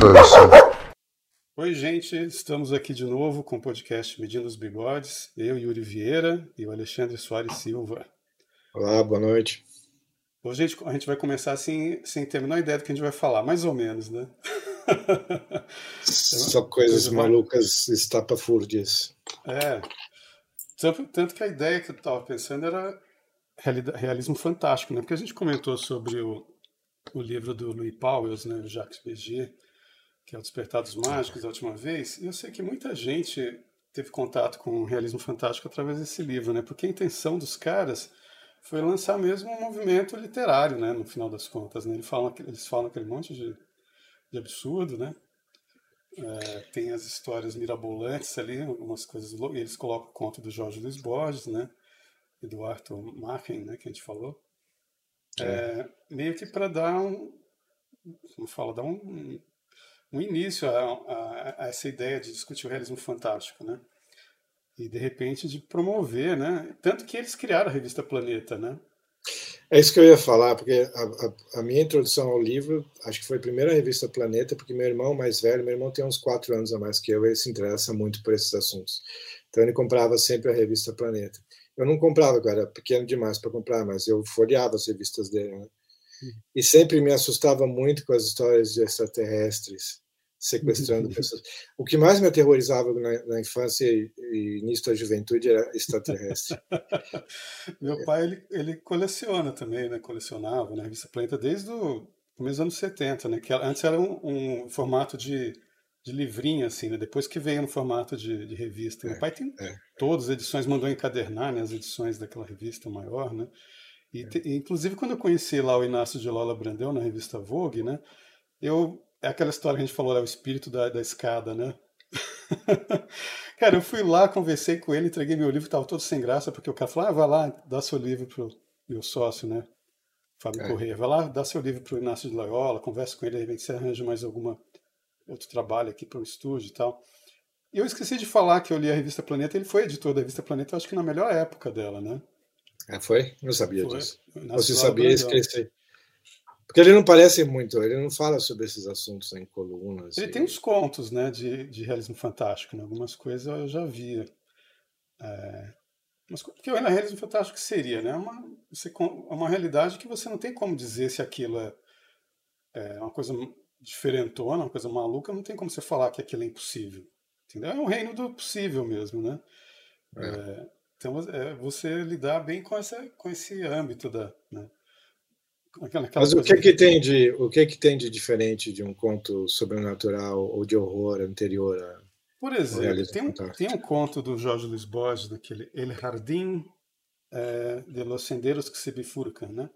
distância. Oi, gente, estamos aqui de novo com o podcast Medindo os Bigodes. Eu, Yuri Vieira e o Alexandre Soares Silva. Olá, boa noite. Hoje a gente, a gente vai começar assim, sem ter a menor ideia do que a gente vai falar, mais ou menos, né? Só coisas Coisa malucas, estapafúrdias. É. Tanto, tanto que a ideia que eu estava pensando era realismo fantástico, né? Porque a gente comentou sobre o, o livro do Louis Pauwels, né, o Jacques Begier, que é o Despertar dos Mágicos, a última vez, eu sei que muita gente teve contato com o realismo fantástico através desse livro, né? Porque a intenção dos caras foi lançar mesmo um movimento literário, né? No final das contas, né? Eles falam, eles falam aquele monte de, de absurdo, né? É, tem as histórias mirabolantes ali, algumas coisas, e eles colocam o conto do Jorge Luiz Borges, né? E do Arthur Machen, né? Que a gente falou. É, é meio que para dar um, como fala, dar um, um início a, a, a, essa ideia de discutir o realismo fantástico, né? E de repente de promover, né? Tanto que eles criaram a revista Planeta, né? É isso que eu ia falar, porque a, a, minha introdução ao livro, acho que foi a primeira revista Planeta, porque meu irmão mais velho, meu irmão tem uns quatro anos a mais que eu, ele se interessa muito por esses assuntos. Então ele comprava sempre a revista Planeta. Eu não comprava, eu era pequeno demais para comprar, mas eu folheava as revistas dele. Né? E sempre me assustava muito com as histórias de extraterrestres sequestrando pessoas. O que mais me aterrorizava na, na infância e, e, início da juventude era extraterrestre. Meu pai, ele, ele coleciona também, né? Colecionava na né? revista Planeta desde o começo dos anos 70, né? Que antes era um, um formato de, de livrinho, assim, né? Depois que veio no formato de, de revista. Meu é, pai tem é. todas as edições, mandou encadernar, né? As edições daquela revista maior, né? E, te, inclusive, quando eu conheci lá o Inácio de Lola Brandão na revista Vogue, né? Eu, é aquela história que a gente falou, é o espírito da, da escada, né? cara, eu fui lá, conversei com ele, entreguei meu livro, tava todo sem graça, porque o cara falou, ah, vai lá, dá seu livro pro meu sócio, né? Fábio é. Correia, vai lá, dá seu livro pro Inácio de Loyola, conversa com ele, de repente você arranja mais alguma outro trabalho aqui para o estúdio e tal. E eu esqueci de falar que eu li a revista Planeta, ele foi editor da revista Planeta, eu acho que na melhor época dela, né? Ah, foi? Não sabia foi. disso. Você sabia, esqueci. Porque ele não parece muito, ele não fala sobre esses assuntos em colunas. Ele e... tem uns contos né, de, de realismo fantástico, né? algumas coisas eu já via. É, mas o que o realismo fantástico seria? Né? Uma, você, uma realidade que você não tem como dizer se aquilo é, é uma coisa diferentona, uma coisa maluca, não tem como você falar que aquilo é impossível. Entendeu? É um reino do possível mesmo, né? É. É, então é você lidar bem com, essa, com esse âmbito da. Né? Aquela, aquela Mas o que, que tem de o que que tem de diferente de um conto sobrenatural ou de horror anterior a Por exemplo, tem um, tem um conto do Jorge Luiz Borges daquele El Jardim é, de los Senderos que se bifurcam, né?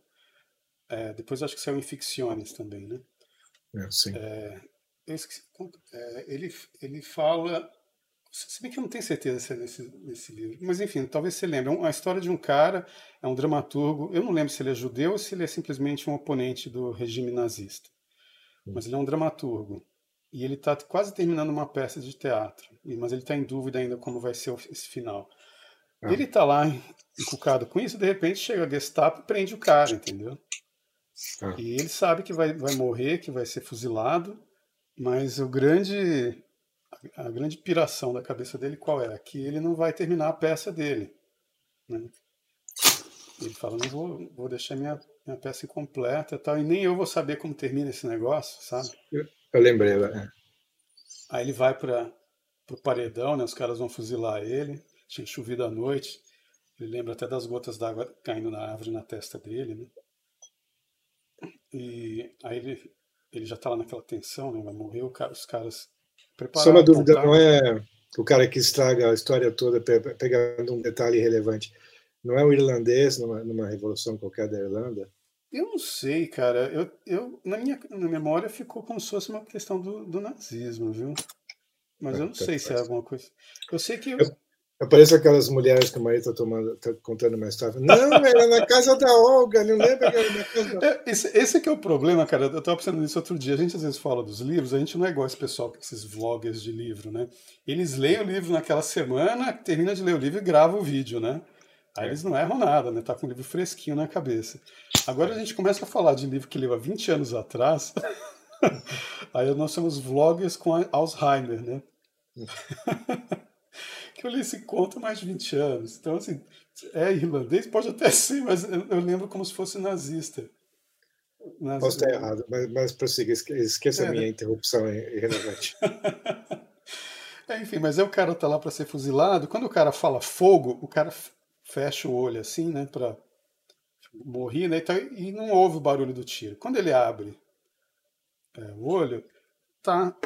É, depois acho que saiu em Ficciones também, né? É, sim. É, é ele ele fala se bem que eu não tenho certeza se é nesse, nesse livro. Mas enfim, talvez você lembre. É a história de um cara, é um dramaturgo. Eu não lembro se ele é judeu ou se ele é simplesmente um oponente do regime nazista. Mas ele é um dramaturgo. E ele está quase terminando uma peça de teatro. Mas ele está em dúvida ainda como vai ser esse final. Ah. Ele está lá encucado com isso, de repente chega a Gestapo e prende o cara, entendeu? Ah. E ele sabe que vai, vai morrer, que vai ser fuzilado. Mas o grande a grande piração da cabeça dele qual é? Que ele não vai terminar a peça dele. Né? Ele fala, não vou, vou deixar minha, minha peça incompleta e tal, e nem eu vou saber como termina esse negócio, sabe? Eu, eu lembrei, né? Aí ele vai para o paredão, né? Os caras vão fuzilar ele. Tinha chovido à noite. Ele lembra até das gotas d'água caindo na árvore na testa dele, né? E aí ele, ele já está lá naquela tensão, né? Vai morrer, os caras Preparar, Só uma dúvida, não é o cara que estraga a história toda pegando um detalhe relevante. Não é o irlandês numa, numa revolução qualquer da Irlanda? Eu não sei, cara. Eu, eu, na minha na memória ficou como se fosse uma questão do, do nazismo, viu? Mas eu não sei se é alguma coisa. Eu sei que. Eu, Aparece aquelas mulheres que o marido está tá contando uma história. Não, era na casa da Olga, não lembra que era na casa da... É, esse, esse que é o problema, cara. Eu estava pensando nisso outro dia. A gente às vezes fala dos livros, a gente não é igual esse pessoal, esses vloggers de livro, né? Eles leem o livro naquela semana, termina de ler o livro e grava o vídeo, né? Aí eles não erram nada, né? Tá com o livro fresquinho na cabeça. Agora a gente começa a falar de livro que leu há 20 anos atrás. Aí nós somos vloggers com Alzheimer, né? que eu li esse conto há mais de 20 anos. Então, assim, é irlandês? Pode até ser, mas eu lembro como se fosse nazista. nazista. Posso estar errado, mas, mas prossiga, esqueça é, a minha né? interrupção irrelevante. é, enfim, mas aí o cara tá lá para ser fuzilado. Quando o cara fala fogo, o cara fecha o olho assim, né, para morrer, né, e não ouve o barulho do tiro. Quando ele abre é, o olho, tá,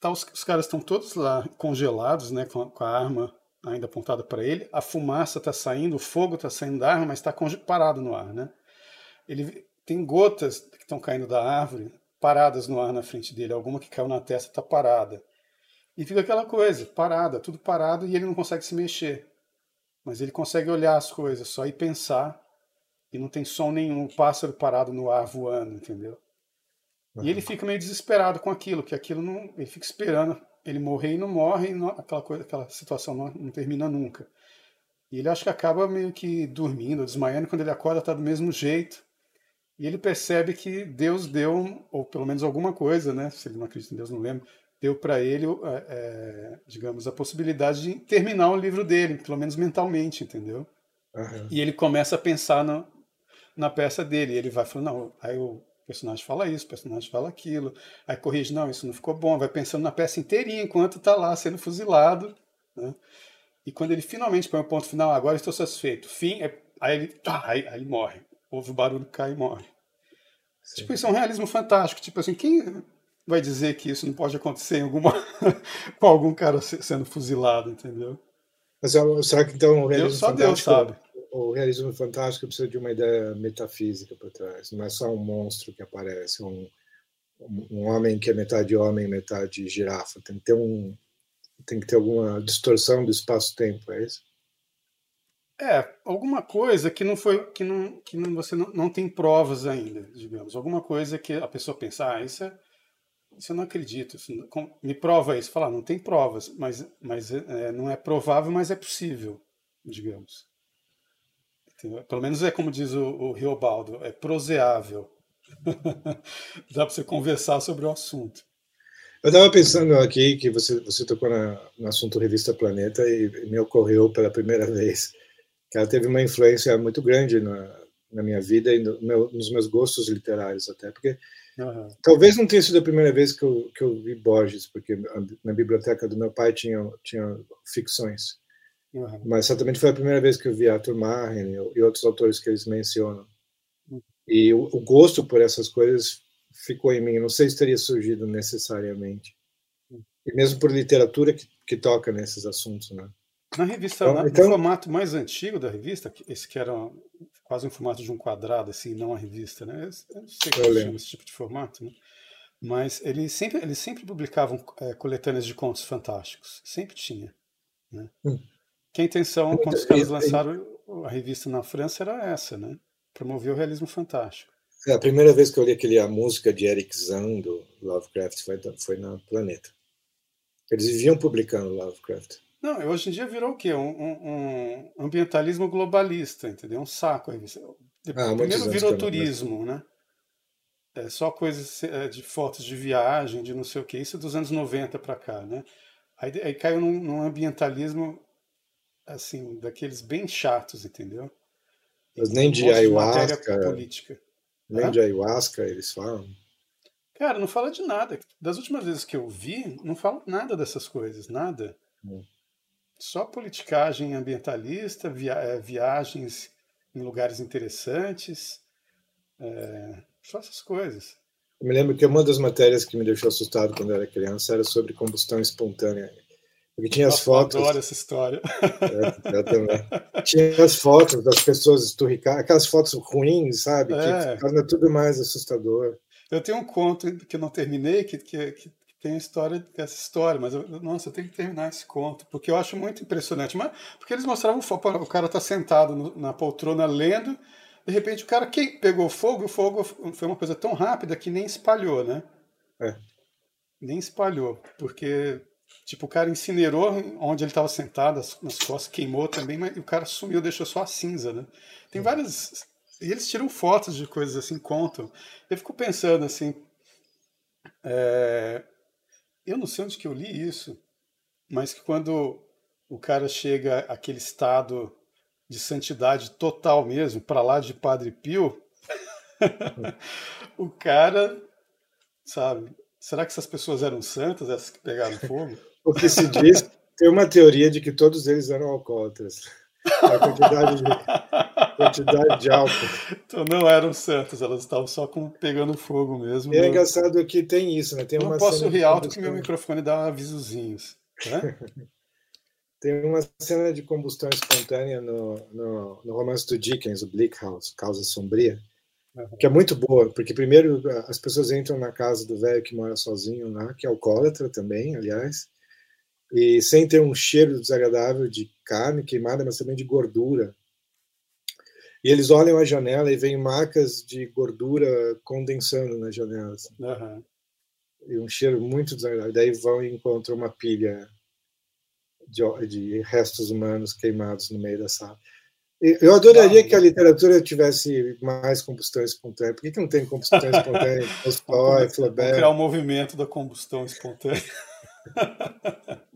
tá os, os caras estão todos lá congelados, né, com a, com a arma ainda apontada para ele. A fumaça está saindo, o fogo está saindo da arma, mas está parado no ar, né? Ele tem gotas que estão caindo da árvore paradas no ar na frente dele. Alguma que caiu na testa está parada. E fica aquela coisa, parada, tudo parado e ele não consegue se mexer. Mas ele consegue olhar as coisas só e pensar e não tem som nenhum, um pássaro parado no ar voando, entendeu? Uhum. E ele fica meio desesperado com aquilo, que aquilo não. Ele fica esperando ele morrer e não morre, e não, aquela, coisa, aquela situação não, não, termina nunca. E ele acha que acaba meio que dormindo, desmaiando, quando ele acorda está do mesmo jeito. E ele percebe que Deus deu, ou pelo menos alguma coisa, né? Se ele não acredita em Deus, não lembro, deu para ele, é, digamos, a possibilidade de terminar o livro dele, pelo menos mentalmente, entendeu? Uhum. E ele começa a pensar no, na peça dele. E ele vai falando, não, aí o personagem fala isso, o personagem fala aquilo, aí corrige, não, isso não ficou bom, vai pensando na peça inteirinha enquanto está lá sendo fuzilado, né? E quando ele finalmente põe o ponto final, agora estou satisfeito, fim, é, aí, ele, tá, aí, aí, ele morre, ouve o barulho, cai e morre. Sim. Tipo, isso é um realismo fantástico, tipo assim, quem vai dizer que isso não pode acontecer em alguma, com algum cara sendo fuzilado, entendeu? Mas será que então o realismo Deus, só Deus sabe o realismo fantástico precisa de uma ideia metafísica por trás. Não é só um monstro que aparece, um, um homem que é metade homem, metade girafa. Tem que ter um, tem que ter alguma distorção do espaço-tempo, é isso? É, alguma coisa que não foi, que não, que não, você não, não tem provas ainda, digamos. Alguma coisa que a pessoa pensa, ah, isso, é, isso eu não acredito. Isso não, me prova isso. Falar, não tem provas, mas, mas é, não é provável, mas é possível, digamos. Pelo menos é como diz o, o Riobaldo, é proseável. Dá para você conversar sobre o assunto. Eu estava pensando aqui que você, você tocou na, no assunto Revista Planeta e me ocorreu pela primeira vez que ela teve uma influência muito grande na, na minha vida e no meu, nos meus gostos literários até, porque uhum. talvez não tenha sido a primeira vez que eu, que eu vi Borges, porque na biblioteca do meu pai tinha, tinha ficções. Uhum. Mas certamente foi a primeira vez que eu vi Arthur Marren e outros autores que eles mencionam. Uhum. E o, o, gosto por essas coisas ficou em mim. Não sei se teria surgido necessariamente. Uhum. E mesmo por literatura que, que toca nesses assuntos, né? Na revista, então, na, então, no formato mais antigo da revista, esse que era quase um formato de um quadrado, assim, não a revista, né? Eu não sei como chama esse tipo de formato, né? Mas eles sempre, eles sempre publicavam é, coletâneas de contos fantásticos. Sempre tinha. Né? Hum que a intenção, quando os caras lançaram a revista na França, era essa, né? Promover o realismo fantástico. É, a primeira vez que eu li aquele, a música de Eric Zahn, do Lovecraft, foi, foi na Planeta. Eles viviam publicando Lovecraft. Não, hoje em dia virou o quê? Um, um, um ambientalismo globalista, entendeu? Um saco a revista. Ah, Primeiro virou turismo, né? É, só coisas é, de fotos de viagem, de não sei o que. Isso é dos anos 90 para cá, né? Aí, aí caiu num, num ambientalismo assim, daqueles bem chatos, entendeu? Mas nem de ayahuasca. política. Nem de ayahuasca eles falam. Cara, não fala de nada. Das últimas vezes que eu vi, não fala nada dessas coisas, nada. Hum. Só politicagem ambientalista, via é, viagens em lugares interessantes, é, só essas coisas. Eu me lembro que uma das matérias que me deixou assustado quando eu era criança era sobre combustão espontânea porque tinha as fotos. Eu adoro essa história. Eu, eu, também. Tinha as fotos das pessoas esturricadas, aquelas fotos ruins, sabe? É. Que torna tudo mais assustador. Eu tenho um conto que eu não terminei, que, que, que tem a história dessa história, mas eu, nossa, eu tenho que terminar esse conto, porque eu acho muito impressionante. Mas, porque eles mostravam o cara está sentado no, na poltrona lendo, de repente o cara que pegou fogo, o fogo foi uma coisa tão rápida que nem espalhou, né? É. Nem espalhou, porque Tipo, o cara incinerou onde ele estava sentado, nas costas, queimou também, mas o cara sumiu, deixou só a cinza, né? Tem várias. E eles tiram fotos de coisas assim, contam. Eu fico pensando assim. É, eu não sei onde que eu li isso, mas que quando o cara chega àquele estado de santidade total mesmo, para lá de Padre Pio, o cara, sabe? Será que essas pessoas eram santas, essas que pegaram fogo? O que se diz, tem uma teoria de que todos eles eram alcoólatras. A quantidade de, quantidade de álcool. Então não eram santas, elas estavam só com, pegando fogo mesmo. E é engraçado que tem isso, né? Tem não uma posso rir alto que meu microfone dá avisozinhos. Né? tem uma cena de combustão espontânea no, no, no romance do Dickens, o Bleak House, Causa Sombria, que é muito boa, porque primeiro as pessoas entram na casa do velho que mora sozinho lá, que é alcoólatra também, aliás, e sem ter um cheiro desagradável de carne queimada, mas também de gordura. E eles olham a janela e veem marcas de gordura condensando na janela. Assim. Uhum. E um cheiro muito desagradável. Daí vão e encontram uma pilha de, de restos humanos queimados no meio da sala. Eu adoraria que a literatura tivesse mais combustão espontânea. Por que, que não tem combustão espontânea? Tolstói, Flaubert. Criar o um movimento da combustão espontânea.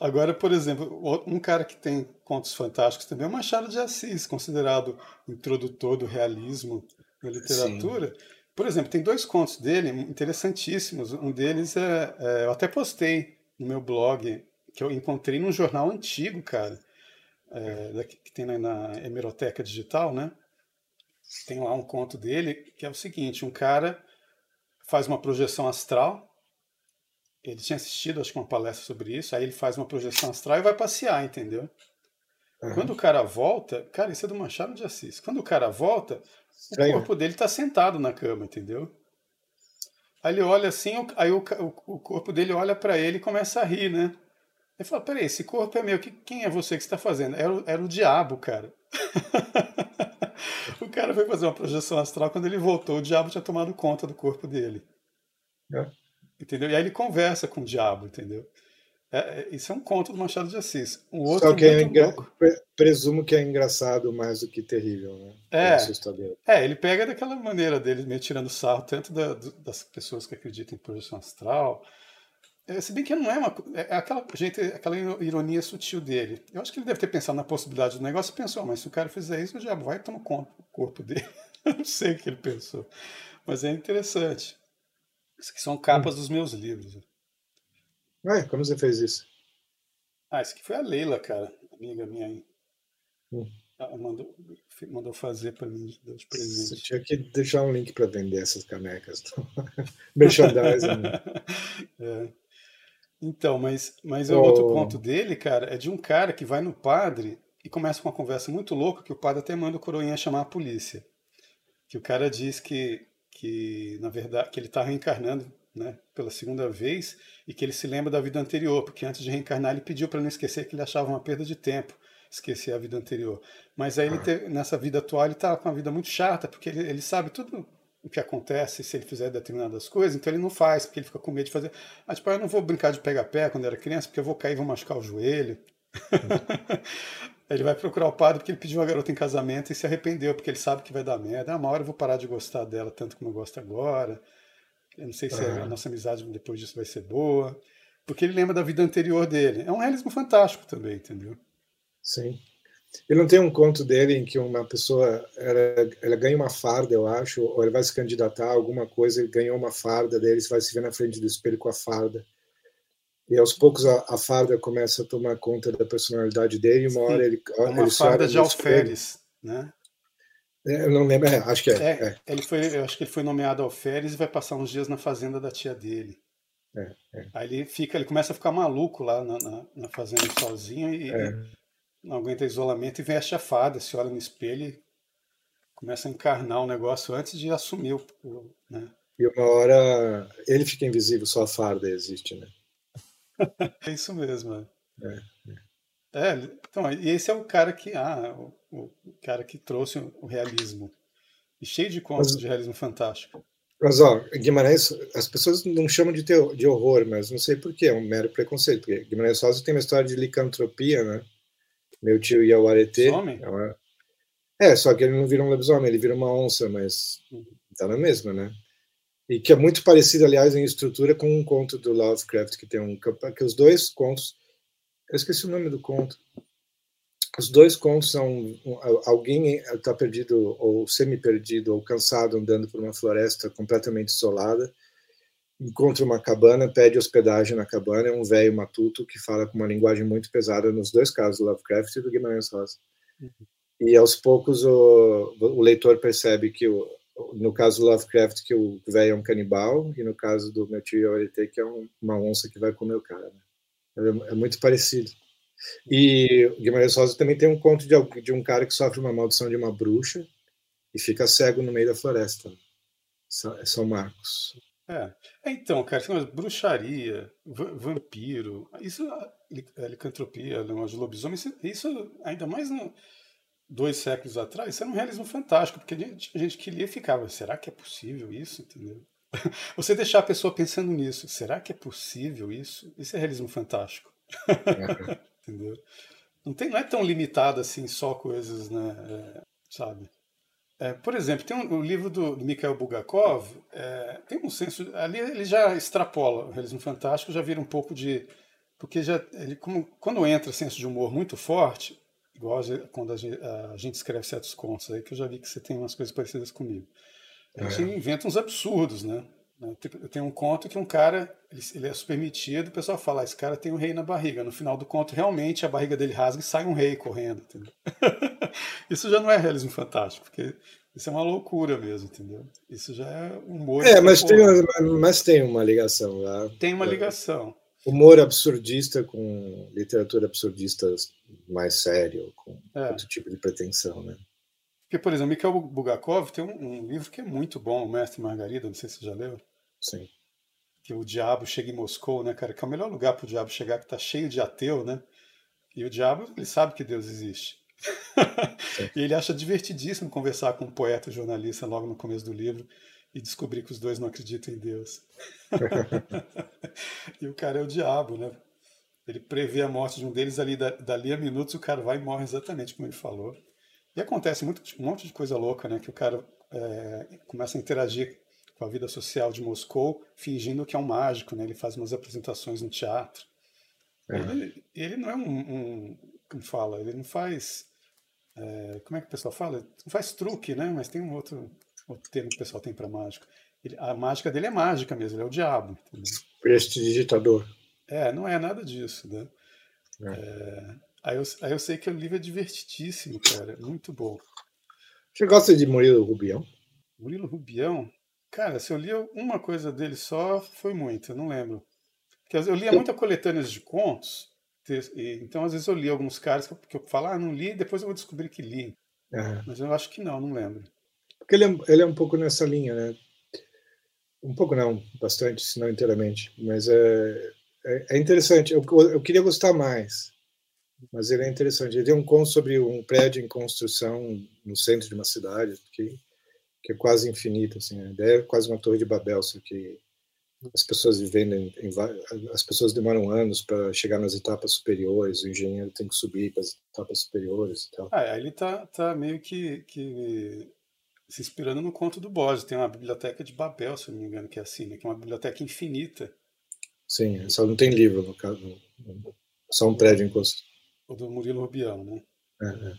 Agora, por exemplo, um cara que tem contos fantásticos também é o Machado de Assis, considerado introdutor do realismo na literatura. Sim. Por exemplo, tem dois contos dele interessantíssimos. Um deles é, é, eu até postei no meu blog, que eu encontrei num jornal antigo, cara, é, que tem na, na hemeroteca digital, né? Tem lá um conto dele que é o seguinte: um cara faz uma projeção astral ele tinha assistido, acho que uma palestra sobre isso, aí ele faz uma projeção astral e vai passear, entendeu? Uhum. Quando o cara volta, cara, isso é do Machado de Assis. Quando o cara volta, Estranho. o corpo dele está sentado na cama, entendeu? Aí ele olha assim, aí o, o, o corpo dele olha para ele e começa a rir, né? Ele fala: Peraí, esse corpo é meu, quem é você que está fazendo? Era, o, era o diabo, cara. o cara foi fazer uma projeção astral, quando ele voltou, o diabo tinha tomado conta do corpo dele. É. Entendeu? E aí ele conversa com o diabo, entendeu? É, é, isso é um conto do Machado de Assis. Um outro Só que é engra... presumo que é engraçado mais do que terrível, né? É, é, ele pega daquela maneira dele, meio tirando sarro, tanto da, das pessoas que acreditam em projeção astral. É, se bem que não é uma. É aquela, gente, aquela ironia sutil dele. Eu acho que ele deve ter pensado na possibilidade do negócio e pensou, mas se o cara fizer isso, o diabo vai tomar conta do corpo dele. Eu não sei o que ele pensou. Mas é interessante que são capas hum. dos meus livros. Ué, como você fez isso? Ah, isso aqui foi a Leila, cara, amiga minha aí. Hum. Ela mandou, mandou fazer para mim de presente. Você tinha que deixar um link para vender essas canecas. Merchandising. Né? é. Então, mas, mas oh. o outro ponto dele, cara, é de um cara que vai no padre e começa com uma conversa muito louca que o padre até manda o coroinha chamar a polícia. Que o cara diz que que na verdade que ele está reencarnando né, pela segunda vez e que ele se lembra da vida anterior, porque antes de reencarnar ele pediu para não esquecer que ele achava uma perda de tempo esquecer a vida anterior. Mas aí ele te, nessa vida atual ele está com uma vida muito chata, porque ele, ele sabe tudo o que acontece se ele fizer determinadas coisas, então ele não faz, porque ele fica com medo de fazer. Ah, tipo, ah, eu não vou brincar de pegar pé quando era criança, porque eu vou cair e vou machucar o joelho. Ele vai procurar o padre porque ele pediu uma garota em casamento e se arrependeu, porque ele sabe que vai dar merda. Ah, uma hora eu vou parar de gostar dela tanto como eu gosto agora. Eu não sei se uhum. a nossa amizade depois disso vai ser boa. Porque ele lembra da vida anterior dele. É um realismo fantástico também, entendeu? Sim. Ele não tem um conto dele em que uma pessoa ela, ela ganha uma farda, eu acho, ou ele vai se candidatar a alguma coisa, ele ganhou uma farda dele, você vai se ver na frente do espelho com a farda. E aos poucos a, a, farda começa a tomar conta da personalidade dele, e uma hora ele. É uma ele farda de alferes, né? É, eu não lembro, é, acho que é, é, é, Ele foi, eu acho que ele foi nomeado alferes e vai passar uns dias na fazenda da tia dele. É. Aí ele fica, ele começa a ficar maluco lá na, na, na fazenda sozinho e, não aguenta isolamento e veste a fada, se olha no espelho e começa a encarnar o negócio antes de assumir o, né? E uma hora ele fica invisível, só a farda existe, né? é isso mesmo. É. é. é, então, e esse é o cara que, ah, o, o cara que trouxe o realismo. E cheio de contos mas, de realismo fantástico. Mas, ó, Guimarães, as pessoas não chamam de, teo, de horror, mas não sei porquê, é um mero preconceito. Porque Guimarães Rosa tem uma história de licantropia, né? Meu tio ia ao arete. É, uma... é, só que ele não vira um lobisomem, ele vira uma onça, mas uhum. tá na mesma, né? e que é muito parecido, aliás, em estrutura com um conto do Lovecraft que tem um que os dois contos, eu esqueci o nome do conto. Os dois contos são alguém está perdido ou semi-perdido ou cansado andando por uma floresta completamente isolada, encontra uma cabana, pede hospedagem na cabana, é um velho matuto que fala com uma linguagem muito pesada nos dois casos, do Lovecraft e do Guimarães Rosa. Uhum. E aos poucos o, o leitor percebe que o, no caso do Lovecraft que o velho é um canibal e no caso do meu tio Yorite que é um, uma onça que vai comer o cara. Né? É, é, muito parecido. E Guimarães Rosa também tem um conto de, de, um cara que sofre uma maldição de uma bruxa e fica cego no meio da floresta. São, Marcos. É. Então, cara, bruxaria, vampiro, isso, é licantropia, de lobisomem, isso, isso ainda mais no, dois séculos atrás, isso era um realismo fantástico, porque a gente, a gente que lia ficava, será que é possível isso? Entendeu? Você deixar a pessoa pensando nisso, será que é possível isso? Isso é realismo fantástico. Entendeu? Não, tem, não é tão limitado assim, só coisas, né? É, sabe? É, por exemplo, tem um, o livro do, do Mikhail Bulgakov, é, tem um senso. Ali ele já extrapola o realismo fantástico, já vira um pouco de. Porque já, ele, como, quando entra senso de humor muito forte, Igual quando a gente, a gente, escreve certos contos aí, que eu já vi que você tem umas coisas parecidas comigo. A gente é. inventa uns absurdos, né? Né tipo, eu tenho um conto que um cara, ele, ele é supermetido, o pessoal fala, ah, esse cara tem um rei na barriga. No final do conto, realmente, a barriga dele rasga e sai um rei correndo, isso já não é realismo fantástico, porque isso é uma loucura mesmo, entendeu? Isso já é humor. É, mas tem, uma, mas tem uma ligação lá. Tem uma ligação humor absurdista com literatura absurdista mais sério, com é. outro tipo de pretensão, né? Porque, por exemplo, Mikhail Bulgakov tem um, um, livro que é muito bom, O Mestre Margarida, não sei se você já leu. Sim. Que o diabo chega em Moscou, né, cara? Que é o melhor lugar para o diabo chegar, que tá cheio de ateu, né? E o diabo, ele sabe que Deus existe. e ele acha divertidíssimo conversar com um poeta jornalista logo no começo do livro e descobrir que os dois não acreditam em Deus. e o cara é o diabo, né? Ele prevê a morte de um deles ali, dali a minutos, o cara vai e morre exatamente como ele falou. E acontece muito, um monte de coisa louca, né? Que o cara é, começa a interagir com a vida social de Moscou, fingindo que é um mágico, né? Ele faz umas apresentações no teatro. Ele, ele, não é um, um, como fala, ele não faz, é, como é que o pessoal fala? Não faz truque, né? Mas tem um outro, o termo que o pessoal tem para mágico. Ele, a mágica dele é mágica mesmo, ele é o diabo. Prestidigitador. É, não é nada disso, né? É. É, aí, eu, aí eu sei que o livro é divertidíssimo, cara, muito bom. Você gosta de Murilo Rubião? Murilo Rubião? Cara, se eu li uma coisa dele só, foi muito, eu não lembro. Porque eu lia muita coletâneas de contos, então às vezes eu li alguns caras que eu, que eu falo, ah, não li, depois eu vou descobrir que li. Uhum. Mas eu acho que não, não lembro. Porque ele é, ele é um pouco nessa linha, né? Um pouco não, bastante, se não inteiramente. Mas é, é, é interessante. Eu, eu queria gostar mais, mas ele é interessante. Ele tem um conto sobre um prédio em construção no centro de uma cidade que, que é quase infinito. Assim, a ideia é quase uma torre de Babel, só que as pessoas vivendo em, em, as pessoas demoram anos para chegar nas etapas superiores o engenheiro tem que subir para as etapas superiores e tal ah, ele tá, tá meio que, que se inspirando no conto do Borges. Tem uma biblioteca de Babel, se não me engano, que é assim, né? que é uma biblioteca infinita. Sim, só não tem livro, no caso. Só um prédio encosto. O do Murilo Rubião, né? É, é.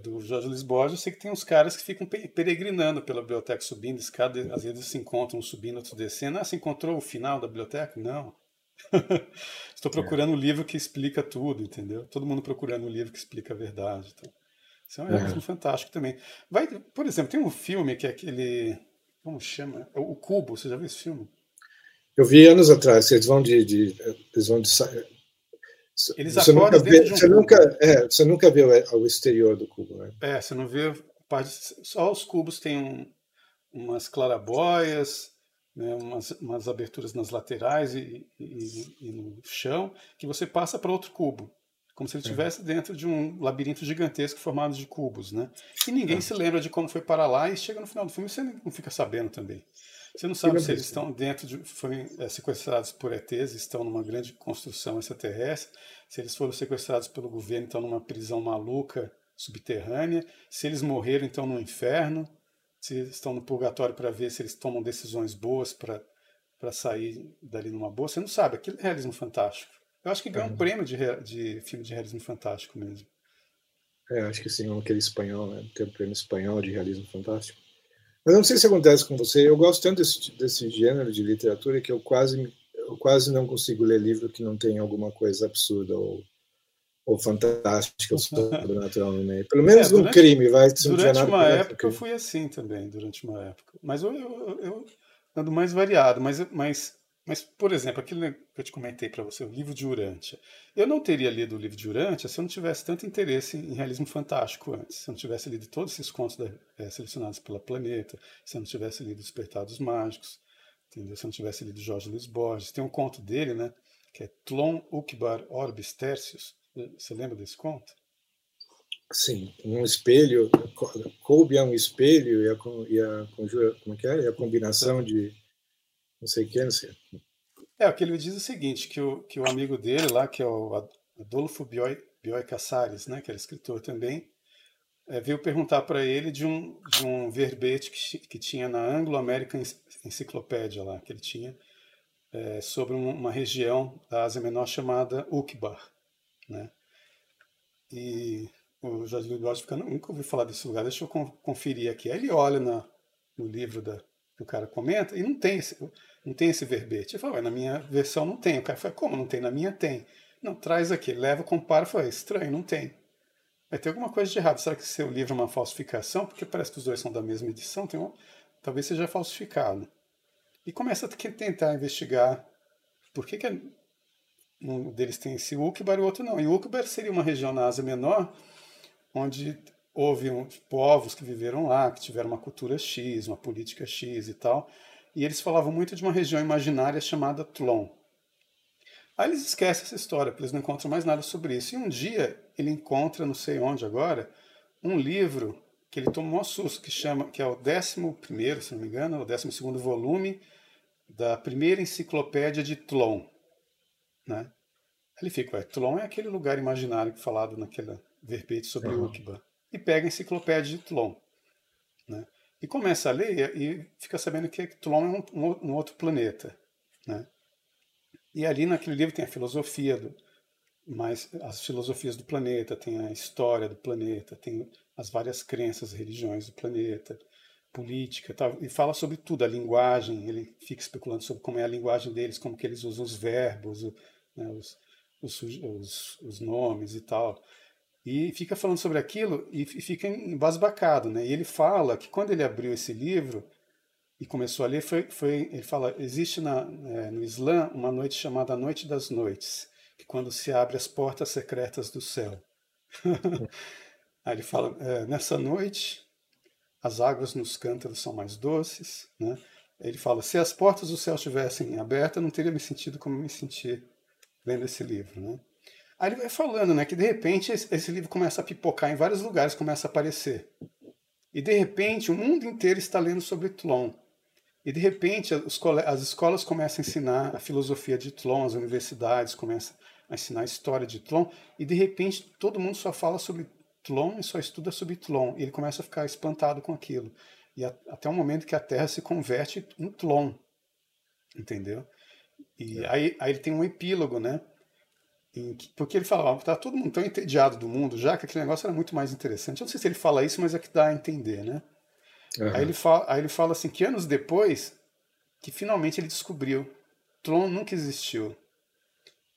Do Jorge Luiz Borges, eu sei que tem uns caras que ficam peregrinando pela biblioteca, subindo escada, às vezes se encontram subindo, outros descendo. Ah, você encontrou o final da biblioteca? Não. Estou procurando é. um livro que explica tudo, entendeu? Todo mundo procurando um livro que explica a verdade. Então. Isso é um uhum. fantástico também. Vai, por exemplo, tem um filme que é aquele. Como chama? É o Cubo, você já viu esse filme? Eu vi anos atrás, eles vão de. de eles vão de eles você nunca vê, de um você nunca, é, você nunca vê o exterior do cubo, né? É, você não vê só os cubos têm um, umas clarabóias, né, umas, umas, aberturas nas laterais e, e, e, no chão, que você passa para outro cubo como se ele estivesse dentro de um labirinto gigantesco formado de cubos, né? E ninguém se lembra de como foi para lá e chega no final do filme você não fica sabendo também. Você não sabe se eles estão dentro de. foram é, sequestrados por ETs, estão numa grande construção extraterrestre, se eles foram sequestrados pelo governo, estão numa prisão maluca subterrânea, se eles morreram, então no inferno. se estão no purgatório para ver se eles tomam decisões boas para sair dali numa boa. Você não sabe, aquilo é realismo fantástico. Eu acho que ganhou um prêmio de, de filme de realismo fantástico mesmo. É, acho que sim, aquele espanhol, né? Tem o prêmio espanhol de realismo fantástico. Mas não sei se acontece com você. Eu gosto tanto desse, desse gênero de literatura que eu quase, eu quase não consigo ler livro que não tem alguma coisa absurda ou, ou fantástica ou sobrenatural no meio. Pelo menos é, durante, no crime, vai. Durante uma época eu fui assim também, durante uma época. Mas eu, eu, eu ando mais variado. Mas, mas, mas, por exemplo, aquilo que eu te comentei para você, o livro de Urântia. Eu não teria lido o livro de Urântia se eu não tivesse tanto interesse em realismo fantástico antes. Se eu não tivesse lido todos esses contos da, é, selecionados pela Planeta, se eu não tivesse lido Despertados Mágicos, entendeu? se eu não tivesse lido Jorge Luiz Borges. Tem um conto dele, né, que é Tlon Ukbar Orbis Tertius. Você lembra desse conto? Sim, um espelho, coube a um espelho e a, e a conjura, como é que é? E a combinação de não sei o que, não sei. É, o que ele diz é o seguinte, que o, que o amigo dele lá, que é o Adolfo Bioy, Bioy Casares, né, que era escritor também, é, veio perguntar para ele de um, de um verbete que, que tinha na Anglo-American Encyclopedia lá, que ele tinha, é, sobre uma região da Ásia Menor chamada Ukbar, né? E o Jorge Luiz fica, nunca ouvi falar desse lugar, deixa eu conferir aqui. Aí ele olha na, no livro da, que o cara comenta e não tem esse, não tem esse verbete. Ele fala, na minha versão não tem. O cara fala, como não tem? Na minha tem. Não, traz aqui. Leva, compara, fala, estranho, não tem. Vai ter alguma coisa de errado. Será que seu livro é uma falsificação? Porque parece que os dois são da mesma edição, tem uma, talvez seja falsificado. E começa a tentar investigar por que, que um deles tem esse Ukbar e o outro não. E Ukbar seria uma região na Ásia Menor onde houve um, povos que viveram lá, que tiveram uma cultura X, uma política X e tal, e eles falavam muito de uma região imaginária chamada Tlon. Aí eles esquecem essa história, porque eles não encontram mais nada sobre isso. E um dia ele encontra, não sei onde agora, um livro que ele tomou um susto, que chama, que é o 11 primeiro, se não me engano, o 12 segundo volume da primeira enciclopédia de Tlon, né? Ele fica, ué, Tlon é aquele lugar imaginário falado naquela verbete sobre uhum. Ukba, e pega a enciclopédia de Tlon. Né? E começa a ler e fica sabendo que Tlon é um, um, outro planeta. Né? E ali naquele livro tem a filosofia, do, mais as filosofias do planeta, tem a história do planeta, tem as várias crenças, religiões do planeta, política, tal, e fala sobre tudo, a linguagem, ele fica especulando sobre como é a linguagem deles, como que eles usam os verbos, né, os, os, os, os nomes e tal e fica falando sobre aquilo e fica embasbacado, né? E ele fala que quando ele abriu esse livro e começou a ler, foi, foi ele fala, existe na, é, no Islã uma noite chamada Noite das Noites, que quando se abre as portas secretas do céu. Aí ele fala, é, nessa noite as águas nos cântaros são mais doces, né? Ele fala, se as portas do céu estivessem abertas, não teria me sentido como me senti lendo esse livro, né? Aí ele vai falando, né, que de repente esse, livro começa a pipocar em vários lugares, começa a aparecer. E de repente o mundo inteiro está lendo sobre Tlon. E de repente as, as escolas começam a ensinar a filosofia de Tlon, as universidades começam a ensinar a história de Tlon, e de repente todo mundo só fala sobre Tlon e só estuda sobre Tlon. E ele começa a ficar espantado com aquilo. E até o momento que a Terra se converte em Tlon. Entendeu? E é. aí, aí ele tem um epílogo, né? Porque ele falava, tá todo mundo tão entediado do mundo já que aquele negócio era muito mais interessante. Eu não sei se ele fala isso, mas é que dá a entender, né? Uhum. Aí, ele fala, aí ele fala assim que anos depois, que finalmente ele descobriu, Tron nunca existiu.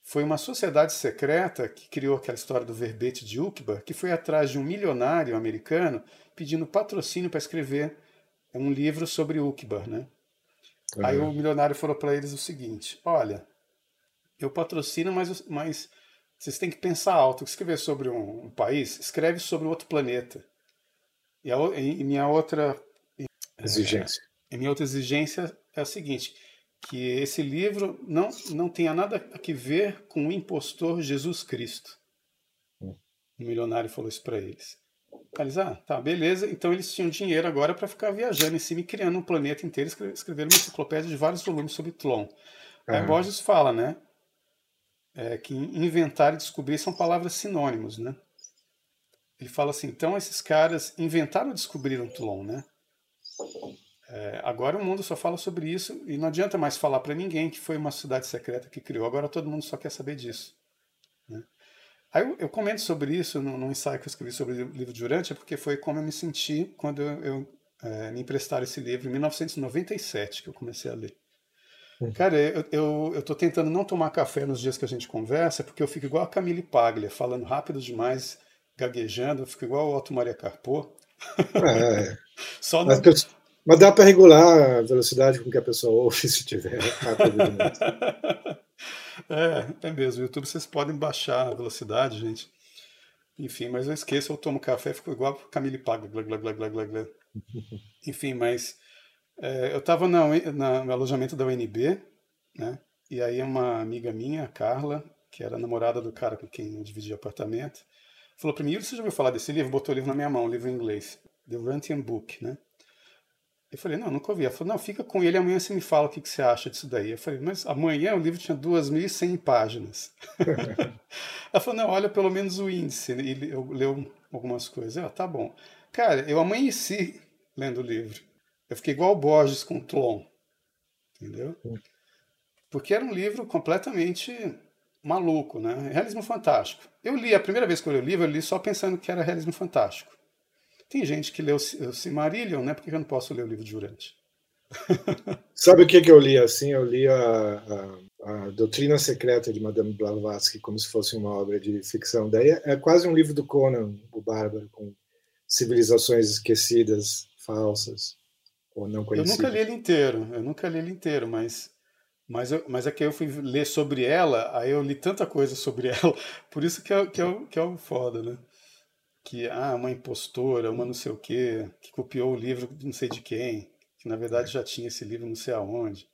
Foi uma sociedade secreta que criou aquela história do verbete de Ukbar, que foi atrás de um milionário americano pedindo patrocínio para escrever um livro sobre Ukbar, né? Uhum. Aí o milionário falou para eles o seguinte: olha, eu patrocino, mas, mas vocês têm que pensar alto. Escrever sobre um, um país, escreve sobre outro planeta. E, a, e minha outra exigência. É, minha outra exigência é a seguinte: que esse livro não, não tenha nada a que ver com o impostor Jesus Cristo. Hum. O milionário falou isso para eles. Eles, ah, tá, beleza. Então eles tinham dinheiro agora para ficar viajando em cima e criando um planeta inteiro, escrevendo uma enciclopédia de vários volumes sobre Tlon. Uhum. Aí Borges fala, né? É, que inventar e descobrir são palavras sinônimos, né? Ele fala assim, então esses caras inventaram e descobriram Tlon, né? É, agora o mundo só fala sobre isso e não adianta mais falar para ninguém que foi uma cidade secreta que criou. Agora todo mundo só quer saber disso. Né? Aí eu, eu, comento sobre isso no, ensaio que eu escrevi sobre o livro de Urântia, porque foi como eu me senti quando eu, eu é, me emprestaram esse livro em 1997 que eu comecei a ler. Cara, eu, eu, eu tô tentando não tomar café nos dias que a gente conversa, porque eu fico igual a Camille Paglia, falando rápido demais, gaguejando, eu fico igual o Otto Maria Carpo. É. Só no... mas, mas, dá para regular a velocidade com que a pessoa ouve se tiver rápido demais. é, é mesmo. No YouTube vocês podem baixar a velocidade, gente. Enfim, mas eu esqueço, eu tomo café, fico igual a Camille Paglia. Glá, glá, glá, glá, glá. Enfim, mas é, eu estava no alojamento da UNB, né? E aí uma amiga minha, Carla, que era namorada do cara com quem eu dividia apartamento, falou para mim, você já ouviu falar desse livro? Botou o livro na minha mão, um livro em inglês, The Rantian Book, né? Eu falei, não, nunca ouvi. Ela falou, não, fica com ele, amanhã você me fala o que, que você acha disso daí. Eu falei, mas amanhã o livro tinha 2.100 páginas. Ela falou, não, olha pelo menos o índice. Ele eu, leu algumas coisas. Eu, ah, tá bom. Cara, eu amanheci lendo o livro. Eu fiquei igual o Borges com Tlon, entendeu? Porque era um livro completamente maluco, né? Realismo fantástico. Eu li, a primeira vez que eu li o livro, eu li só pensando que era realismo fantástico. Tem gente que leu o Silmarillion, né? Por que eu não posso ler o livro de Durante? Sabe o que, que eu li assim? Eu li a, a, a, Doutrina Secreta de Madame Blavatsky como se fosse uma obra de ficção. Daí é, é quase um livro do Conan, o Bárbaro, com civilizações esquecidas, falsas ou não. Eu nunca li ele inteiro, eu nunca li ele inteiro, mas mas, eu, mas é que eu fui ler sobre ela, aí eu li tanta coisa sobre ela, por isso que é, que é, que é o foda, né? Que, ah, uma impostora, uma não sei o quê, que copiou o livro não sei de quem, que na verdade já tinha esse livro não sei aonde.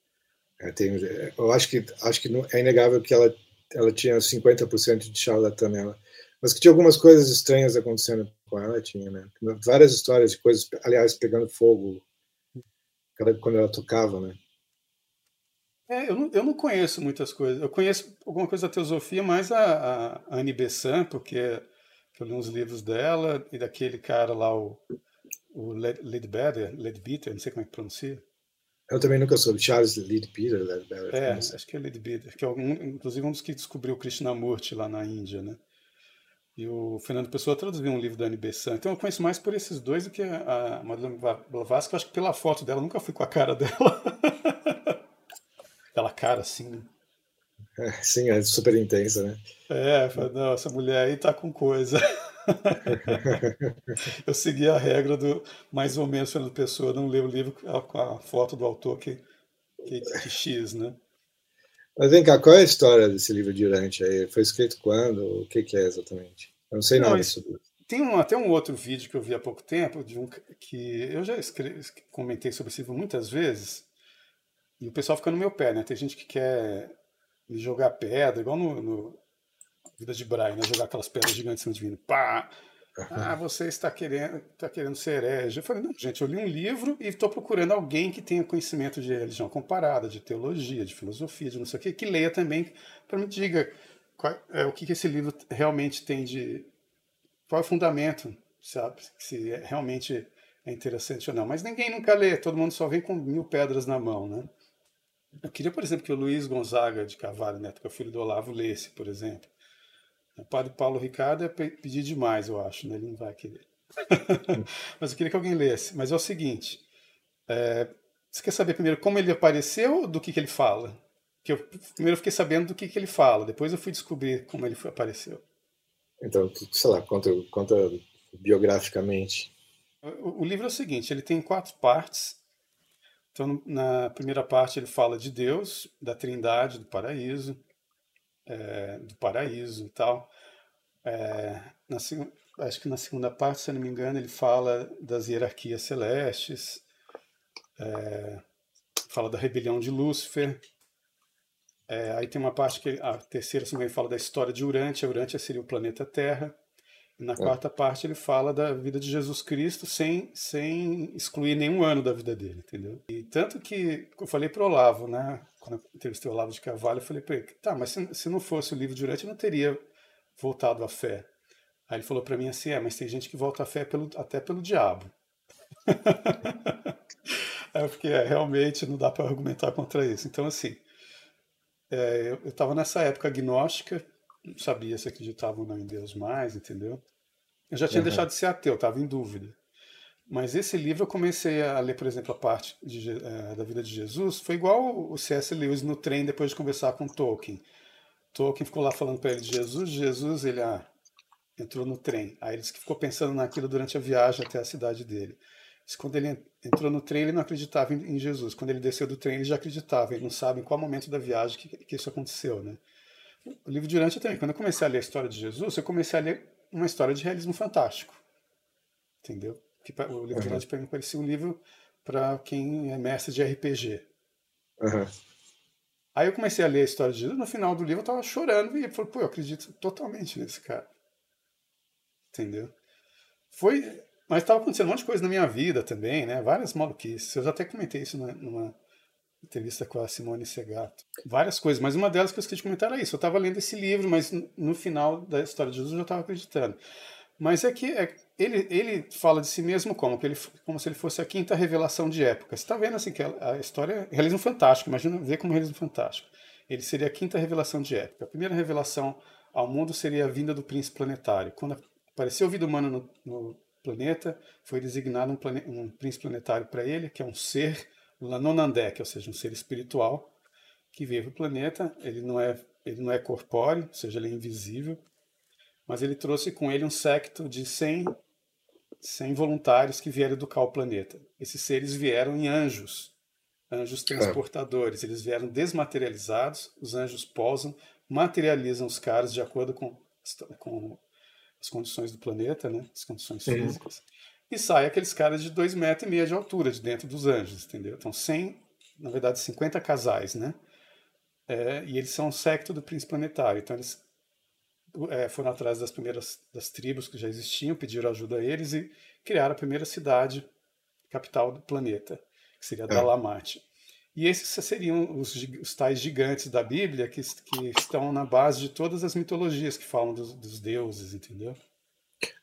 É, tem, eu acho que, acho que não, é inegável que ela, ela tinha 50% de charlatã nela, mas que tinha algumas coisas estranhas acontecendo com ela, tinha, né? Várias histórias de coisas, aliás, pegando fogo quando ela tocava, né? É, eu, não, eu não conheço muitas coisas. Eu conheço alguma coisa da teosofia, mais a, a Anne Besant, porque eu li uns livros dela, e daquele cara lá, o, o Ledbetter, Ledbetter, não sei como é que pronuncia. Eu também nunca soube. Charles Ledbetter, Ledbetter. É, acho que é Ledbetter, que é um, inclusive um dos que descobriu o Krishnamurti lá na Índia, né? E o Fernando Pessoa traduziu um livro da Anne Besant. Então eu conheço mais por esses dois do que a Madeleine Blavatsky. Eu acho que pela foto dela, nunca fui com a cara dela. Aquela cara assim, né? É, sim, é super intensa, né? É, não, essa mulher aí tá com coisa. eu segui a regra do mais ou menos Fernando Pessoa não ler o livro com a foto do autor que, que, que X, né? Mas vem cá, qual é a história desse livro de Urante aí? Foi escrito quando? O que, que é exatamente? Eu não sei não, nada sobre isso. Tem um, até um outro vídeo que eu vi há pouco tempo, de um que eu já escrevi, comentei sobre esse livro muitas vezes, e o pessoal fica no meu pé, né? Tem gente que quer me jogar pedra, igual no, no Vida de Brian, né? Jogar aquelas pedras gigantes em cima de mim. Pá! Ah, você está querendo, está querendo ser herege. Eu falei, não, gente, eu li um livro e estou procurando alguém que tenha conhecimento de religião comparada, de teologia, de filosofia, de não sei o que, que leia também, para me diga qual, é, o que, que esse livro realmente tem de. Qual é o fundamento, sabe? Se é, realmente é interessante ou não. Mas ninguém nunca lê, todo mundo só vem com mil pedras na mão, né? Eu queria, por exemplo, que o Luiz Gonzaga de Carvalho Neto, que é o filho do Olavo, lesse, por exemplo. O padre Paulo Ricardo é pedir demais, eu acho, né? Ele não vai querer. Mas eu queria que alguém lesse. Mas é o seguinte: é, você quer saber primeiro como ele apareceu ou do que, que ele fala? Que eu, primeiro eu fiquei sabendo do que, que ele fala, depois eu fui descobrir como ele foi, apareceu. Então, sei lá, conta, conta biograficamente. O, o livro é o seguinte: ele tem quatro partes. Então, na primeira parte, ele fala de Deus, da Trindade, do paraíso é, do paraíso e tal. É, na, acho que na segunda parte, se não me engano, ele fala das hierarquias celestes, é, fala da rebelião de Lúcifer. Aí tem uma parte que a terceira, engano, fala da história de Urântia. Urântia seria o planeta Terra. Na é. quarta parte ele fala da vida de Jesus Cristo sem, sem excluir nenhum ano da vida dele, entendeu? E tanto que eu falei para o Olavo, né? Quando eu entrevistei o Olavo de Carvalho, eu falei para ele, tá, mas se, se não fosse o livro de Urante, eu não teria voltado à fé. Aí ele falou para mim assim, é, mas tem gente que volta à fé pelo, até pelo diabo. É porque é, realmente não dá para argumentar contra isso. Então, assim, é, eu estava nessa época agnóstica, não sabia se acreditava ou não em Deus mais, entendeu? Eu já tinha uhum. deixado de ser ateu, estava em dúvida. Mas esse livro eu comecei a ler, por exemplo, a parte de, é, da vida de Jesus. Foi igual o C.S. Lewis no trem depois de conversar com Tolkien. Tolkien ficou lá falando para ele de Jesus. Jesus, ele ah, entrou no trem. Aí ele ficou pensando naquilo durante a viagem até a cidade dele. Quando ele entrou no trem, ele não acreditava em, Jesus. Quando ele desceu do trem, ele já acreditava. Ele não sabe em qual momento da viagem que, que isso aconteceu, né? O livro de Urântia também. Quando eu comecei a ler a história de Jesus, eu comecei a ler uma história de realismo fantástico. Entendeu? Que o livro uhum. de para mim parecia um livro para quem é mestre de RPG. Uhum. Aí eu comecei a ler a história de Jesus, no final do livro eu tava chorando e falei, pô, eu acredito totalmente nesse cara. Entendeu? Foi. Mas estava acontecendo um monte de coisa na minha vida também, né? Várias maluquices. Eu já até comentei isso numa entrevista com a Simone Segato. Várias coisas, mas uma delas que eu esqueci de comentar era isso. Eu estava lendo esse livro, mas no final da história de Jesus eu já estava acreditando. Mas é que é, ele, ele fala de si mesmo como? Que ele, como se ele fosse a quinta revelação de época. Você está vendo assim que a, a história é realismo fantástico, imagina ver como realismo fantástico. Ele seria a quinta revelação de época. A primeira revelação ao mundo seria a vinda do príncipe planetário. Quando apareceu vida humana no, no planeta, foi designado um, plane, um príncipe planetário para ele, que é um ser Lanonandek, ou seja, um ser espiritual que veio para o planeta. Ele não é ele não é corpóreo, ou seja, ele é invisível mas ele trouxe com ele um secto de 100, 100 voluntários que vieram educar o planeta. Esses seres vieram em anjos, anjos transportadores. Eles vieram desmaterializados, os anjos posam, materializam os caras de acordo com, com as condições do planeta, né? as condições físicas. E sai aqueles caras de dois metros e meio de altura de dentro dos anjos, entendeu? Então, 100, na verdade, 50 casais, né? É, e eles são um secto do príncipe planetário. Então, eles é, foram atrás das primeiras das tribos que já existiam, pediram ajuda a eles e criaram a primeira cidade capital do planeta, que seria é. Dalamate. E esses seriam os, os, tais gigantes da Bíblia que, que, estão na base de todas as mitologias que falam dos, dos deuses, entendeu?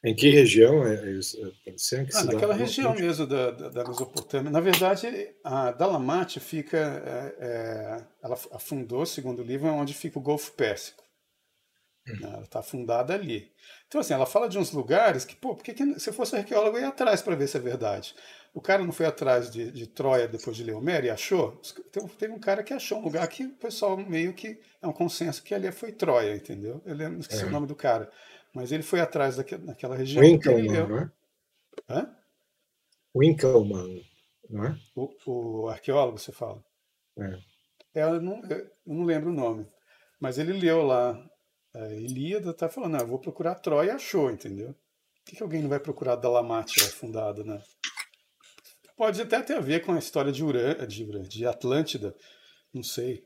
Em que região é isso? É, ah, naquela região mesmo da, da, da, Mesopotâmia. Na verdade, a Dalamate fica, é, é, ela afundou, segundo o livro, onde fica o Golfo Pérsico. Né? Ela está fundada ali. Então, assim, ela fala de uns lugares que, pô, porque que, se eu fosse arqueólogo, eu ia atrás para ver se é verdade. O cara não foi atrás de, de Troia depois de Leomero e achou? Teve um cara que achou um lugar que o pessoal meio que é um consenso que ali foi Troia, entendeu? Eu lembro, esqueci é. o nome do cara. Mas ele foi atrás daquela, região. Winkelmann, não é? Hã? Winkelmann, não é? O, o arqueólogo, você fala? É. é eu, não, eu não lembro o nome. Mas ele leu lá a Ilíada tá falando, ah, vou procurar Troia e achou, entendeu? Por que, que alguém não vai procurar Dalamátia fundada, né? Pode até ter a ver com a história de Urã, de, de Atlântida, não sei.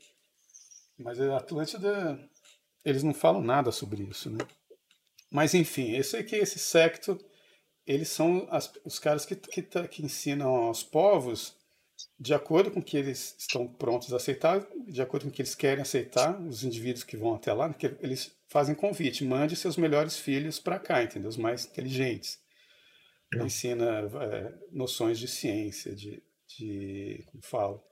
Mas a Atlântida, eles não falam nada sobre isso, né? Mas enfim, esse aqui, esse secto, eles são as, os caras que, que, que ensinam aos povos de acordo com o que eles estão prontos a aceitar, de acordo com o que eles querem aceitar, os indivíduos que vão até lá, que eles fazem convite, mande seus melhores filhos para cá, entendeu? Os mais inteligentes. Ensina é, noções de ciência, de, de como falo,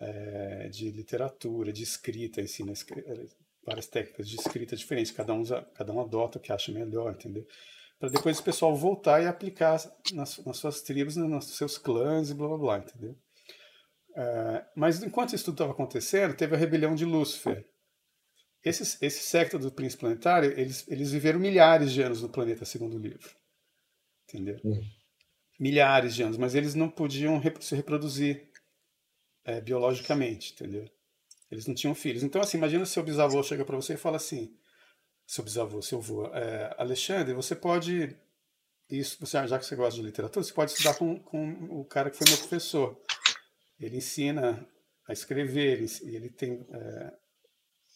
é, de literatura, de escrita, ensina é, várias técnicas de escrita diferentes, cada um, cada um adota o que acha melhor, entendeu? Para depois o pessoal voltar e aplicar nas, nas suas tribos, né, nos seus clãs e blá blá blá, entendeu? Uh, mas enquanto isso tudo estava acontecendo, teve a rebelião de Lúcifer. Esse, esse secto do príncipe planetário, eles, eles viveram milhares de anos no planeta, segundo o livro. Entendeu? Uhum. Milhares de anos, mas eles não podiam se reproduzir é, biologicamente, entendeu? Eles não tinham filhos. Então, assim, imagina se seu bisavô chega para você e fala assim: seu bisavô, seu avô, é, Alexandre, você pode. Isso, você, já que você gosta de literatura, você pode estudar com, com o cara que foi meu professor. Ele ensina a escrever, ele, ele tem. É,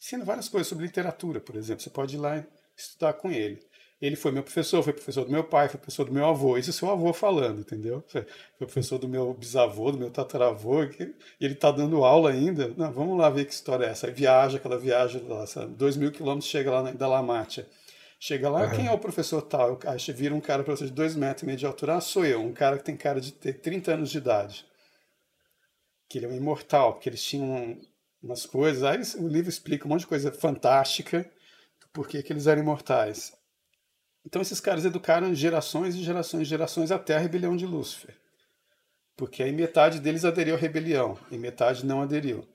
ensina várias coisas sobre literatura, por exemplo. Você pode ir lá estudar com ele. Ele foi meu professor, foi professor do meu pai, foi professor do meu avô. Isso é seu avô falando, entendeu? Foi professor do meu bisavô, do meu tataravô, e ele está dando aula ainda. Não, vamos lá ver que história é essa. Aí viaja, aquela viagem lá, sabe? dois mil quilômetros, chega lá na Dalamátia. Chega lá, uhum. quem é o professor tal? Aí vira um cara de dois metros e meio de altura. Ah, sou eu, um cara que tem cara de ter 30 anos de idade. que ele é um imortal, porque eles tinham umas coisas. Aí o livro explica um monte de coisa fantástica do porquê que eles eram imortais. Então esses caras educaram gerações e gerações e gerações até a rebelião de Lúcifer. Porque aí metade deles aderiu à rebelião e metade não aderiu.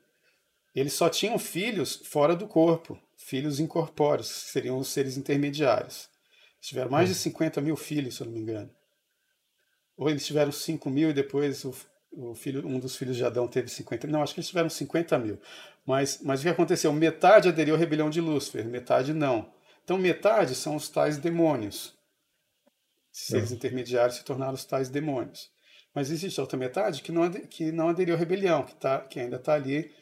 Eles só tinham filhos fora do corpo, filhos incorpóreos, que seriam os seres intermediários. Eles tiveram mais de 50 mil filhos, se eu não me engano. Ou eles tiveram 5 mil e depois o, o filho, um dos filhos de Adão teve 50 mil. Não, acho que eles tiveram 50 mil. Mas, mas o que aconteceu? Metade aderiu à rebelião de Lúcifer, metade não. Então, metade são os tais demônios. Seres é. intermediários se tornaram os tais demônios. Mas existe outra metade que não, que não aderiu à rebelião, que, tá, que ainda está ali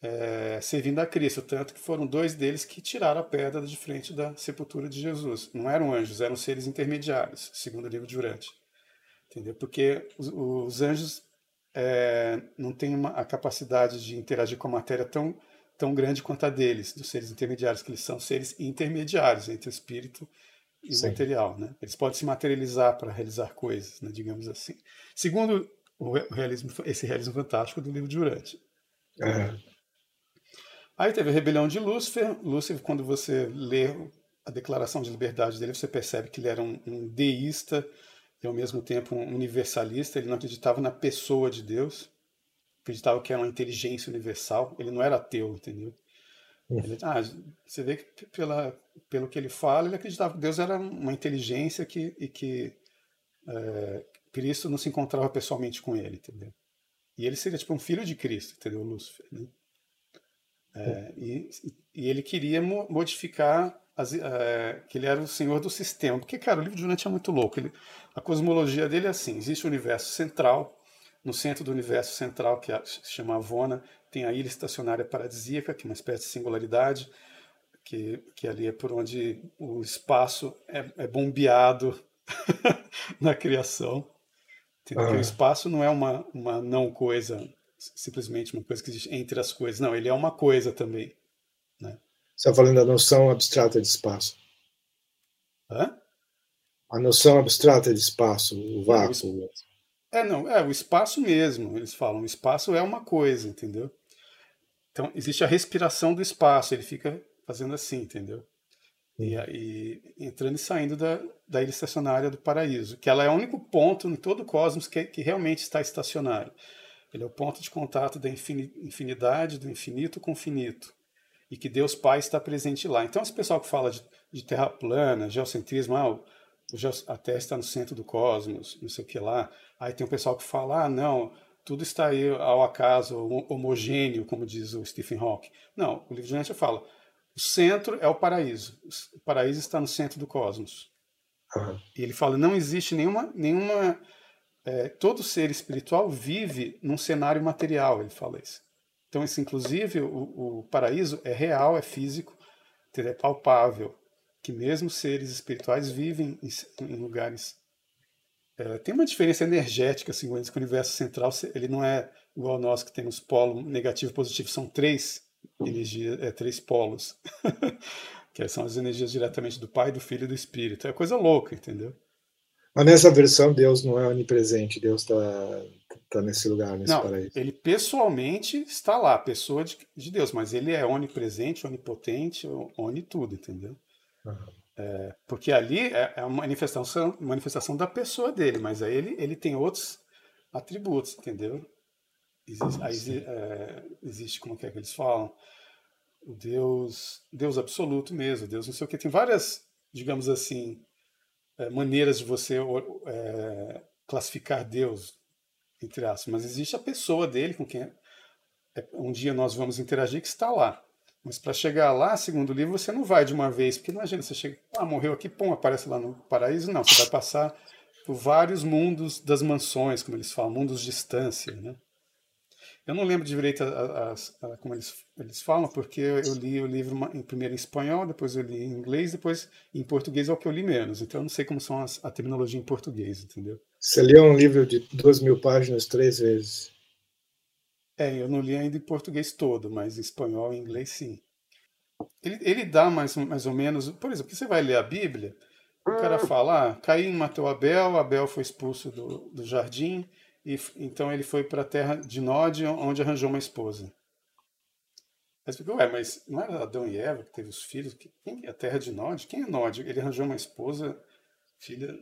é, servindo a Cristo. Tanto que foram dois deles que tiraram a pedra de frente da sepultura de Jesus. Não eram anjos, eram seres intermediários, segundo o livro de Urante. Entendeu? Porque os, os anjos é, não têm uma, a capacidade de interagir com a matéria tão, tão grande quanto a deles, dos seres intermediários, que eles são seres intermediários entre o espírito e Sim. o material. Né? Eles podem se materializar para realizar coisas, né, digamos assim. Segundo o realismo, esse realismo fantástico do livro de Urante. É. Aí teve a rebelião de Lúcifer. Lúcifer, quando você lê a declaração de liberdade dele, você percebe que ele era um, um deísta e ao mesmo tempo um universalista. Ele não acreditava na pessoa de Deus, acreditava que era uma inteligência universal. Ele não era ateu, entendeu? Hum. Ele, ah, você vê que pela, pelo que ele fala, ele acreditava que Deus era uma inteligência que, e que é, Cristo não se encontrava pessoalmente com ele, entendeu? E ele seria tipo um filho de Cristo, entendeu, Lúcifer? Né? É, e, e, ele queria modificar as, é, que ele era o senhor do sistema. Porque, cara, o livro de Junant é muito louco. Ele, a cosmologia dele é assim: existe o universo central. No centro do universo central, que se chama Avona, tem a ilha estacionária paradisíaca, que é uma espécie de singularidade, que, que ali é por onde o espaço é, é bombeado na criação. Porque o espaço não é uma, uma não coisa simplesmente uma coisa que existe entre as coisas. Não, ele é uma coisa também. Né? Você está falando da noção abstrata de espaço. Hã? A noção abstrata de espaço, o vácuo. É, não, é o espaço mesmo. Eles falam, o espaço é uma coisa, entendeu? Então, existe a respiração do espaço, ele fica fazendo assim, entendeu? E aí, entrando e saindo da, da ilha estacionária do paraíso, que ela é o único ponto em todo o cosmos que, que realmente está estacionário. Ele é o ponto de contato da infinidade, do infinito com o finito. E que Deus Pai está presente lá. Então, esse pessoal que fala de, de terra plana, geocentrismo, ah, o, a Terra está no centro do cosmos, não sei o que lá. Aí tem o pessoal que fala, ah, não, tudo está aí ao acaso, homogêneo, como diz o Stephen Hawking. Não, o livro de Nietzsche fala, o centro é o paraíso. O paraíso está no centro do cosmos. Uhum. E ele fala, não existe nenhuma, nenhuma é, todo ser espiritual vive num cenário material, ele fala isso. Então, isso, inclusive, o, o paraíso é real, é físico, é palpável, que mesmo seres espirituais vivem em, lugares. É, tem uma diferença energética, assim, que o universo central ele não é igual ao nosso, que tem os polos negativo e positivo, são três energias, é, três polos, que são as energias diretamente do Pai, do Filho e do Espírito. É coisa louca, entendeu? Mas nessa versão, Deus não é onipresente, Deus está tá nesse lugar, nesse não, paraíso. Ele pessoalmente está lá, pessoa de, de, Deus, mas ele é onipresente, onipotente, oni tudo, entendeu? É, porque ali é, é a manifestação, manifestação da pessoa dele, mas aí ele, ele tem outros atributos, entendeu? Existe, aí, é, existe, como é que eles falam? O Deus, Deus absoluto mesmo, Deus não sei o que. Tem várias, digamos assim, é, maneiras de você é, classificar Deus, entre aspas, mas existe a pessoa dele com quem é, um dia nós vamos interagir que está lá. Mas para chegar lá, segundo o livro, você não vai de uma vez, porque imagina, você chega, ah, morreu aqui, pum, aparece lá no paraíso. Não, você vai passar por vários mundos das mansões, como eles falam, mundos de distância, né? Eu não lembro direito a, a, a, como eles, eles falam, porque eu li o livro em, primeiro em espanhol, depois eu li em inglês, depois em português é o que eu li menos. Então eu não sei como são as, a terminologia em português, entendeu? Você leu um livro de duas mil páginas três vezes? É, eu não li ainda em português todo, mas em espanhol e inglês sim. Ele, ele dá mais, mais ou menos, por exemplo, você vai ler a Bíblia, o cara fala, ah, Caim matou Abel, Abel foi expulso do, do jardim, e então ele foi para a terra de Nod, onde arranjou uma esposa. Aí você fica, ué, mas não era Adão e Eva que teve os filhos? Quem é a terra de Nod? Quem é Nod? Ele arranjou uma esposa, filha.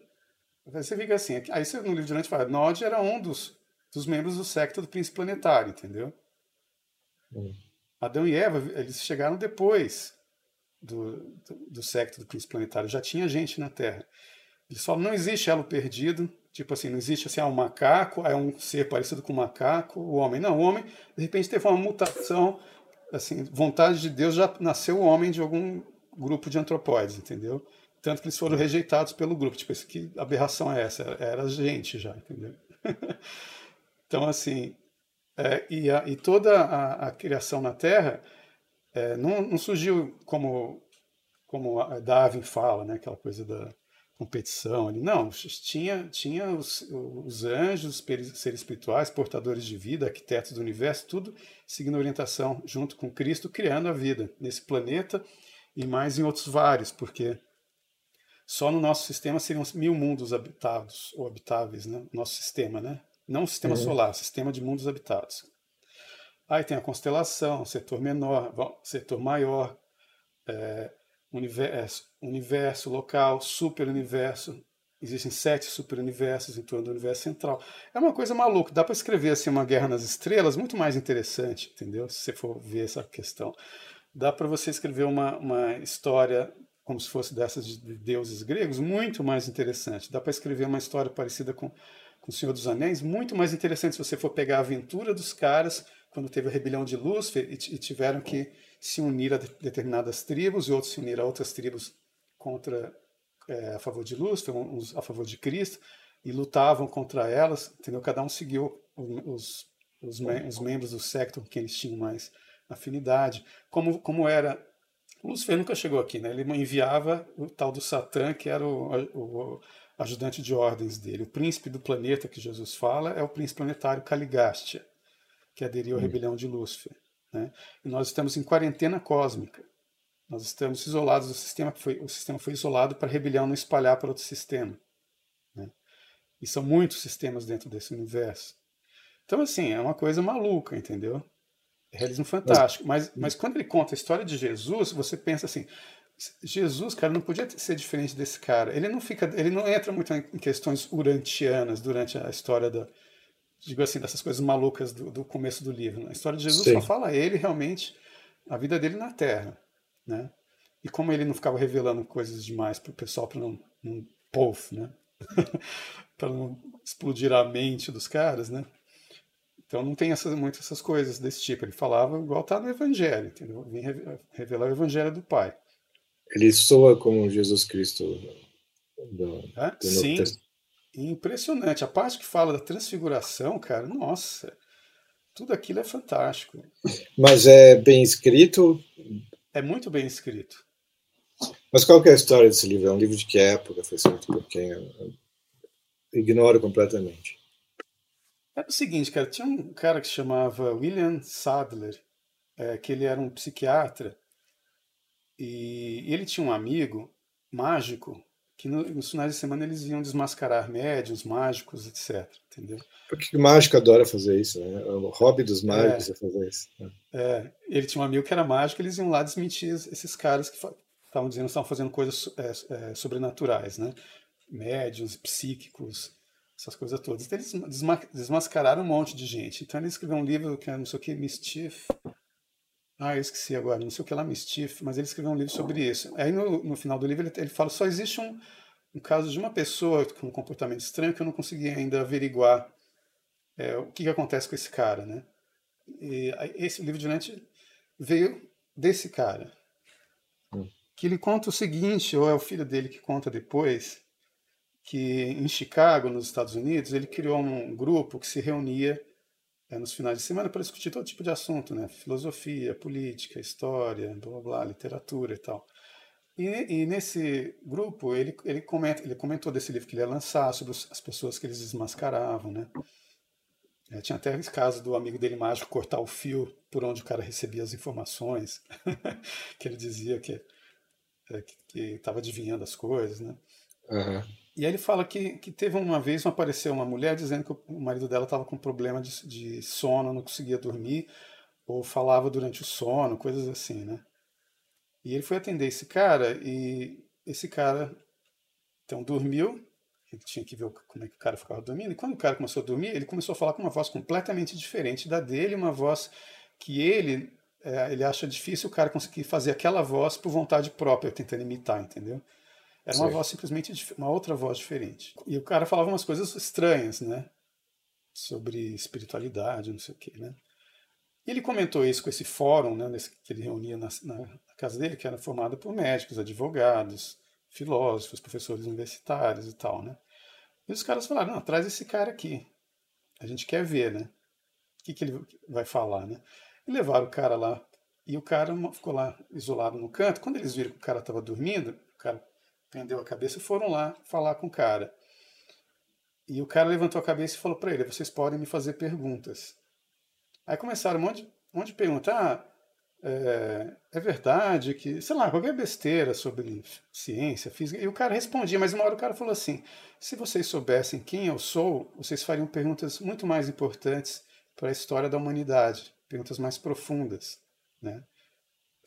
Aí você fica assim, aí você, no livro de Dante fala, Nod era um dos, dos membros do secto do príncipe planetário, entendeu? Hum. Adão e Eva, eles chegaram depois do, do, do secto do príncipe planetário, já tinha gente na Terra. Eles falam, não existe elo perdido, tipo assim, não existe assim, ah, um macaco, é um ser parecido com um macaco, o homem. Não, o homem, de repente, teve uma mutação, assim, vontade de Deus, já nasceu o homem de algum grupo de antropóides, entendeu? Tanto que eles foram rejeitados pelo grupo. Tipo, que aberração é essa? Era gente já, entendeu? então, assim, é, e, a, e, toda a, a, criação na Terra é, não, não, surgiu como, como Darwin fala, né? aquela coisa da competição ali. Não, tinha, tinha os, os anjos, os seres espirituais, portadores de vida, arquitetos do universo, tudo seguindo orientação junto com Cristo, criando a vida nesse planeta e mais em outros vários, porque só no nosso sistema seriam mil mundos habitados ou habitáveis, né? Nosso sistema, né? Não o sistema uhum. solar, sistema de mundos habitados. Aí tem a constelação, setor menor, setor maior, é, universo, universo local, superuniverso. Existem sete superuniversos em torno do universo central. É uma coisa maluca. Dá para escrever assim uma Guerra nas Estrelas muito mais interessante, entendeu? Se você for ver essa questão, dá para você escrever uma, uma história como se fosse dessas de deuses gregos muito mais interessante. Dá para escrever uma história parecida com com o Senhor dos Anéis, muito mais interessante se você for pegar a aventura dos caras quando teve a rebelião de Lúcifer e, e tiveram que se unir a determinadas tribos e outros se unir a outras tribos contra é, a favor de Lúcifer, uns a favor de Cristo e lutavam contra elas, entendeu? Cada um seguiu os, os, os membros do secto que eles tinham mais afinidade, como como era Lúcifer nunca chegou aqui, né? Ele enviava o tal do Satã, que era o, o, ajudante de ordens dele. O príncipe do planeta que Jesus fala é o príncipe planetário Caligástia, que aderiu à hum. rebelião de Lúcifer. Né? E nós estamos em quarentena cósmica. Nós estamos isolados do sistema, foi, o sistema foi isolado para a rebelião não espalhar para outro sistema. Né? E são muitos sistemas dentro desse universo. Então, assim, é uma coisa maluca, entendeu? É realismo fantástico. Mas, mas quando ele conta a história de Jesus, você pensa assim: Jesus, cara, não podia ser diferente desse cara. Ele não fica, ele não entra muito em questões urantianas durante a história da, digo assim, dessas coisas malucas do, do começo do livro. Né? A história de Jesus Sim. só fala ele realmente a vida dele na Terra, né? E como ele não ficava revelando coisas demais para o pessoal para não, não né? para não explodir a mente dos caras, né? Então não tem essas, muitas essas coisas desse tipo. Ele falava igual está no Evangelho, entendeu? Vem revelar o Evangelho do Pai. Ele soa como Jesus Cristo. Do, do sim, impressionante. A parte que fala da transfiguração, cara, nossa, tudo aquilo é fantástico. Mas é bem escrito? É muito bem escrito. Mas qual é a história desse livro? É um livro de que época? Foi escrito por quem? Eu ignoro completamente. Era o seguinte, cara, tinha um cara que se chamava William Sadler, é, que ele era um psiquiatra, e, ele tinha um amigo mágico que no, nos finais de semana eles iam desmascarar médiums, mágicos, etc. Entendeu? Porque o mágico adora fazer isso, né? O hobby dos mágicos é, é fazer isso. Né? É, ele tinha um amigo que era mágico, eles iam lá desmentir esses caras que estavam dizendo que estavam fazendo coisas é, é, sobrenaturais, né? Médiums, psíquicos, essas coisas todas. Então eles desmascararam um monte de gente. Então ele escreveu um livro que é não sei o que, Mischief, ah, eu esqueci agora, não sei o que lá, Mischief, mas ele escreveu um livro sobre isso. Aí no, no final do livro ele, ele fala: só existe um, um caso de uma pessoa com um comportamento estranho que eu não consegui ainda averiguar é, o que, que, acontece com esse cara, né? E esse livro de Lente veio desse cara, hum. que ele conta o seguinte, ou é o filho dele que conta depois, que em Chicago, nos Estados Unidos, ele criou um grupo que se reunia é, nos finais de semana para discutir todo tipo de assunto, né? Filosofia, política, história, blá, blá, blá literatura e tal. E, e, nesse grupo ele, ele, comenta, ele comentou desse livro que ele ia lançar, sobre os, as pessoas que eles desmascaravam, né? É, tinha até esse caso do amigo dele mágico cortar o fio por onde o cara recebia as informações, que ele dizia que é, estava adivinhando as coisas, né? Uhum. E aí ele fala que, que teve uma vez, apareceu uma mulher dizendo que o marido dela estava com problema de, de sono, não conseguia dormir, ou falava durante o sono, coisas assim, né? E ele foi atender esse cara e esse cara então dormiu, ele tinha que ver como é que o cara ficava dormindo, e quando o cara começou a dormir, ele começou a falar com uma voz completamente diferente da dele, uma voz que ele é, ele acha difícil o cara conseguir fazer aquela voz por vontade própria, tentando imitar, entendeu? Era uma Sim. voz simplesmente uma outra voz diferente. E o cara falava umas coisas estranhas, né? Sobre espiritualidade, não sei o quê, né? E ele comentou isso com esse fórum, né, nesse, que ele reunia na, na, casa dele, que era formado por médicos, advogados, filósofos, professores universitários e tal, né? E os caras falaram, não, traz esse cara aqui. A gente quer ver, né? O que, que ele vai falar, né? E levaram o cara lá. E o cara ficou lá isolado no canto. Quando eles viram que o cara estava dormindo, o cara prendeu a cabeça foram lá falar com o cara. E o cara levantou a cabeça e falou para ele: vocês podem me fazer perguntas. Aí começaram um monte, um monte de perguntas. Ah, é, é, verdade que, sei lá, qualquer besteira sobre ciência, física. E o cara respondia, mas uma hora o cara falou assim: se vocês soubessem quem eu sou, vocês fariam perguntas muito mais importantes para a história da humanidade, perguntas mais profundas, né?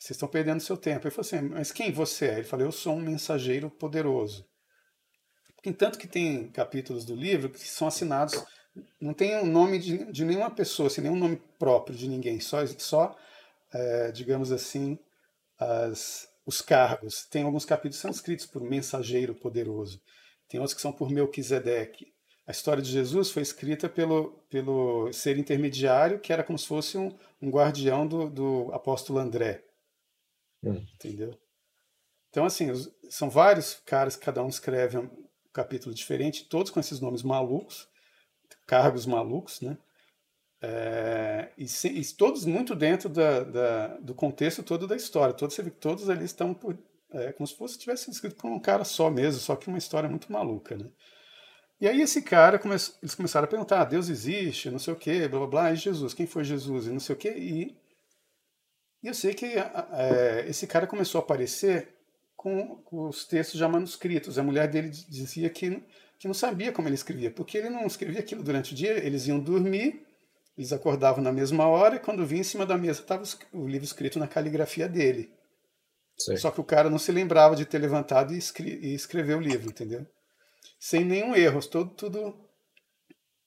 Vocês estão perdendo seu tempo. Ele falou assim, mas quem você é? Ele falou, eu sou um mensageiro poderoso. Porque tanto que tem capítulos do livro que são assinados, não tem o um nome de, de, nenhuma pessoa, assim, nenhum nome próprio de ninguém, só, só é, digamos assim, as, os cargos. Tem alguns capítulos que são escritos por mensageiro poderoso, tem outros que são por Melquisedeque. A história de Jesus foi escrita pelo, pelo ser intermediário, que era como se fosse um, um guardião do, do apóstolo André. Hum. Entendeu? Então, assim, são vários caras, cada um escreve um capítulo diferente, todos com esses nomes malucos, cargos malucos, né? É, e, se, e, todos muito dentro da, da, do contexto todo da história. Todos, todos ali estão por, é, como se fosse tivesse escrito por um cara só mesmo, só que uma história muito maluca, né? E aí esse cara, come, eles começaram a perguntar, ah, Deus existe, não sei o quê, blá blá blá, e Jesus, quem foi Jesus, e não sei o quê, e e eu sei que é, esse cara começou a aparecer com, os textos já manuscritos. A mulher dele dizia que, que não sabia como ele escrevia, porque ele não escrevia aquilo durante o dia, eles iam dormir, eles acordavam na mesma hora, e quando vinha em cima da mesa estava o livro escrito na caligrafia dele. Só que o cara não se lembrava de ter levantado e, escre e escrever o livro, entendeu? Sem nenhum erro, todo, tudo.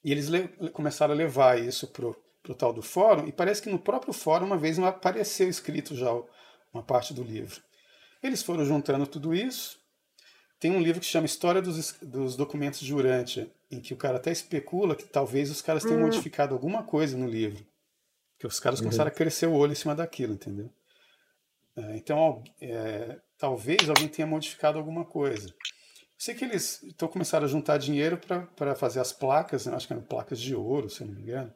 E eles começaram a levar isso pro para o tal do fórum, e parece que no próprio fórum uma vez apareceu escrito já uma parte do livro. Eles foram juntando tudo isso. Tem um livro que chama História dos, dos Documentos de Urântia, em que o cara até especula que talvez os caras tenham hum. modificado alguma coisa no livro. Que os caras uhum. começaram a crescer o olho em cima daquilo, entendeu? É, então, é, talvez alguém tenha modificado alguma coisa. Sei que eles então começaram a juntar dinheiro para fazer as placas, né? acho que eram placas de ouro, se não me engano,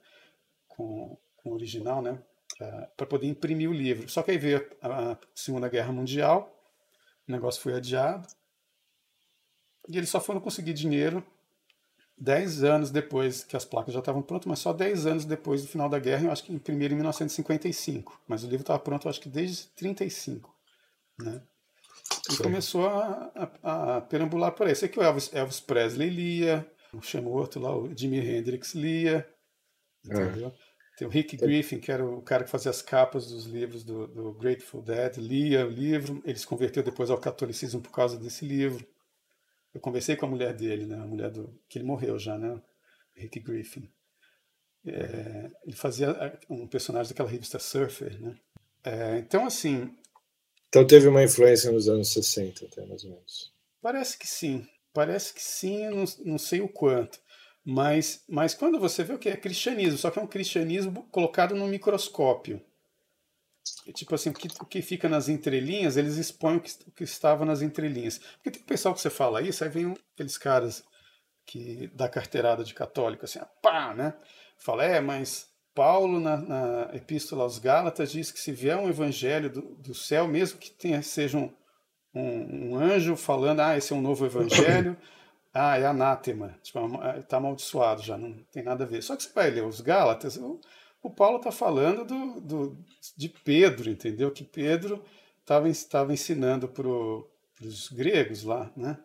com, com o original, né? Para poder imprimir o livro. Só que aí veio a, a Segunda Guerra Mundial, o negócio foi adiado, e eles só foram conseguir dinheiro 10 anos depois que as placas já estavam prontas, mas só 10 anos depois do final da guerra, eu acho que imprimiram em 1955. Mas o livro estava pronto, eu acho que desde 35. Né? E Sim. começou a, a, a, perambular por aí. Sei que o Elvis, Elvis Presley lia, chama o outro lá, o Jimi Hendrix lia, entendeu? É. Tem o Rick Griffin, que era o cara que fazia as capas dos livros do, do Grateful Dead, lia o livro, ele se converteu depois ao catolicismo por causa desse livro. Eu conversei com a mulher dele, né, a mulher do que ele morreu já, né, Rick Griffin. É, ele fazia um personagem daquela revista Surfer, né? É, então, assim. Então teve uma influência nos anos 60, até mais ou menos. Parece que sim. Parece que sim, não, não sei o quanto. Mas, mas quando você vê o que é cristianismo, só que é um cristianismo colocado no microscópio. E, tipo assim, o que, o que fica nas entrelinhas, eles expõem o que, o que estava nas entrelinhas. Porque tem pessoal que você fala isso, aí vem aqueles caras que dá carteirada de católico, assim, pá, né? Fala, é, mas Paulo, na, na, Epístola aos Gálatas, diz que se vier um evangelho do, do céu, mesmo que tenha, seja um, um, um anjo falando, ah, esse é um novo evangelho, ah, é anátema, tipo, está amaldiçoado já, não tem nada a ver. Só que você vai ler os Gálatas, o, o Paulo está falando do, do, de Pedro, entendeu? Que Pedro estava ensinando para os gregos lá, né?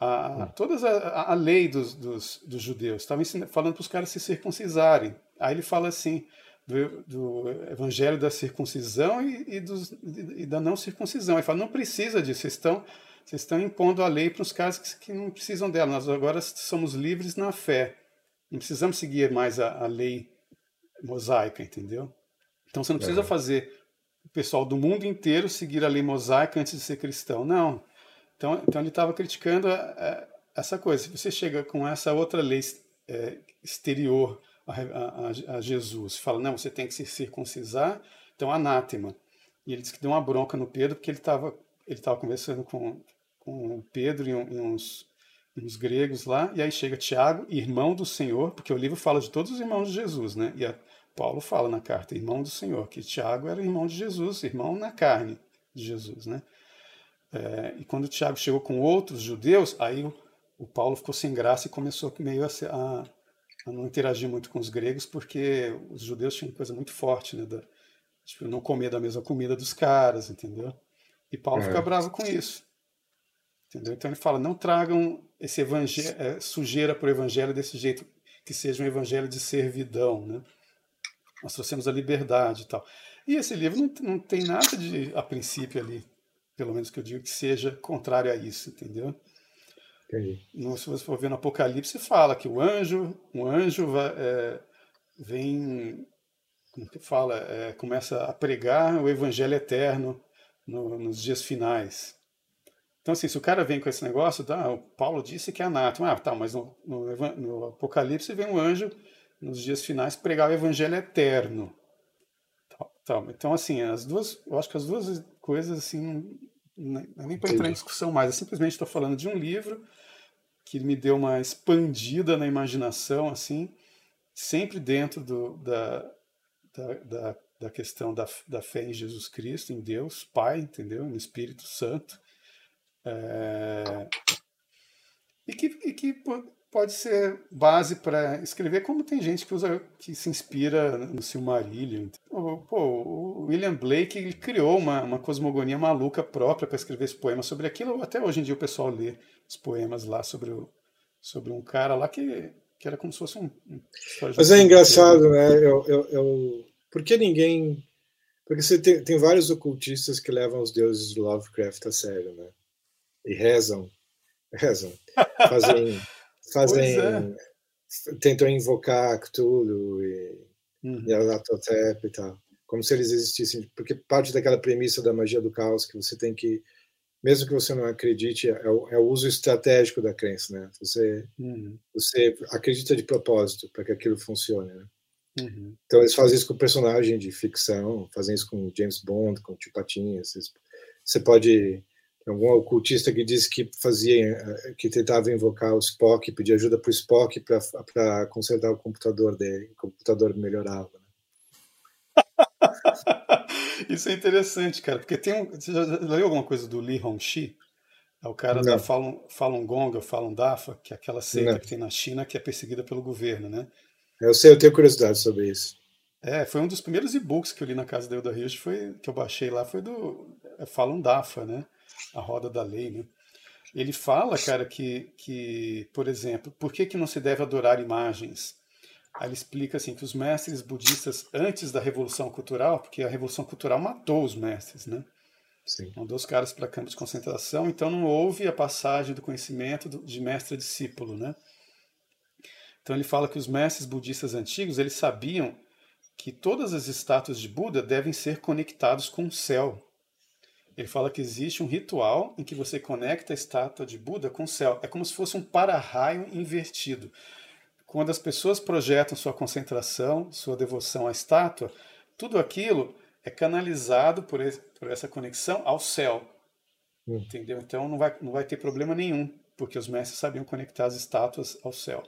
a, toda a, a, lei dos, dos, dos judeus, estava falando para os caras se circuncisarem. Aí ele fala assim, do, do evangelho da circuncisão e, e, dos, e, da não circuncisão. Ele fala, não precisa disso, vocês estão, vocês estão impondo a lei para os caras que, que, não precisam dela. Nós agora somos livres na fé. Não precisamos seguir mais a, a lei mosaica, entendeu? Então você não precisa é. fazer o pessoal do mundo inteiro seguir a lei mosaica antes de ser cristão. Não. Então, então ele estava criticando a, a, essa coisa. Se você chega com essa outra lei é, exterior a, a, Jesus, fala, não, você tem que se circuncisar, então anátema. E ele disse que deu uma bronca no Pedro, porque ele estava ele tava conversando com, com Pedro e, e uns, uns gregos lá, e aí chega Tiago, irmão do Senhor, porque o livro fala de todos os irmãos de Jesus, né? E Paulo fala na carta, irmão do Senhor, que Tiago era irmão de Jesus, irmão na carne de Jesus, né? É, e quando Tiago chegou com outros judeus, aí o, o Paulo ficou sem graça e começou meio a, a, a, não interagir muito com os gregos, porque os judeus tinham coisa muito forte, né? Da, tipo, não comer da mesma comida dos caras, entendeu? E Paulo é. fica bravo com isso. Entendeu? Então ele fala: não tragam esse evangelho, é, sujeira para o evangelho desse jeito, que seja um evangelho de servidão, né? Nós trouxemos a liberdade e tal. E esse livro não, não tem nada de, a princípio ali, pelo menos que eu digo, que seja contrário a isso, entendeu? Entendi. No, se você for ver no Apocalipse, fala que o anjo, um anjo vai, é, vem, como que fala, é, começa a pregar o evangelho eterno no, nos dias finais. Então, assim, se o cara vem com esse negócio, tá, o Paulo disse que é anátema. Ah, tá, mas no, no, no Apocalipse vem um anjo nos dias finais pregar o evangelho eterno. Então, assim, as duas, eu acho que as duas coisas, assim, não é nem para entrar em discussão mais. Eu simplesmente estou falando de um livro que me deu uma expandida na imaginação, assim, sempre dentro do, da, da, da, da questão da, da fé em Jesus Cristo, em Deus, Pai, entendeu? No Espírito Santo. É, e que, e que pode ser base para escrever, como tem gente que usa, que se inspira no Silmarillion. Pô, o William Blake ele criou uma, uma cosmogonia maluca própria para escrever esse poema sobre aquilo. Até hoje em dia o pessoal lê os poemas lá sobre, o, sobre um cara lá que, que era como se fosse um. um Mas é engraçado, né? Eu, eu, eu, por que ninguém. Porque você tem, tem vários ocultistas que levam os deuses de Lovecraft a sério, né? E rezam. Rezam. Fazem fazem é. tentam invocar Cthulhu e, uhum. e Alatotep e tal, como se eles existissem, porque parte daquela premissa da magia do caos que você tem que mesmo que você não acredite, é o, é o uso estratégico da crença, né? Você, uhum. você acredita de propósito para que aquilo funcione, né? Uhum. Então eles fazem isso com personagem de ficção, fazem isso com James Bond, com Tio Patinhas. Você pode algum ocultista que disse que fazia, eh, que tentava invocar o Spock, pedir ajuda para o Spock para consertar o computador dele, o computador melhorava. Né? Isso é interessante, cara, porque tem um, você já leu alguma coisa do Li Hongxi? É o cara Não. da Falun, Falun Gong ou Falun Dafa, que é aquela seita Não. que tem na China que é perseguida pelo governo, né? Eu sei, eu tenho curiosidade sobre isso. É, foi um dos primeiros e-books que eu li na casa da Hilda Rios, foi que eu baixei lá, foi do é Falun Dafa, né? a roda da lei, né? Ele fala, cara, que, que por exemplo, por que, que não se deve adorar imagens? Aí ele explica assim que os mestres budistas, antes da Revolução Cultural, porque a Revolução Cultural matou os mestres, né? Sim. Mandou os caras para campos de concentração, então não houve a passagem do conhecimento de mestre a discípulo, né? Então ele fala que os mestres budistas antigos, eles sabiam que todas as estátuas de Buda devem ser conectados com o céu, ele fala que existe um ritual em que você conecta a estátua de Buda com o céu. É como se fosse um para-raio invertido. Quando as pessoas projetam sua concentração, sua devoção à estátua, tudo aquilo é canalizado por, esse, por essa conexão ao céu. Hum. Entendeu? Então não vai, não vai ter problema nenhum, porque os mestres sabiam conectar as estátuas ao céu.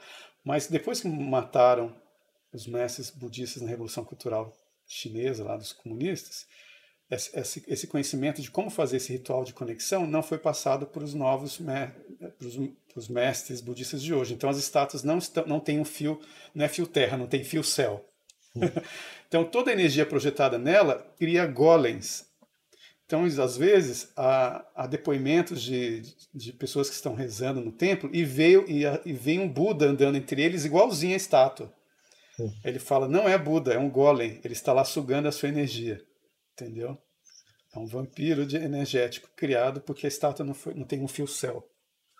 Mas depois que mataram os mestres budistas na Revolução Cultural Chinesa, lá dos comunistas, esse, esse conhecimento de como fazer esse ritual de conexão não foi passado para os novos para os mestres budistas de hoje. Então as estátuas não, estão, não têm um fio, não é fio terra, não tem fio céu. então toda a energia projetada nela cria golems. Então, às vezes, há, há depoimentos de, de pessoas que estão rezando no templo e veio e, e vem um Buda andando entre eles igualzinho a estátua. Hum. Ele fala, não é Buda, é um golem. Ele está lá sugando a sua energia. Entendeu? É um vampiro de energético criado porque a estátua não, foi, não tem um fio céu.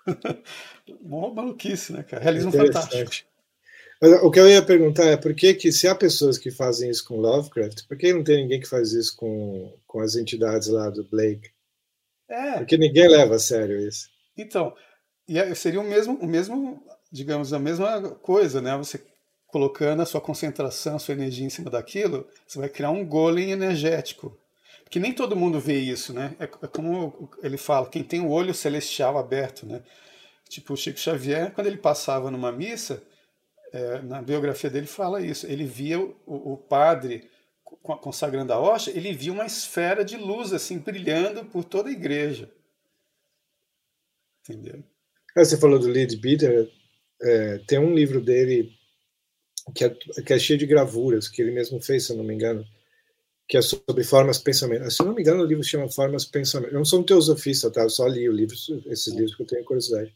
Mó maluquice, né, cara? Realismo fantástico. O que eu ia perguntar é por que, que se há pessoas que fazem isso com Lovecraft, por que não tem ninguém que faz isso com, com as entidades lá do Blake? É. Porque ninguém leva a sério isso. Então, é, seria o mesmo, o mesmo, digamos, a mesma coisa, né? Você colocando a sua concentração, a sua energia em cima daquilo, você vai criar um golem energético. Porque nem todo mundo vê isso, né? É, é como ele fala, quem tem o olho celestial aberto, né? Tipo, o Chico Xavier, quando ele passava numa missa, é, na biografia dele fala isso. Ele via o, o padre consagrando a hóstia, ele via uma esfera de luz assim brilhando por toda a igreja. Entendeu? Você falou do Lead Bitter, é, tem um livro dele que é, que é, cheio de gravuras, que ele mesmo fez, se eu não me engano, que é sobre formas de pensamento. Se eu não me engano, o livro chama Formas Pensamento. Eu não sou um teosofista, tá? eu só li o livro, esses livros que eu tenho curiosidade.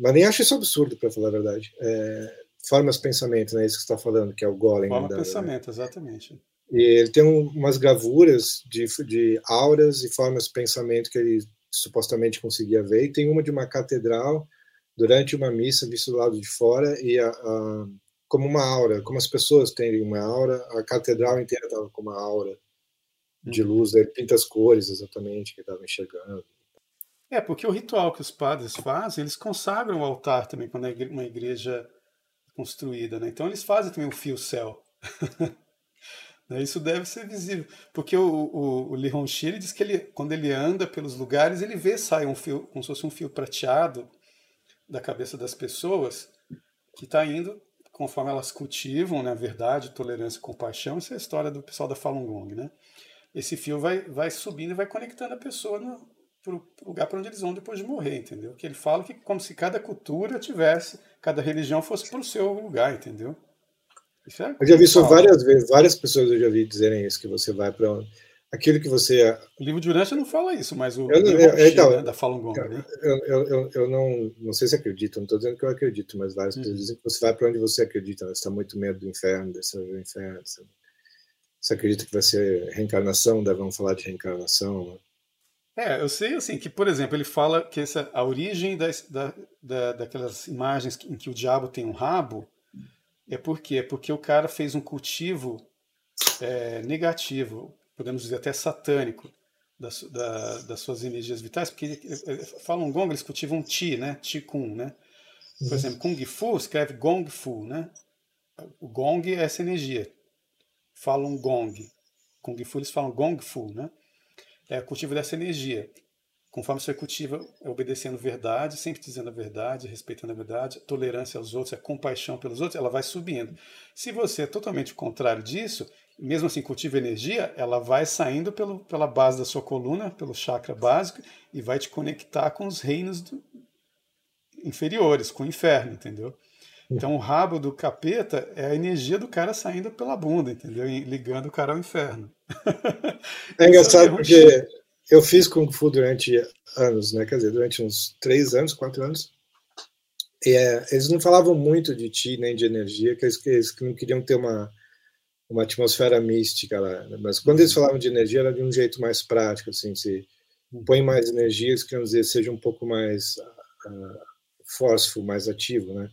Mas nem acho isso absurdo, para falar a verdade. É, formas pensamento, né? Isso que você está falando, que é o Golem. Forma de pensamento, exatamente. E ele tem um, umas gravuras de, de auras e formas pensamento que ele supostamente conseguia ver. E tem uma de uma catedral durante uma missa, visto do lado de fora, e a, a, como uma aura, como as pessoas têm uma aura, a catedral inteira estava com uma aura de uhum. luz, ele pinta as cores exatamente que estava enxergando. É, porque o ritual que os padres fazem, eles consagram o altar também quando é uma igreja construída, né? Então eles fazem também o fio céu. Né, isso deve ser visível, porque o, o, o Li Hongxi, ele diz que ele, quando ele anda pelos lugares, ele vê sai um fio, como se fosse um fio prateado da cabeça das pessoas que está indo conforme elas cultivam, né, a verdade, tolerância compaixão. Isso é a história do pessoal da Falun Gong, né? Esse fio vai, vai subindo e vai conectando a pessoa no, para o lugar para onde eles vão depois de morrer, entendeu? Que ele fala que como se cada cultura tivesse, cada religião fosse para o seu lugar, entendeu? É eu já vi isso várias vezes, várias pessoas eu já vi dizerem isso, que você vai para aquilo que você. O livro de Urântia não fala isso, mas o eu, eu, então, né, da Falun Gong, né? Eu, eu, eu, não, não sei se acredito, não estou dizendo que eu acredito, mas várias pessoas uhum. dizem que você vai para onde você acredita, né? você está muito medo do inferno, desse inferno. Você, você acredita que vai ser reencarnação, daí vamos falar de reencarnação. Né? É, eu sei assim que, por exemplo, ele fala que essa, a origem das, da, da, daquelas imagens em que o diabo tem um rabo é porque é porque o cara fez um cultivo é, negativo, podemos dizer até satânico, das, da, das suas energias vitais, porque falam gong, eles cultivam ti, né? Ti kung, né? Por uhum. exemplo, Kung Fu escreve Gong Fu, né? O gong é essa energia. Falam gong. Kung Fu eles falam Gong Fu, né? É cultivo dessa energia. Conforme você cultiva, obedecendo verdade, sempre dizendo a verdade, respeitando a verdade, tolerância aos outros, a compaixão pelos outros, ela vai subindo. Se você é totalmente o contrário disso, mesmo assim cultiva energia, ela vai saindo pelo, pela base da sua coluna, pelo chakra básico, e vai te conectar com os reinos do, inferiores, com o inferno, entendeu? Então o rabo do capeta é a energia do cara saindo pela bunda, entendeu? E ligando o cara ao inferno. É engraçado porque eu fiz Kung Fu durante anos, né? Quer dizer, durante uns três anos, quatro anos. E, é, eles não falavam muito de ti nem de energia, que eles, eles não queriam ter uma, uma atmosfera mística lá. Né? Mas quando eles falavam de energia, era de um jeito mais prático, assim, se põe mais energia, eles queriam dizer seja um pouco mais uh, forceful, mais ativo, né?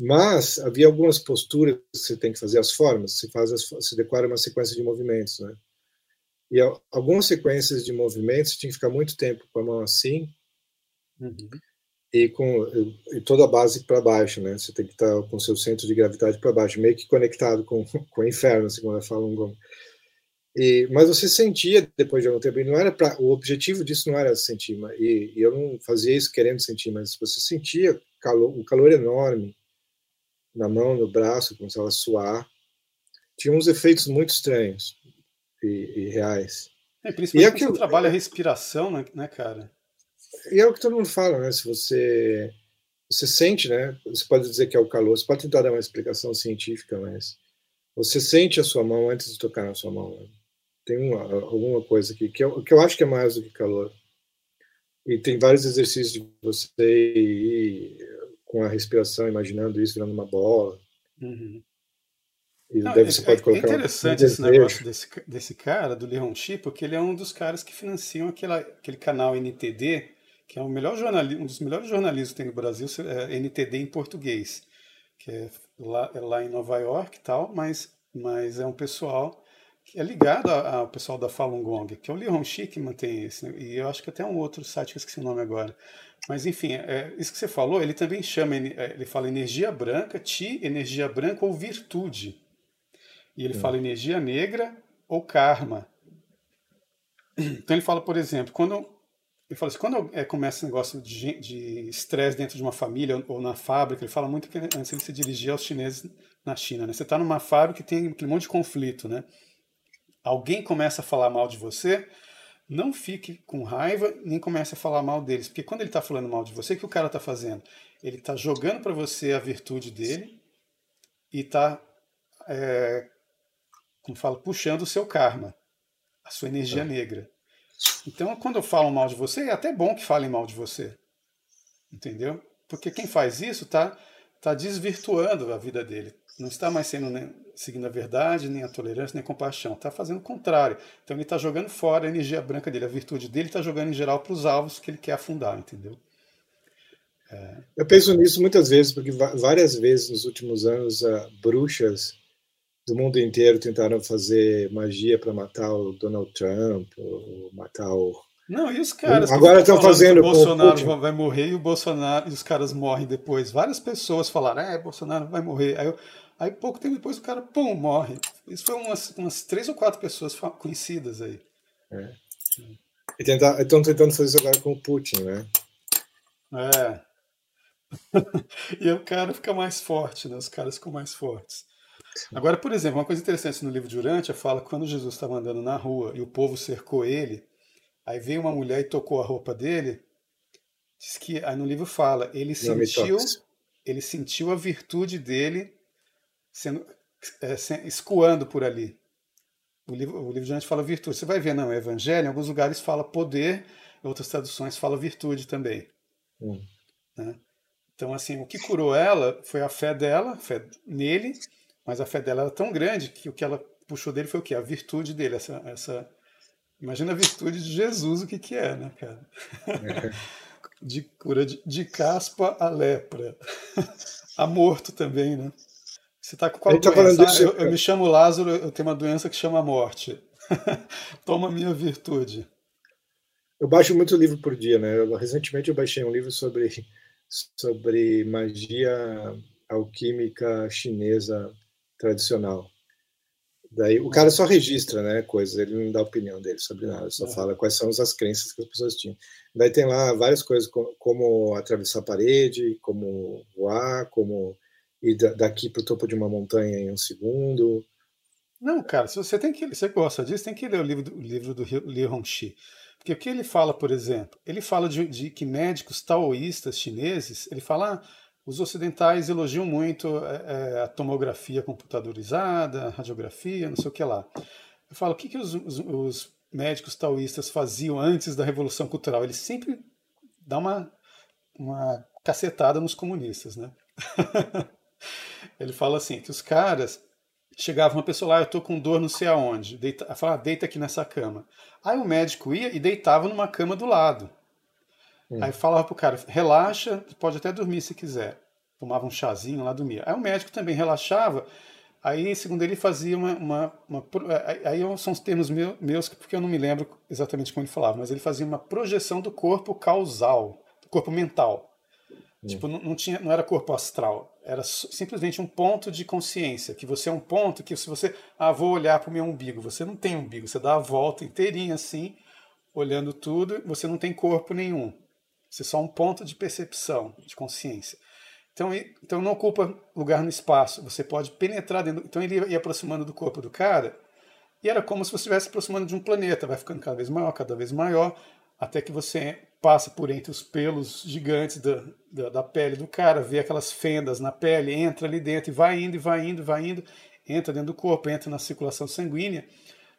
Mas havia algumas posturas que você tem que fazer, as formas, você faz, as, você decora uma sequência de movimentos, né? E algumas sequências de movimentos tinha que ficar muito tempo com a mão assim uhum. e com e toda a base para baixo, né? Você tem que estar com seu centro de gravidade para baixo, meio que conectado com, com o inferno, assim como fala um e, mas você sentia depois de algum tempo, e não era para o objetivo disso não era sentir, e, e eu não fazia isso querendo sentir, mas você sentia calor, um calor enorme na mão, no braço, começava a suar. Tinha uns efeitos muito estranhos e, e reais. É, principalmente e é que você trabalha a respiração, né, né, cara? E é o que todo mundo fala, né? Se você você sente, né? Você pode dizer que é o calor. Você pode tentar dar uma explicação científica, mas você sente a sua mão antes de tocar na sua mão. Né? tem uma, alguma coisa aqui que eu, que eu acho que é mais do que calor. E tem vários exercícios de você ir com a respiração, imaginando isso virando uma bola. Uhum. E Não, deve, é, você pode é colocar um interessante esse desejo. negócio desse, desse cara, do Leon Chi, porque ele é um dos caras que financiam aquela, aquele canal NTD, que é o melhor um dos melhores jornalistas que tem no Brasil, é NTD em português, que é lá, é lá em Nova York e tal, mas, mas é um pessoal é ligado ao pessoal da Falun Gong, que é o Leon Chi que mantém esse, né? e eu acho que até um outro site que eu esqueci o nome agora. Mas enfim, é, isso que você falou, ele também chama, é, ele fala energia branca, Ti, energia branca ou virtude. E ele fala energia negra ou karma. Então ele fala, por exemplo, quando ele fala assim, quando é, começa esse negócio de estresse dentro de uma família ou na fábrica, ele fala muito que antes ele se dirigia aos chineses na China, né? Você está numa fábrica e tem aquele monte de conflito, né? Alguém começa a falar mal de você, não fique com raiva, nem comece a falar mal deles, porque quando ele está falando mal de você, o que o cara está fazendo? Ele está jogando para você a virtude dele e está como fala, puxando o seu karma, a sua energia negra. Então, quando eu falo mal de você, é até bom que falem mal de você. Entendeu? Porque quem faz isso está tá desvirtuando a vida dele. Não está mais sendo né, seguindo a verdade, nem a tolerância, nem a compaixão. Está fazendo o contrário. Então ele está jogando fora a energia branca dele, a virtude dele está jogando em geral para os alvos que ele quer afundar, entendeu? Eu penso nisso muitas vezes, porque várias vezes nos últimos anos, ah, bruxas do mundo inteiro tentaram fazer magia para matar o Donald Trump, ou matar o. Não, e os caras Agora estão fazendo o o Bolsonaro vai- vai morrer e o Bolsonaro e os caras morrem depois. Várias pessoas falaram, é, Bolsonaro vai morrer. Aí, eu- aí pouco tempo depois o cara, pum, morre. Isso foi umas, umas três ou quatro pessoas conhecidas aí. E tentar, estão tentando fazer isso agora com o Putin, né? É. e o cara fica mais forte, né? Os caras ficam mais fortes. Agora, por exemplo, uma coisa interessante no livro de Urântia fala que quando Jesus estava andando na rua e o povo cercou ele, aí veio uma mulher e tocou a roupa dele, diz que aí no livro fala, ele sentiu, ele sentiu a virtude dele sendo é, se- escoando por ali. O livro, o livro de Urântia fala virtude. Você vai ver, não, o evangelho, em alguns lugares fala poder, em outras traduções fala virtude também. Hum. né? Então, assim, o que curou ela foi a fé dela, a fé nele, mas a fé dela era tão grande que o que ela puxou dele foi o quê? A virtude dele, essa, essa... Imagina a virtude de Jesus, o que que é, né, cara? De cura de, de caspa a lepra. a morto também, né? Você tá com qual A gente tá doença? Ah, disso, eu, eu cara. me chamo Lázaro, eu tenho uma doença que chama morte. Toma minha virtude. Eu baixo muito livro por dia, né? Eu- recentemente eu baixei um livro sobre, sobre magia alquímica chinesa tradicional. Daí o cara só registra, né, coisas, ele não dá opinião dele sobre nada, só Uhum. fala quais são as crenças que as pessoas tinham. Daí tem lá várias coisas co- como atravessar a parede, como voar, como da- daqui para o topo de uma montanha em um segundo. Não, cara, se você tem que, você gosta disso, tem que ler o livro do, livro do Li Hongxi. Porque o que ele fala, por exemplo, ele fala de, de que médicos taoístas chineses, ele fala, ah, os ocidentais elogiam muito é, a tomografia computadorizada, a radiografia, não sei o que lá. Eu falo, o que, que os, os- os médicos taoístas faziam antes da Revolução Cultural? Eles sempre dão uma, uma cacetada nos comunistas, né? ele fala assim, que os caras chegava uma pessoa lá, eu tô com dor não sei aonde, deita, fala, ah, deita aqui nessa cama. Aí o médico ia e deitava numa cama do lado. Hum. Aí falava pro cara, relaxa, pode até dormir se quiser. Tomava um chazinho lá, dormia. Aí o médico também relaxava, aí segundo ele fazia uma... uma, uma pro- aí- são os termos meu- meus, porque eu não me lembro exatamente como ele falava, mas ele fazia uma projeção do corpo causal, do corpo mental. Tipo, não, não tinha, não era corpo astral, era simplesmente um ponto de consciência, que você é um ponto que se você, ah, vou olhar para o meu umbigo, você não tem umbigo, você dá a volta inteirinha assim, olhando tudo, você não tem corpo nenhum. Você é só um ponto de percepção, de consciência. Então, então não ocupa lugar no espaço, você pode penetrar dentro. Então ele ia aproximando do corpo do cara, e era como se você estivesse aproximando de um planeta, vai ficando cada vez maior, cada vez maior, até que você passa por entre os pelos gigantes da, da, da pele do cara, vê aquelas fendas na pele, entra ali dentro e vai indo, e vai indo, e vai indo, entra dentro do corpo, entra na circulação sanguínea,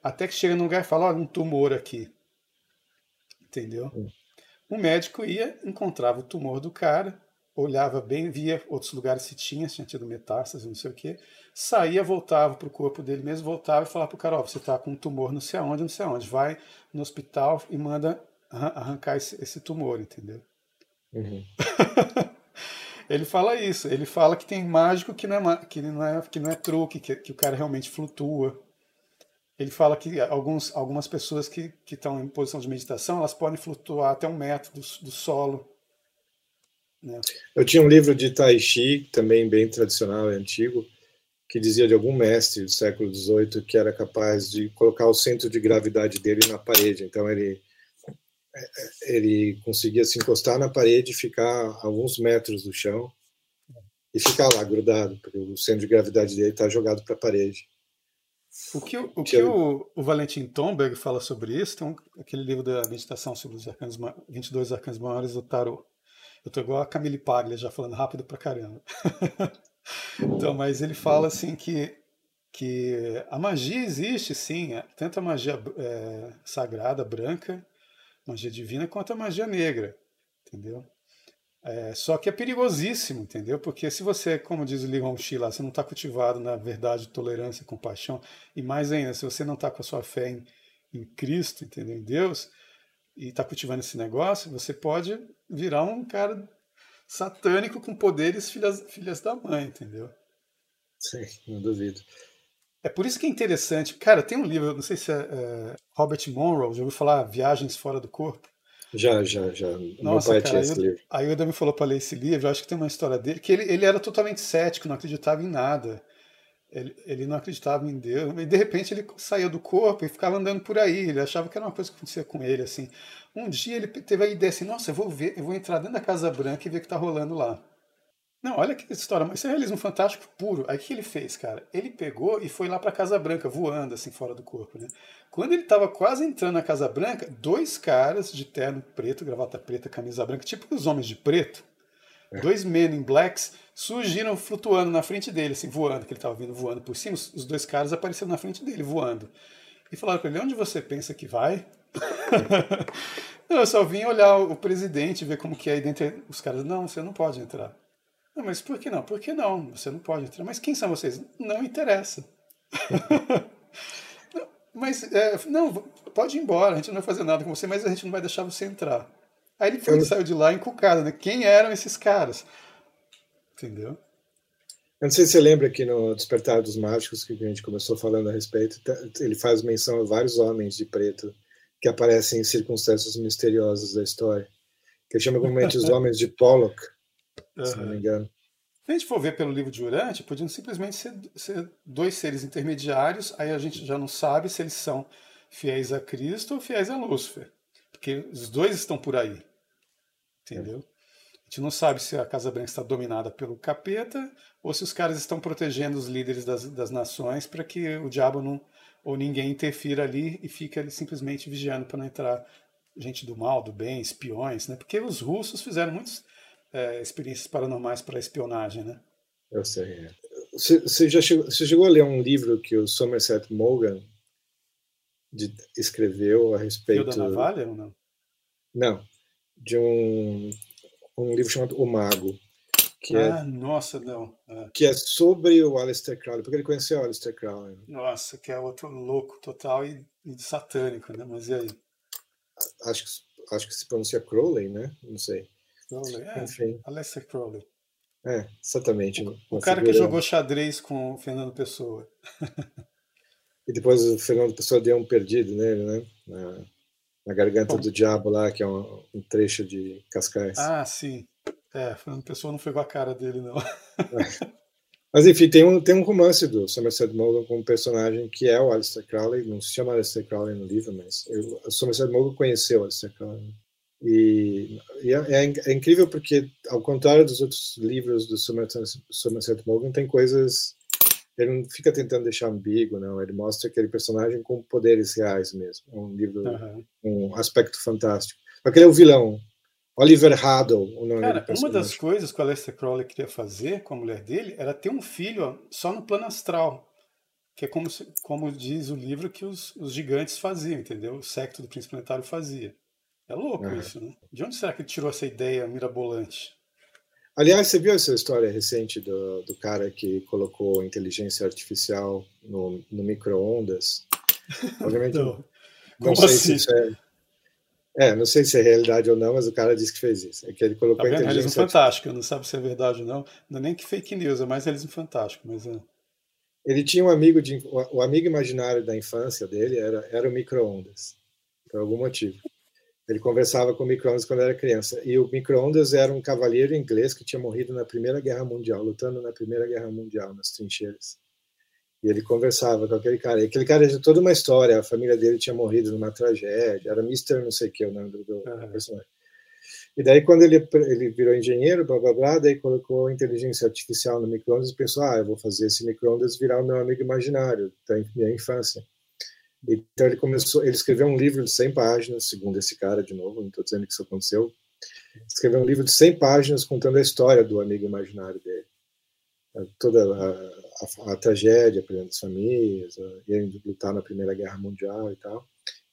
Até que chega num lugar e fala, olha, um tumor aqui. Entendeu? O médico ia, encontrava o tumor do cara, olhava bem, via outros lugares se tinha, se tinha tido metástase, não sei o quê, saía, voltava para o corpo dele mesmo, voltava e falava para o cara, ó, você está com um tumor não sei aonde, não sei aonde, vai no hospital e manda arrancar esse, esse tumor, entendeu? Uhum. ele fala isso, ele fala que tem mágico que não é, que não é, que não é truque, que, que o cara realmente flutua. Ele fala que alguns, algumas pessoas que estão em posição de meditação, elas podem flutuar até um metro do, do solo. Né? Eu tinha um livro de Tai Chi, também bem tradicional e antigo, que dizia de algum mestre do século XVIII que era capaz de colocar o centro de gravidade dele na parede. Então ele ele conseguia se encostar na parede e ficar alguns metros do chão e ficar lá grudado, porque o centro de gravidade dele está jogado para a parede. O que, o, o, que o, o, Valentim Tomberg fala sobre isso, tem um, aquele livro da meditação sobre os arcanos, 22 arcanos maiores do tarot. Eu tô igual a Camille Paglia, já falando rápido pra caramba. então, mas ele fala assim que, que a magia existe sim, é, tanto a magia é, sagrada, branca, magia divina, quanto a magia negra, entendeu? É, só que é perigosíssimo, entendeu? Porque se você, como diz o Li Hongxi lá, você não está cultivado na verdade, tolerância, compaixão, e mais ainda, se você não está com a sua fé em, em Cristo, entendeu? Em Deus, e está cultivando esse negócio, você pode virar um cara satânico com poderes filhas, filhas da mãe, entendeu? Sim, não duvido. É por isso que é interessante. Cara, tem um livro, não sei se é, é Robert Monroe, já ouviu falar Viagens Fora do Corpo? Já, já, já. Nossa, Meu pai cara, tinha esse livro. A Ilda me falou para ler esse livro, eu acho que tem uma história dele, que ele, ele era totalmente cético, não acreditava em nada. Ele, ele não acreditava em Deus. E de repente ele saía do corpo e ficava andando por aí. Ele achava que era uma coisa que acontecia com ele. assim. Um dia ele teve a ideia assim: nossa, eu vou ver, eu vou entrar dentro da Casa Branca e ver o que está rolando lá. Não, olha que história, mas isso é realismo fantástico puro. Aí o que ele fez, cara? Ele pegou e foi lá para Casa Branca, voando assim fora do corpo, né? Quando ele estava quase entrando na Casa Branca, dois caras de terno preto, gravata preta, camisa branca, tipo os homens de preto, é. dois men in blacks, surgiram flutuando na frente dele, assim, voando, que ele estava vindo voando por cima, os dois caras apareceram na frente dele, voando. E falaram para ele, onde você pensa que vai? não, eu só vim olhar o presidente, ver como que é aí dentro. Os caras, não, você não pode entrar. Não, mas por que não? Por que não? Você não pode entrar. Mas quem são vocês? Não interessa. mas, é, não, pode ir embora, a gente não vai fazer nada com você, mas a gente não vai deixar você entrar. Aí ele foi, saiu de lá encucado, né? Quem eram esses caras? Entendeu? Eu não sei se você lembra que no Despertar dos Mágicos, que a gente começou falando a respeito, tá, ele faz menção a vários homens de preto que aparecem em circunstâncias misteriosas da história, que chama comumente os homens de Pollock, uhum. se não me engano. Se a gente for ver pelo livro de Urante, podiam simplesmente ser, ser, dois seres intermediários, aí a gente já não sabe se eles são fiéis a Cristo ou fiéis a Lúcifer, porque os dois estão por aí, entendeu? A gente não sabe se a Casa Branca está dominada pelo capeta ou se os caras estão protegendo os líderes das, das nações para que o diabo não ou ninguém interfira ali e fica ali simplesmente vigiando para não entrar gente do mal, do bem, espiões, né? Porque os russos fizeram muitas é, experiências paranormais para espionagem, né? Eu sei. É. Você, você já chegou, você chegou a ler um livro que o Somerset Maugham de, escreveu a respeito da navalha ou não? Não, de um um livro chamado O Mago que é ah, é, nossa, não. É. Que é sobre o Aleister Crowley, porque ele conheceu o Aleister Crowley. Nossa, que é outro louco total e, e satânico, né? Mas e aí? Acho que, acho que se pronuncia Crowley, né? Não sei. Crowley, é. Enfim. Aleister Crowley. É, exatamente. O, o cara figura... que jogou xadrez com o Fernando Pessoa. e depois o Fernando Pessoa deu um perdido nele, né? Na, na garganta Bom. do diabo lá, que é um, um trecho de Cascais. Ah, sim. É, Fernando Pessoa não foi com a cara dele, não. Mas enfim, tem um, tem um romance do Somerset Maugham com um personagem que é o Alistair Crowley, não se chama Alistair Crowley no livro, mas eu, o Somerset Maugham conheceu o Alistair Crowley. E, e é, é, é, incrível porque, ao contrário dos outros livros do Somerset, Somerset Maugham, tem coisas. Ele não fica tentando deixar ambíguo, não. Ele mostra aquele personagem com poderes reais mesmo. É um livro, uhum. um aspecto fantástico. Aquele é o vilão, Oliver Haddle, o nome Cara, uma das coisas que o Aleister Crowley queria fazer com a mulher dele era ter um filho só no plano astral. que é como, como diz o livro que os, os gigantes faziam, entendeu? O secto do príncipe planetário fazia. É louco uhum. isso, né? De onde será que ele tirou essa ideia mirabolante? Aliás, você viu essa história recente do, do cara que colocou inteligência artificial no, no micro-ondas? Obviamente, não. não sei assim? se é, é, não sei se é realidade ou não, mas o cara disse que fez isso. É que ele colocou tá a inteligência realismo fantástico, não sabe se é verdade ou não. Não é nem que fake news, é mais realismo fantástico, mas é. Ele tinha um amigo de o amigo imaginário da infância dele era era o micro-ondas, por algum motivo. Ele conversava com o micro-ondas quando era criança. E o micro-ondas era um cavalheiro inglês que tinha morrido na Primeira Guerra Mundial, lutando na Primeira Guerra Mundial, nas trincheiras. E ele conversava com aquele cara. E aquele cara tinha toda uma história. A família dele tinha morrido numa tragédia. Era Mr. não sei o que o nome do, do uhum. personagem. E daí, quando ele, ele virou engenheiro, blá, blá, blá, daí colocou inteligência artificial no micro-ondas e pensou, ah, eu vou fazer esse micro-ondas virar o meu amigo imaginário da minha infância. Então ele começou, ele escreveu um livro de 100 páginas, segundo esse cara de novo, não estou dizendo que isso aconteceu. Escreveu um livro de 100 páginas contando a história do amigo imaginário dele. Toda a, a, a tragédia, exemplo, das famílias, ele lutar na Primeira Guerra Mundial e tal.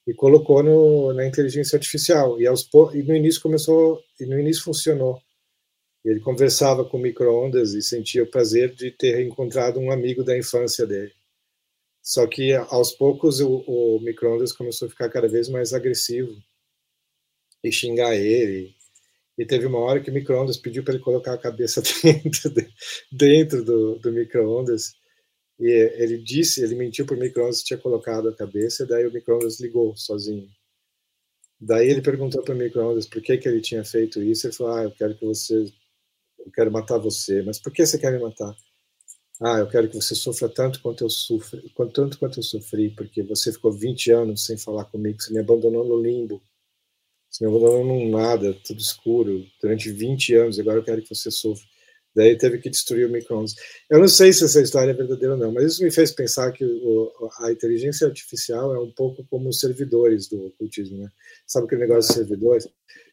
E colocou no, na inteligência artificial. E, aos, e no início começou, e no início funcionou. Ele conversava com microondas e sentia o prazer de ter encontrado um amigo da infância dele. Só que aos poucos o, o microondas começou a ficar cada vez mais agressivo e xingar ele. E teve uma hora que o microondas pediu para ele colocar a cabeça dentro, de, dentro do, do microondas. E ele disse, ele mentiu para o microondas que tinha colocado a cabeça, e daí o microondas ligou sozinho. Daí ele perguntou para o microondas por que que ele tinha feito isso. Ele falou: "Ah, eu quero que você, eu quero matar você. Mas por que você quer me matar?" Ah, eu quero que você sofra tanto quanto eu sofri, tanto quanto eu sofri, porque você ficou 20 anos sem falar comigo, você me abandonou no limbo, você me abandonou num nada, tudo escuro, durante 20 anos, agora eu quero que você sofra. Daí teve que destruir o micro-ondas. Eu não sei se essa história é verdadeira ou não, mas isso me fez pensar que o, a inteligência artificial é um pouco como os servidores do ocultismo, né? Sabe aquele negócio de servidores?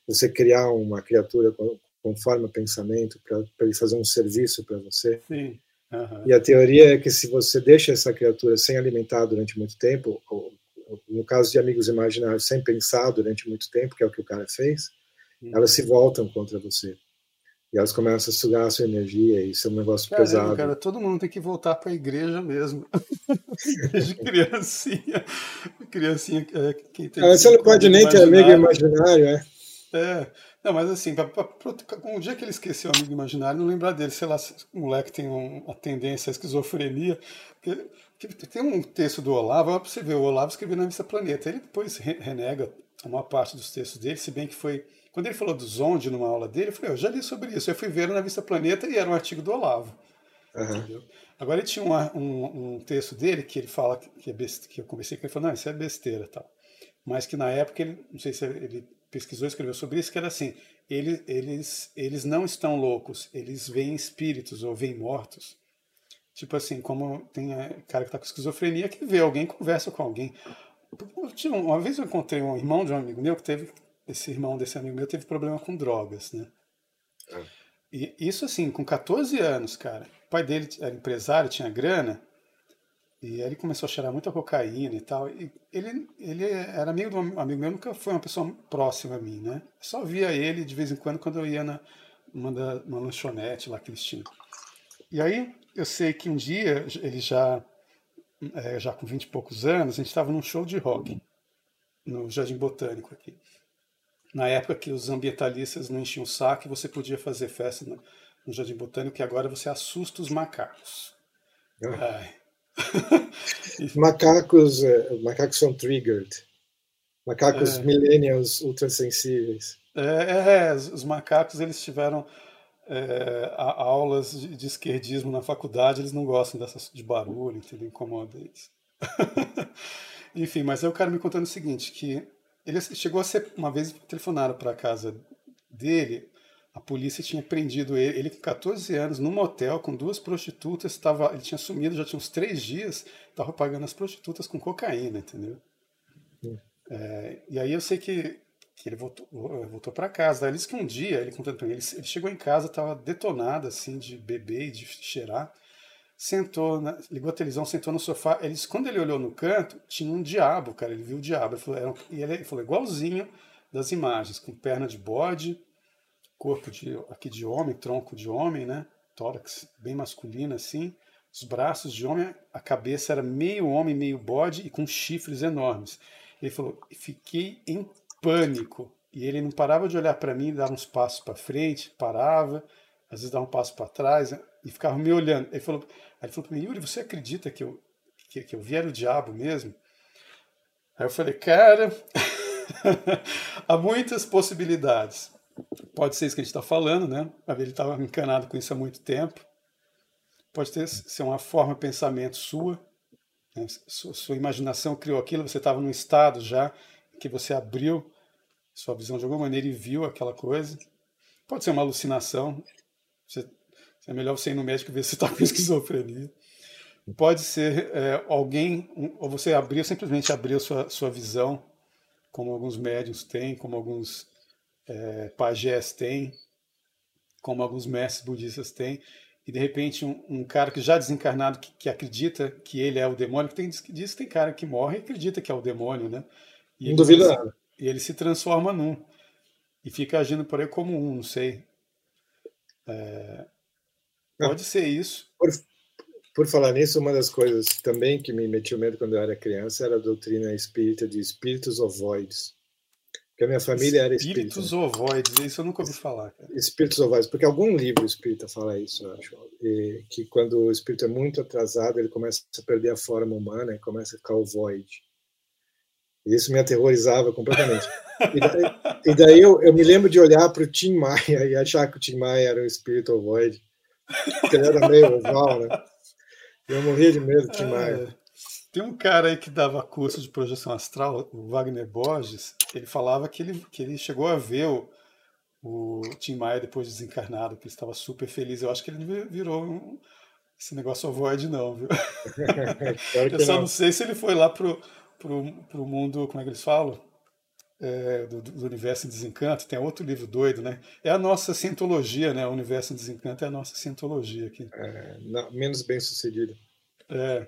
Você criar uma criatura conforme o pensamento para ele fazer um serviço para você. Sim. Uhum. E a teoria é que se você deixa essa criatura sem alimentar durante muito tempo, ou, no caso de amigos imaginários, sem pensar durante muito tempo, que é o que o cara fez, uhum. elas se voltam contra você. E elas começam a sugar a sua energia, e isso é um negócio Caramba, pesado. Cara, todo mundo tem que voltar para a igreja mesmo. Desde criancinha. criancinha é, quem tem ah, você não pode nem ter amigo imaginário, é? É. Não, mas assim, pra, pra, um dia que ele esqueceu o amigo imaginário, não lembrar dele, sei lá, se o moleque tem um, uma tendência à esquizofrenia. Porque, porque tem um texto do Olavo, olha pra você ver, o Olavo escreveu na Vista Planeta. Ele depois re, renega uma parte dos textos dele, se bem que foi. Quando ele falou do Zonde numa aula dele, eu falei, eu já li sobre isso. Eu fui ver na Vista Planeta e era um artigo do Olavo. Uhum. Agora ele tinha uma, um, um, texto dele que ele fala que, é besteira, que eu conversei com ele, falou, não, isso é besteira tal. Mas que na época ele, não sei se ele pesquisou, escreveu sobre isso, que era assim, ele, eles, eles não estão loucos, eles veem espíritos ou veem mortos. Tipo assim, como tem a, cara que está com esquizofrenia que vê alguém, conversa com alguém. Uma vez eu encontrei um irmão de um amigo meu que teve, esse irmão desse amigo meu teve problema com drogas, né? É. E isso assim, com 14 anos, cara. O pai dele era empresário, tinha grana, e aí ele começou a cheirar muita cocaína e tal. E ele, ele era amigo de um amigo meu, nunca foi uma pessoa próxima a mim, né? só via ele de vez em quando quando eu ia na uma, da, uma lanchonete lá que eles tinham. E aí eu sei que um dia ele já, é, já com vinte e poucos anos, a gente estava num show de rock no Jardim Botânico aqui. Na época que os ambientalistas não enchiam o saco, você podia fazer festa no, no Jardim Botânico, e agora você assusta os macacos. Ah. Ai, macacos, é, macacos são triggered. Macacos é. millennials ultrassensíveis. É, é, é os macacos eles tiveram é, aulas de, de, esquerdismo na faculdade, eles não gostam dessas de barulho, entendeu? Incomoda eles. Enfim, mas aí o cara me contando o seguinte, que ele chegou a ser, uma vez telefonaram para a casa dele, a polícia tinha prendido ele, ele com 14 anos, num motel com duas prostitutas, estava, ele tinha sumido já tinha uns três dias, estava pagando as prostitutas com cocaína, entendeu? É, e aí eu sei que, que ele voltou, voltou para casa. Ele disse que um dia, ele contando pra mim, ele, ele chegou em casa, estava detonado assim de beber e de cheirar. sentou, né, ligou a televisão, sentou no sofá. Ele disse, quando ele olhou no canto, tinha um diabo, cara. Ele viu o diabo. Ele falou, era, e ele falou, igualzinho das imagens, com perna de bode, corpo de, aqui de homem, tronco de homem, né? Tórax bem masculino assim, os braços de homem, a cabeça era meio homem, meio bode e com chifres enormes. Ele falou: fiquei em pânico. E ele não parava de olhar para mim, dava uns passos para frente, parava, às vezes dava um passo para trás né, e ficava me olhando. Ele falou, ele falou para mim: Yuri, você acredita que eu, que, que eu vi era o diabo mesmo? Aí eu falei: cara, há muitas possibilidades. Pode ser isso que a gente está falando, né? Ele estava encanado com isso há muito tempo. Pode ter, ser uma forma de pensamento sua. Né? Sua, sua imaginação criou aquilo, você estava num estado já que você abriu sua visão de alguma maneira e viu aquela coisa. Pode ser uma alucinação. Você, é melhor você ir no médico ver se está com esquizofrenia. Pode ser é, alguém, ou você abriu, simplesmente abriu sua, sua visão, como alguns médiums têm, como alguns é, pajés têm, como alguns mestres budistas têm, e de repente um, um cara que já desencarnado, que, que, acredita que ele é o demônio, que tem, diz tem cara que morre e acredita que é o demônio, né? E não duvida nada. E ele se transforma num, e fica agindo por aí como um, não sei. É, pode ah, ser isso. Por, por falar nisso, uma das coisas também que me metiu medo quando eu era criança era a doutrina espírita de espíritos ovoides. Porque a minha família era espírita. Espíritos ovoides, isso eu nunca ouvi falar. Cara. Espíritos ovoides, porque algum livro espírita fala isso, eu acho. E, que quando o espírito é muito atrasado, ele começa a perder a forma humana e começa a ficar ovoide. E isso me aterrorizava completamente. E daí, e daí eu, eu, me lembro de olhar para o Tim Maia e achar que o Tim Maia era um espírito ovoide. Porque ele era meio oval, né? Eu morria de medo do Tim Maia. Tem um cara aí que dava curso de projeção astral, o Wagner Borges, ele falava que ele, que ele chegou a ver o, o Tim Maia depois de desencarnado, que ele estava super feliz. Eu acho que ele virou um, esse negócio avoid não, viu? Eu só não. não. sei se ele foi lá pro, pro, pro mundo, como é que eles falam? É, do, do, universo em desencanto, tem outro livro doido, né? É a nossa cientologia, né? O universo em desencanto é a nossa cientologia aqui. É, não, menos bem sucedido. É,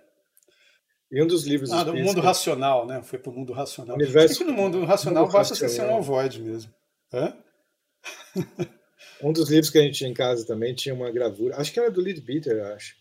e um dos livros Ah, do mundo racional, né? Foi para o mundo racional. Universo... que no mundo racional mundo basta racional. ser um ovoide mesmo. Hã? um dos livros que a gente tinha em casa também tinha uma gravura, acho que era do Leadbeater, acho,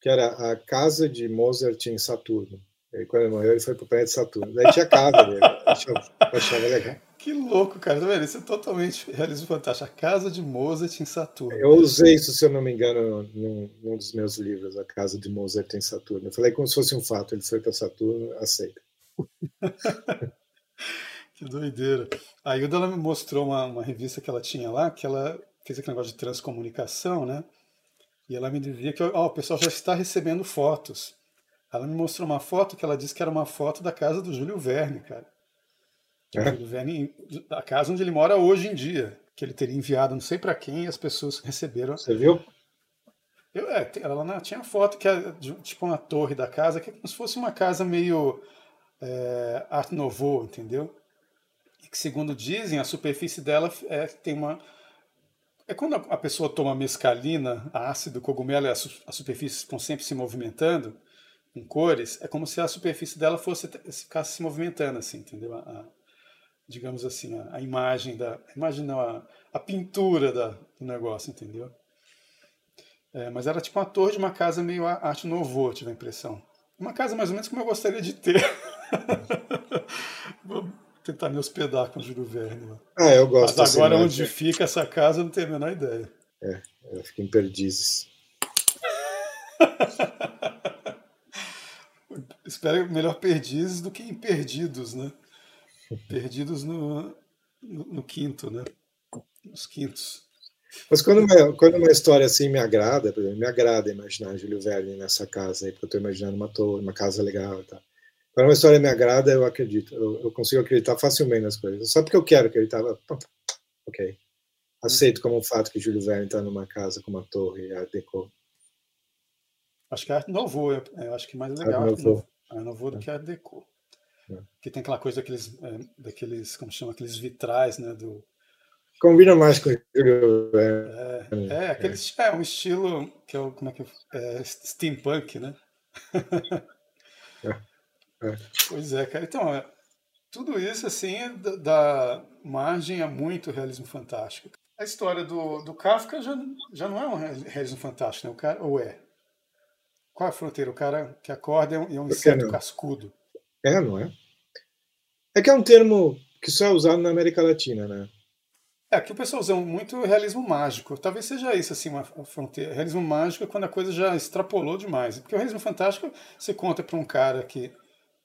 que era a casa de Mozart em Saturno. E quando ele morreu, ele foi para o planeta Saturno. Daí tinha a casa dele. Achava, achava legal. Que louco, cara. Tá vendo? Isso é totalmente realismo fantástico. A Casa de Mozart em Saturno. Eu usei isso, se eu não me engano, num, num dos meus livros, A Casa de Mozart em Saturno. Eu falei como se fosse um fato. Ele foi para Saturno, aceita. que doideira. A Hilda ela me mostrou uma, uma revista que ela tinha lá, que ela fez aquele negócio de transcomunicação, né? E ela me dizia que ó, o pessoal já está recebendo fotos. Ela me mostrou uma foto que ela disse que era uma foto da casa do Júlio Verne, cara. É. Do Verne, da casa onde ele mora hoje em dia, que ele teria enviado não sei para quem e as pessoas receberam. Você viu? Eu, é, ela tinha foto que é de, tipo uma torre da casa, que é como se fosse uma casa meio é, Art Nouveau, entendeu? E que, segundo dizem, a superfície dela é, tem uma. É quando a pessoa toma mescalina, ácido, cogumelo, e a, a superfície estão sempre se movimentando, em cores, é como se a superfície dela fosse ficasse se movimentando, assim, entendeu? A, digamos assim, a, a imagem da. Imagina a, a pintura da, do negócio, entendeu? É, mas era tipo uma torre de uma casa meio arte novo, tive a impressão. Uma casa mais ou menos como eu gostaria de ter. Vou tentar me hospedar com o Júlio Verne. Lá. Ah, eu gosto. Mas agora onde fica essa casa eu não tenho a menor ideia. É, ela fica em Perdizes. Espero melhor Perdizes do que em Perdidos, né? Perdidos no, no, no quinto, né? Nos quintos. Mas quando uma, quando uma história assim me agrada, por exemplo, me agrada imaginar Júlio Verne nessa casa aí, porque eu estou imaginando uma torre, uma casa legal e tal. Quando uma história me agrada, eu acredito, eu, eu, consigo acreditar facilmente nas coisas. Só porque eu quero acreditar, ok. Aceito como um fato que Júlio Verne está numa casa com uma torre Art Deco. Acho que é Art Nouveau, eu, acho que é mais legal Art Nouveau, Art Nouveau do que Art Deco. Que tem aquela coisa daqueles, é, daqueles, como chama, aqueles vitrais, né, do, Combina mais com o Verne. É, é, aquele, é. é um estilo que é o, como é que é, steampunk, né? É, é. Pois é, cara. Então, é, tudo isso assim dá margem a muito realismo fantástico. A história do, do Kafka já, já não é um realismo fantástico, né? O cara, ou é? Qual é a fronteira? O cara que acorda é um, é um inseto cascudo. É, não é? É que é um termo que só é usado na América Latina, né? É, que o pessoal usa muito realismo mágico. Talvez seja isso, assim, uma fronteira. Realismo mágico é quando a coisa já extrapolou demais. Porque o realismo fantástico, você conta para um cara que,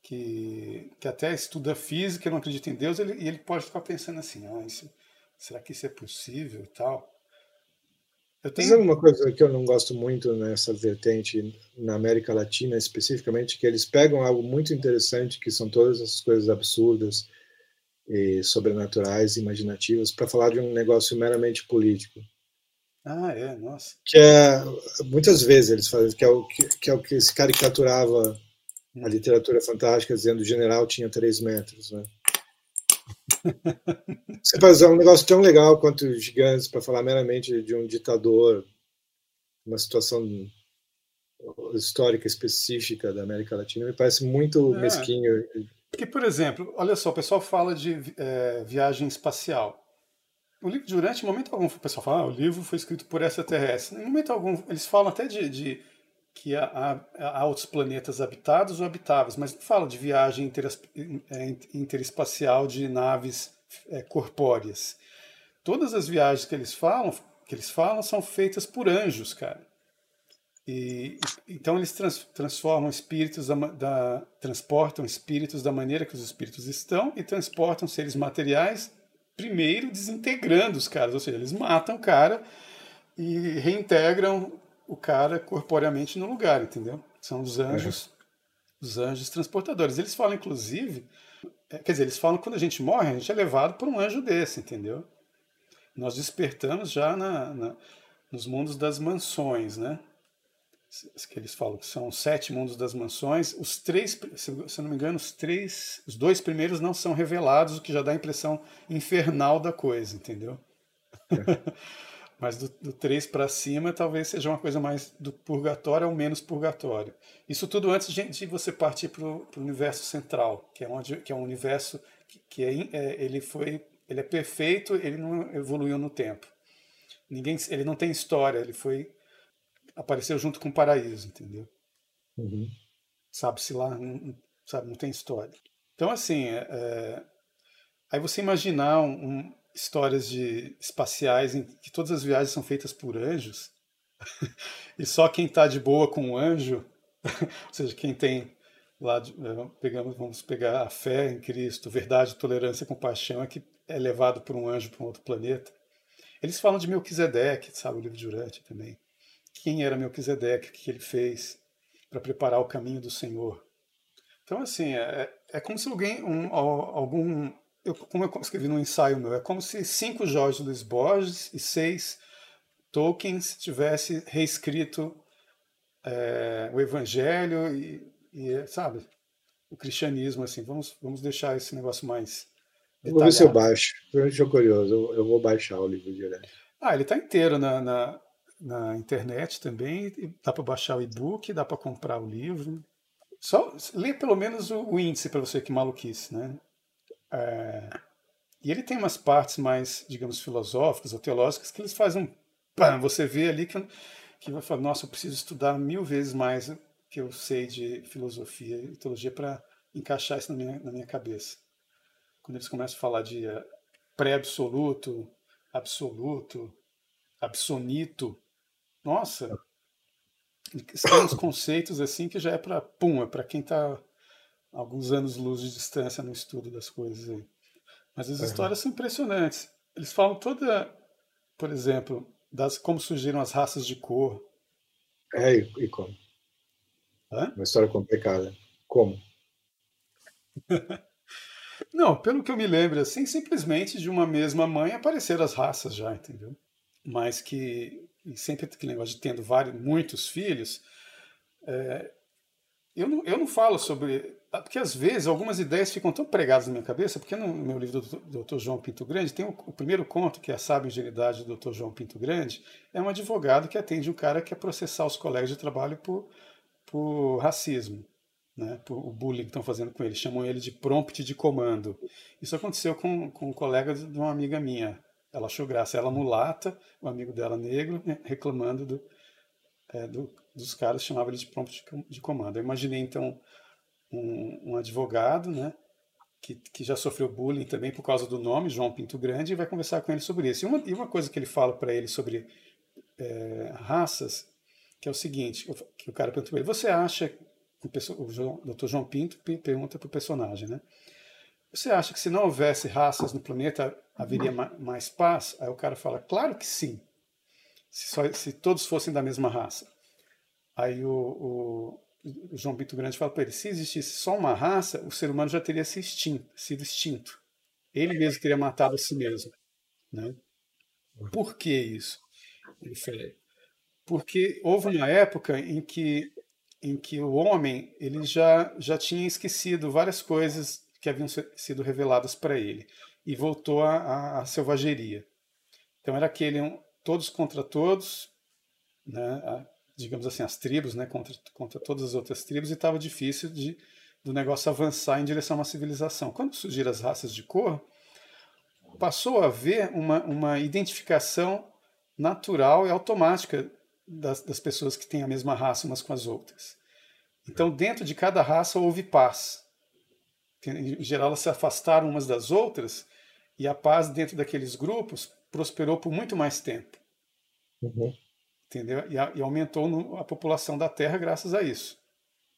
que, que até estuda física, não acredita em Deus, ele, e ele pode ficar pensando assim, ah, isso, será que isso é possível e tal? Eu tenho... Mas uma coisa que eu não gosto muito nessa vertente na América Latina, especificamente, que eles pegam algo muito interessante, que são todas essas coisas absurdas, e sobrenaturais, imaginativas, para falar de um negócio meramente político. Ah, é, nossa. Que é, muitas vezes eles fazem, que é o que, que, é o que se caricaturava hum. a literatura fantástica, dizendo que o general tinha três metros, né? Você faz um negócio tão legal quanto os gigantes para falar meramente de um ditador, uma situação histórica específica da América Latina, me parece muito é. mesquinho porque, por exemplo, olha só, o pessoal fala de é, viagem espacial. O livro, durante momento algum, o pessoal fala, ah, o livro foi escrito por extraterrestres. Em momento algum, eles falam até de, de que há, há, outros planetas habitados ou habitáveis, mas não falam de viagem é, interespacial de naves é, corpóreas. Todas as viagens que eles falam, que eles falam são feitas por anjos, cara. E, então eles trans, transformam espíritos da, da, transportam espíritos da maneira que os espíritos estão e transportam seres materiais primeiro desintegrando os caras, ou seja, eles matam o cara e reintegram o cara corporeamente no lugar, entendeu? São os anjos, uhum. os anjos transportadores. Eles falam inclusive, é, quer dizer, eles falam que quando a gente morre, a gente é levado por um anjo desse, entendeu? Nós despertamos já na, na nos mundos das mansões, né? que eles falam que são sete mundos das mansões. Os três, se eu não me engano, os três, os dois primeiros não são revelados, o que já dá a impressão infernal da coisa, entendeu? É. Mas do, do três para cima talvez seja uma coisa mais do purgatório ou menos purgatório. Isso tudo antes de, você partir para o universo central, que é onde que é um universo que, que é, é, ele foi ele é perfeito, ele não evoluiu no tempo. Ninguém, ele não tem história, ele foi apareceu junto com o Paraíso, entendeu? Uhum. Sabe-se lá, não, sabe, não tem história. Então, assim, é, é aí você imaginar um, histórias de espaciais em que todas as viagens são feitas por anjos, e só quem está de boa com o anjo, ou seja, quem tem lá, é, pegamos, vamos pegar a fé em Cristo, verdade, tolerância compaixão, é que é levado por um anjo para um outro planeta. Eles falam de Melquisedeque, sabe, o livro de Urante também quem era Melquisedeque, o que ele fez para preparar o caminho do Senhor. Então, assim, é, é como se alguém, um, algum, eu, como eu escrevi no ensaio meu, é como se cinco Jorge Luiz Borges e seis Tolkien tivesse reescrito é, o Evangelho e, e, sabe, o cristianismo, assim, vamos, vamos deixar esse negócio mais detalhado. Vou ver se eu baixo, eu estou curioso, eu, eu, vou baixar o livro direto. Ah, ele está inteiro na, na na internet também. Dá para baixar o e-book, dá para comprar o livro. Só lê pelo menos o, o índice para você que maluquice, né? É, e ele tem umas partes mais, digamos, filosóficas ou teológicas que eles fazem um. você vê ali que, que vai falar: nossa, eu preciso estudar mil vezes mais que eu sei de filosofia e teologia para encaixar isso na minha, na minha cabeça. Quando eles começam a falar de uh, pré-absoluto, absoluto, absonito, nossa, tem uns conceitos assim que já é para pum, é para quem está alguns anos luz de distância no estudo das coisas aí. Mas as uhum. histórias são impressionantes. Eles falam toda, por exemplo, das como surgiram as raças de cor. É, e, e como? Hã? Uma história complicada. Como? Não, pelo que eu me lembro, assim, simplesmente de uma mesma mãe apareceram as raças já, entendeu? Mas que sempre aquele negócio de tendo vários, muitos filhos, é, eu não, eu não falo sobre. Porque às vezes algumas ideias ficam tão pregadas na minha cabeça, porque no meu livro do Dr. João Pinto Grande tem o, o primeiro conto, que é a sábia ingenuidade do Dr. João Pinto Grande, é um advogado que atende um cara que quer processar os colegas de trabalho por, por racismo, né, por o bullying que estão fazendo com ele. Chamam ele de prompt de comando. Isso aconteceu com, com um colega de uma amiga minha. Ela achou graça. Ela mulata, o amigo dela negro, né, reclamando do, é, do, dos caras, chamava ele de prompt de comando. Eu imaginei, então, um, um advogado, né, que, que, já sofreu bullying também por causa do nome, João Pinto Grande, e vai conversar com ele sobre isso. E uma, e uma coisa que ele fala para ele sobre é, raças, que é o seguinte, que o cara pergunta para ele, você acha, o, o João, Dr. João Pinto pergunta para o personagem, né, você acha que se não houvesse raças no planeta, haveria mais paz? Aí o cara fala, claro que sim se, só, se todos fossem da mesma raça. Aí o, o, João Bito Grande fala para ele: se existisse só uma raça, o ser humano já teria se extinto, sido extinto. Ele mesmo teria matado a si mesmo. Né? Por que isso? Porque houve uma época em que, em que o homem ele já, já tinha esquecido várias coisas que haviam sido reveladas para ele e voltou à selvageria. Então era aquele todos contra todos, né, digamos assim, as tribos né, contra, contra todas as outras tribos, e estava difícil de, do negócio avançar em direção a uma civilização. Quando surgiram as raças de cor, passou a haver uma, uma identificação natural e automática das, das pessoas que têm a mesma raça umas com as outras. Então, dentro de cada raça houve paz. Em geral, elas se afastaram umas das outras e a paz dentro daqueles grupos prosperou por muito mais tempo. Uhum. Entendeu? E, a, e aumentou no, a população da Terra graças a isso.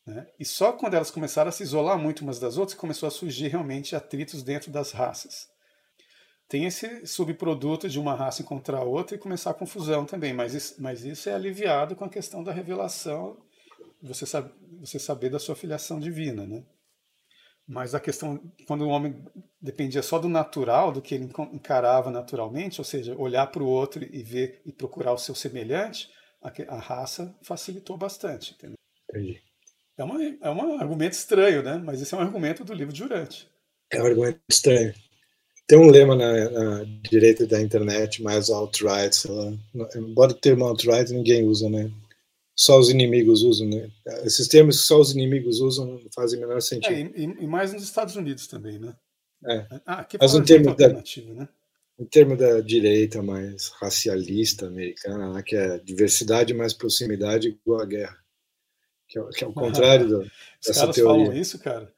Né? E só quando elas começaram a se isolar muito umas das outras, começou a surgir realmente atritos dentro das raças. Tem esse subproduto de uma raça encontrar outra e começar a confusão também, mas isso, mas isso é aliviado com a questão da revelação, você, sabe, você saber da sua filiação divina. Né? Mas a questão, quando o homem dependia só do natural, do que ele encarava naturalmente, ou seja, olhar para o outro e ver e procurar o seu semelhante, a, a raça facilitou bastante. Entendeu? Entendi. É, uma, é um argumento estranho, né? Mas esse é um argumento do livro de Urante. É um argumento estranho. Tem um lema na, na direita da internet, mais alt-right, embora o termo alt-right ninguém usa, né? Só os inimigos usam, né? Esses termos que só os inimigos usam fazem o menor sentido. É, e, e, mais nos Estados Unidos também, né? É. Ah, aqui Mas em termos da, né? em termos da direita mais racialista americana, né, que é diversidade mais proximidade igual a guerra, que é, que é o contrário do, dessa caras teoria. falam isso, cara.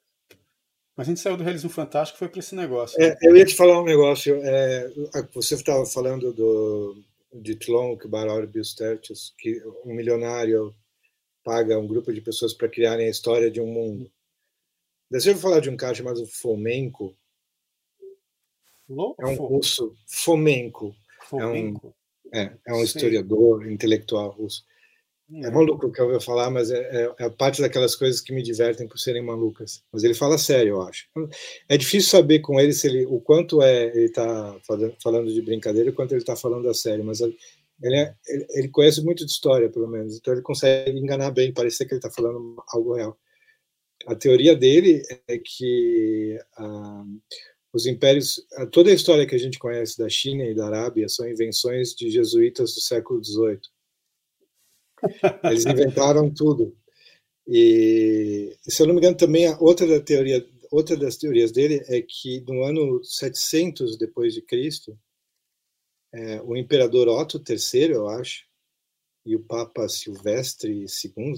Mas a gente saiu do realismo fantástico foi para esse negócio. É, eu ia te falar um negócio. É, você estava falando do de Tlon, Barorbius Tertius, que um milionário paga um grupo de pessoas para criarem a história de um mundo. Ouviu falar de um cara chamado Fomenko? É um russo. Fomenko. Fomenko. É um, é, é um historiador intelectual russo. É maluco o que eu ouvi falar, mas é, é, é, parte daquelas coisas que me divertem por serem malucas. Mas ele fala sério, eu acho. É difícil saber com ele se ele, o quanto é ele está falando de brincadeira e quanto ele está falando a sério. Mas ele, é, ele, ele, conhece muito de história, pelo menos. Então ele consegue enganar bem, parecer que ele está falando algo real. A teoria dele é que ah, os impérios, toda a história que a gente conhece da China e da Arábia são invenções de jesuítas do século XVIII eles inventaram tudo. E, se eu não me engano, também outra da teoria, outra das teorias dele é que no ano 700 depois de Cristo, é, o imperador Otto III, eu acho, e o Papa Silvestre II,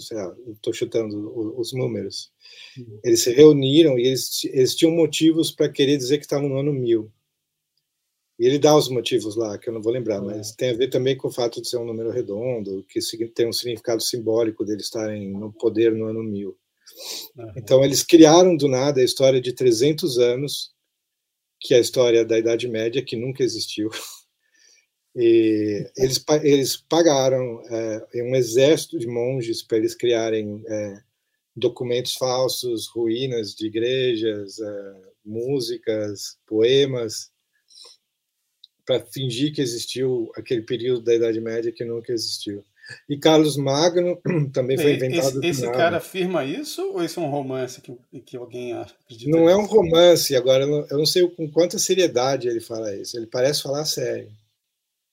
estou chutando os números, uhum. eles se reuniram e eles, eles tinham motivos para querer dizer que estavam no ano 1000. E ele dá os motivos lá, que eu não vou lembrar, é. mas tem a ver também com o fato de ser um número redondo, que tem um significado simbólico deles estarem no poder no ano 1000. Uhum. Então, eles criaram do nada a história de 300 anos, que é a história da Idade Média, que nunca existiu. E eles, eles pagaram é, um exército de monges para eles criarem é, documentos falsos, ruínas de igrejas, é, músicas, poemas, para fingir que existiu aquele período da Idade Média que nunca existiu. E Carlos Magno também foi inventado. Esse, esse cara afirma isso ou isso é um romance que, que alguém acredita? Não é um romance, agora eu não sei com quanta seriedade ele fala isso. Ele parece falar sério.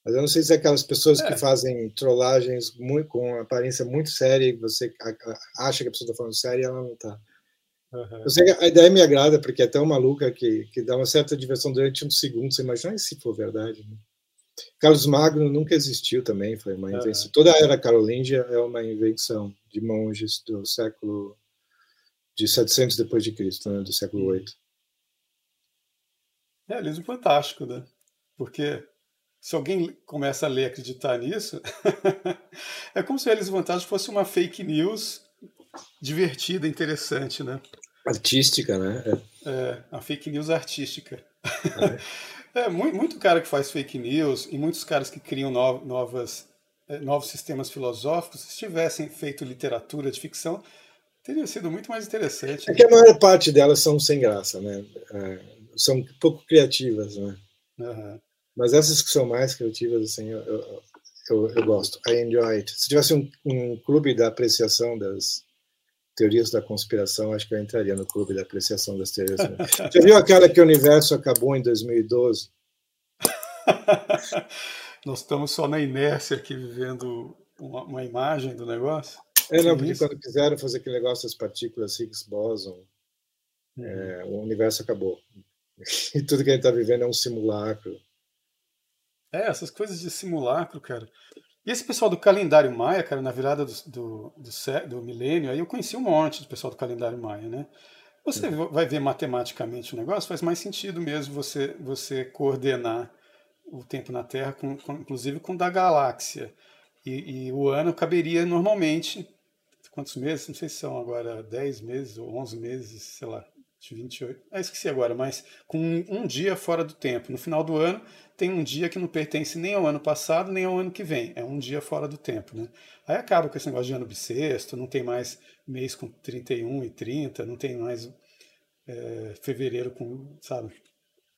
Mas eu não sei se é aquelas pessoas é. que fazem trollagens muito, com aparência muito séria e você acha que a pessoa está falando sério e ela não está. Uhum. Eu sei a ideia me agrada porque é tão maluca que, que dá uma certa diversão durante um segundo. Você imagina se for verdade. Né? Carlos Magno nunca existiu também, foi uma invenção. Uhum. Toda a era carolíngia é uma invenção de monges do século de 700 depois de Cristo, né, do século 8. É, realismo fantástico, né? Porque se alguém começa a ler e acreditar nisso, é como se o realismo fantástico fosse uma fake news divertida, interessante, né? Artística, né? É, é a fake news artística. É. é muito, muito, cara que faz fake news e muitos caras que criam no, novas, é, novos sistemas filosóficos, se tivessem feito literatura de ficção, teria sido muito mais interessante. É que a maior parte delas são sem graça, né? É, são pouco criativas, né? Uhum. Mas essas que são mais criativas, assim, eu, eu, eu, eu gosto. I enjoy it. Se tivesse um, um clube da apreciação das, teorias da conspiração, acho que eu entraria no clube da apreciação das teorias. Já viu aquela que o universo acabou em 2012? Nós estamos só na inércia aqui vivendo uma, uma imagem do negócio. É, não, porque quando quiseram fazer aquele negócio das partículas Higgs boson, uhum. é, o universo acabou. E tudo que a gente está vivendo é um simulacro. É, essas coisas de simulacro, cara. E esse pessoal do calendário maia, cara, na virada do, do, do, do milênio, aí eu conheci um monte de pessoal do calendário maia, né? Você uhum. vai ver matematicamente o negócio, faz mais sentido mesmo você, você coordenar o tempo na Terra, com, com, inclusive com o da galáxia. E, e, o ano caberia normalmente, quantos meses? Não sei se são agora 10 meses ou 11 meses, sei lá, de 28. Ah, esqueci agora, mas com um, dia fora do tempo. No final do ano, tem um dia que não pertence nem ao ano passado, nem ao ano que vem. É um dia fora do tempo, né? Aí acaba com esse negócio de ano bissexto, não tem mais mês com 31 e 30, não tem mais é, fevereiro com, sabe,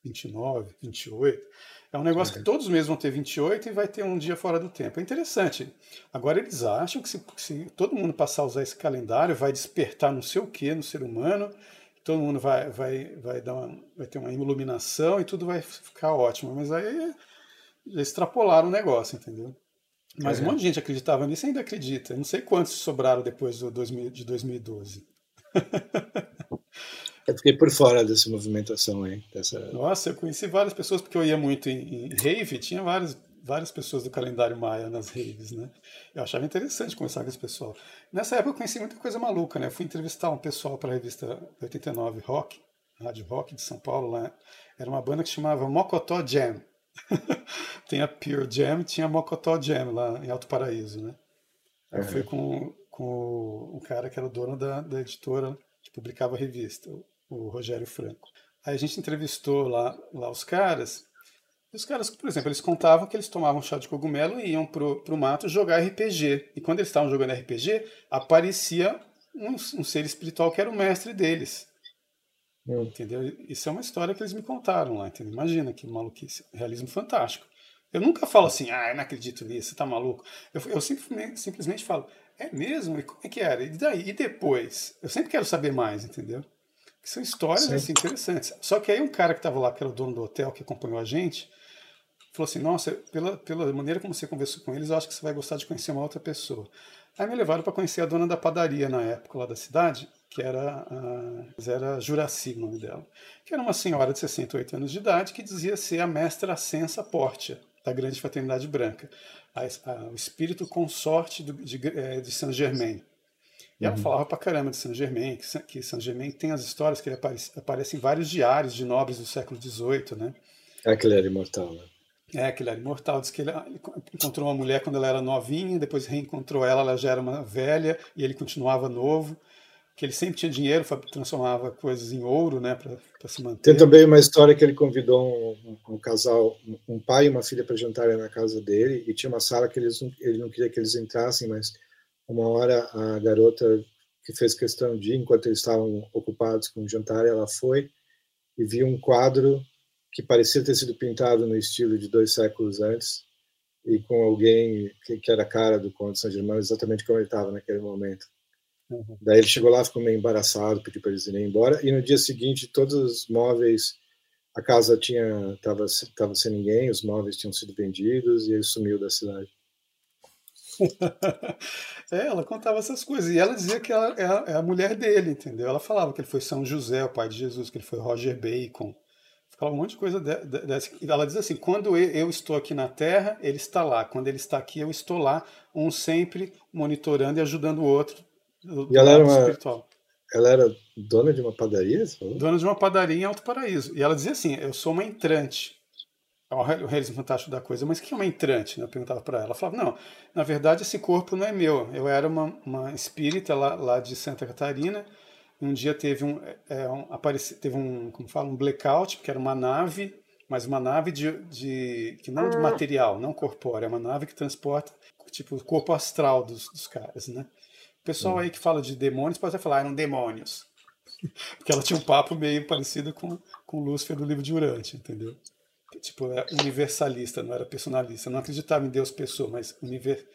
29, 28. É um negócio que uhum. todos os meses vão ter 28 e vai ter um dia fora do tempo. É interessante. Agora eles acham que se, se todo mundo passar a usar esse calendário, vai despertar não sei o que no ser humano todo mundo vai, vai, vai, dar uma, vai ter uma iluminação e tudo vai ficar ótimo. Mas aí já extrapolaram o negócio, entendeu? Mas é. um monte de gente acreditava nisso e ainda acredita. Não sei quantos sobraram depois do 2000, de 2012. Eu fiquei por fora dessa movimentação aí. Dessa... Nossa, eu conheci várias pessoas, porque eu ia muito em, em rave, tinha vários várias pessoas do calendário maia nas redes, né? Eu achava interessante conversar com esse pessoal. Nessa época eu conheci muita coisa maluca, né? Eu fui entrevistar um pessoal para a revista 89 Rock, Rádio Rock de São Paulo, lá. Era uma banda que chamava Mocotó Jam. Tem a Pure Jam, tinha a Mocotó Jam lá em Alto Paraíso, né? Eu uhum. fui com, com um cara que era o dono da, da editora que publicava a revista, o Rogério Franco. Aí a gente entrevistou lá, lá os caras os caras, por exemplo, eles contavam que eles tomavam chá de cogumelo e iam pro, pro mato jogar RPG. E quando eles estavam jogando RPG, aparecia um, um ser espiritual que era o mestre deles. Entendeu? Isso é uma história que eles me contaram lá, entendeu? Imagina que maluquice, realismo fantástico. Eu nunca falo assim, ah, eu não acredito nisso, você tá maluco. Eu, eu simplesmente, simplesmente falo, é mesmo? E como é que era? E daí? E depois? Eu sempre quero saber mais, entendeu? Que são histórias assim, interessantes. Só que aí um cara que estava lá, que era o dono do hotel, que acompanhou a gente, falou assim: Nossa, pela, pela maneira como você conversou com eles, eu acho que você vai gostar de conhecer uma outra pessoa. Aí me levaram para conhecer a dona da padaria na época lá da cidade, que era a, era Juraci, o nome dela, que era uma senhora de 68 anos de idade que dizia ser a mestra Ascensa Portia, da Grande Fraternidade Branca, a, a, o espírito consorte do, de, é, de Saint Germain. E ela uhum. falava pra caramba de Saint Germain, que, que Saint Germain tem as histórias que ele aparece, aparece em vários diários de nobres do século XVIII, né? É que ele era imortal, né? É, que ele era imortal. Diz que ele, ele, encontrou uma mulher quando ela era novinha, depois reencontrou ela, ela já era uma velha e ele continuava novo. Que ele sempre tinha dinheiro, transformava coisas em ouro, né, para se manter. Tem também uma história que ele convidou um, um, casal, um pai e uma filha para jantarem na casa dele e tinha uma sala que eles, ele não queria que eles entrassem, mas uma hora a garota que fez questão de, enquanto eles estavam ocupados com o jantar, ela foi e viu um quadro que parecia ter sido pintado no estilo de dois séculos antes, e com alguém que, que era a cara do Conde São Germano, exatamente como ele estava naquele momento. Uhum. Daí ele chegou lá, ficou meio embaraçado, pediu para eles irem embora, e no dia seguinte todos os móveis, a casa tinha estava tava sem ninguém, os móveis tinham sido vendidos e ele sumiu da cidade. é, ela contava essas coisas. E ela dizia que ela é a, é a, mulher dele, entendeu? Ela falava que ele foi São José, o pai de Jesus, que ele foi Roger Bacon. Falava um monte de coisa dessa. Ela diz assim: quando eu estou aqui na Terra, ele está lá. Quando ele está aqui, eu estou lá. Um sempre monitorando e ajudando o outro. Do, e ela era uma, espiritual. Ela era dona de uma padaria? Dona de uma padaria em Alto Paraíso. E ela dizia assim: eu sou uma entrante o realismo fantástico da coisa, mas que é uma entrante? Né? Eu perguntava para ela. Ela falava, não, na verdade esse corpo não é meu. Eu era uma, uma espírita lá, lá de Santa Catarina. Um dia teve um, é, um, apareci, teve um, como fala, um blackout, que era uma nave, mas uma nave de, de que não de material, não corpórea, é uma nave que transporta tipo o corpo astral dos, dos caras, né? O pessoal aí que fala de demônios pode até falar, eram demônios. Porque ela tinha um papo meio parecido com, com o Lúcifer do livro de Urante, entendeu? tipo, era universalista, não era personalista. Não acreditava em Deus pessoa, mas univer,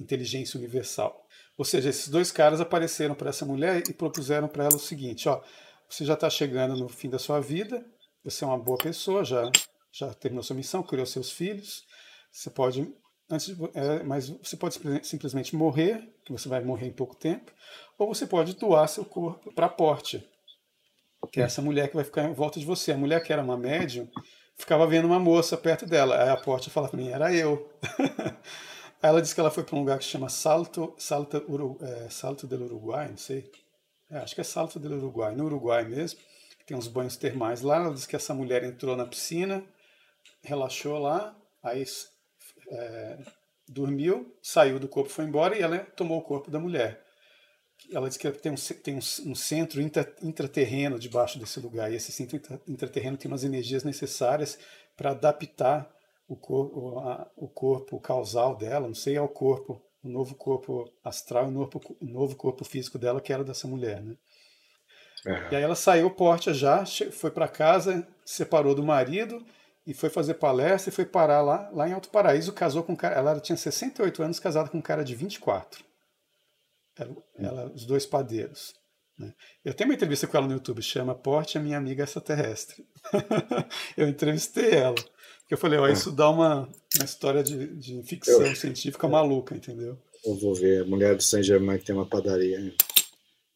inteligência universal. Ou seja, esses dois caras apareceram para essa mulher e propuseram para ela o seguinte: ó, você já está chegando no fim da sua vida, você é uma boa pessoa, já já terminou sua missão, criou seus filhos, você pode antes, é, mas você pode simplesmente morrer, que você vai morrer em pouco tempo, ou você pode doar seu corpo para a Porte, que é essa mulher que vai ficar em volta de você. A mulher que era uma médium, ficava vendo uma moça perto dela. Aí a Porta falava para mim, era eu. Ela disse que ela foi para um lugar que se chama Salto, Salto, Uru, é, Salto del Uruguai, não sei. É, acho que é Salto del Uruguai, no Uruguai mesmo. Tem uns banhos termais lá. Ela disse que essa mulher entrou na piscina, relaxou lá, aí é, dormiu, saiu do corpo, foi embora e ela tomou o corpo da mulher ela diz que tem um, tem um, um centro intra, intraterreno debaixo desse lugar, e esse centro intraterreno tem umas energias necessárias para adaptar o corpo, a, o corpo causal dela, não sei, ao corpo, o novo corpo astral, o novo, o novo corpo físico dela, que era dessa mulher, né? Uhum. E aí ela saiu porta já, foi para casa, separou do marido e foi fazer palestra e foi parar lá, lá em Alto Paraíso, casou com um cara, ela tinha 68 anos, casada com um cara de 24. Ela, ela, os dois padeiros. Né? Eu tenho uma entrevista com ela no YouTube, chama Porte a Minha Amiga Extraterrestre. eu entrevistei ela. Eu falei, ó, isso dá uma, uma história de, de ficção eu, científica maluca, entendeu? Eu vou ver, a mulher do Saint Germain que tem uma padaria.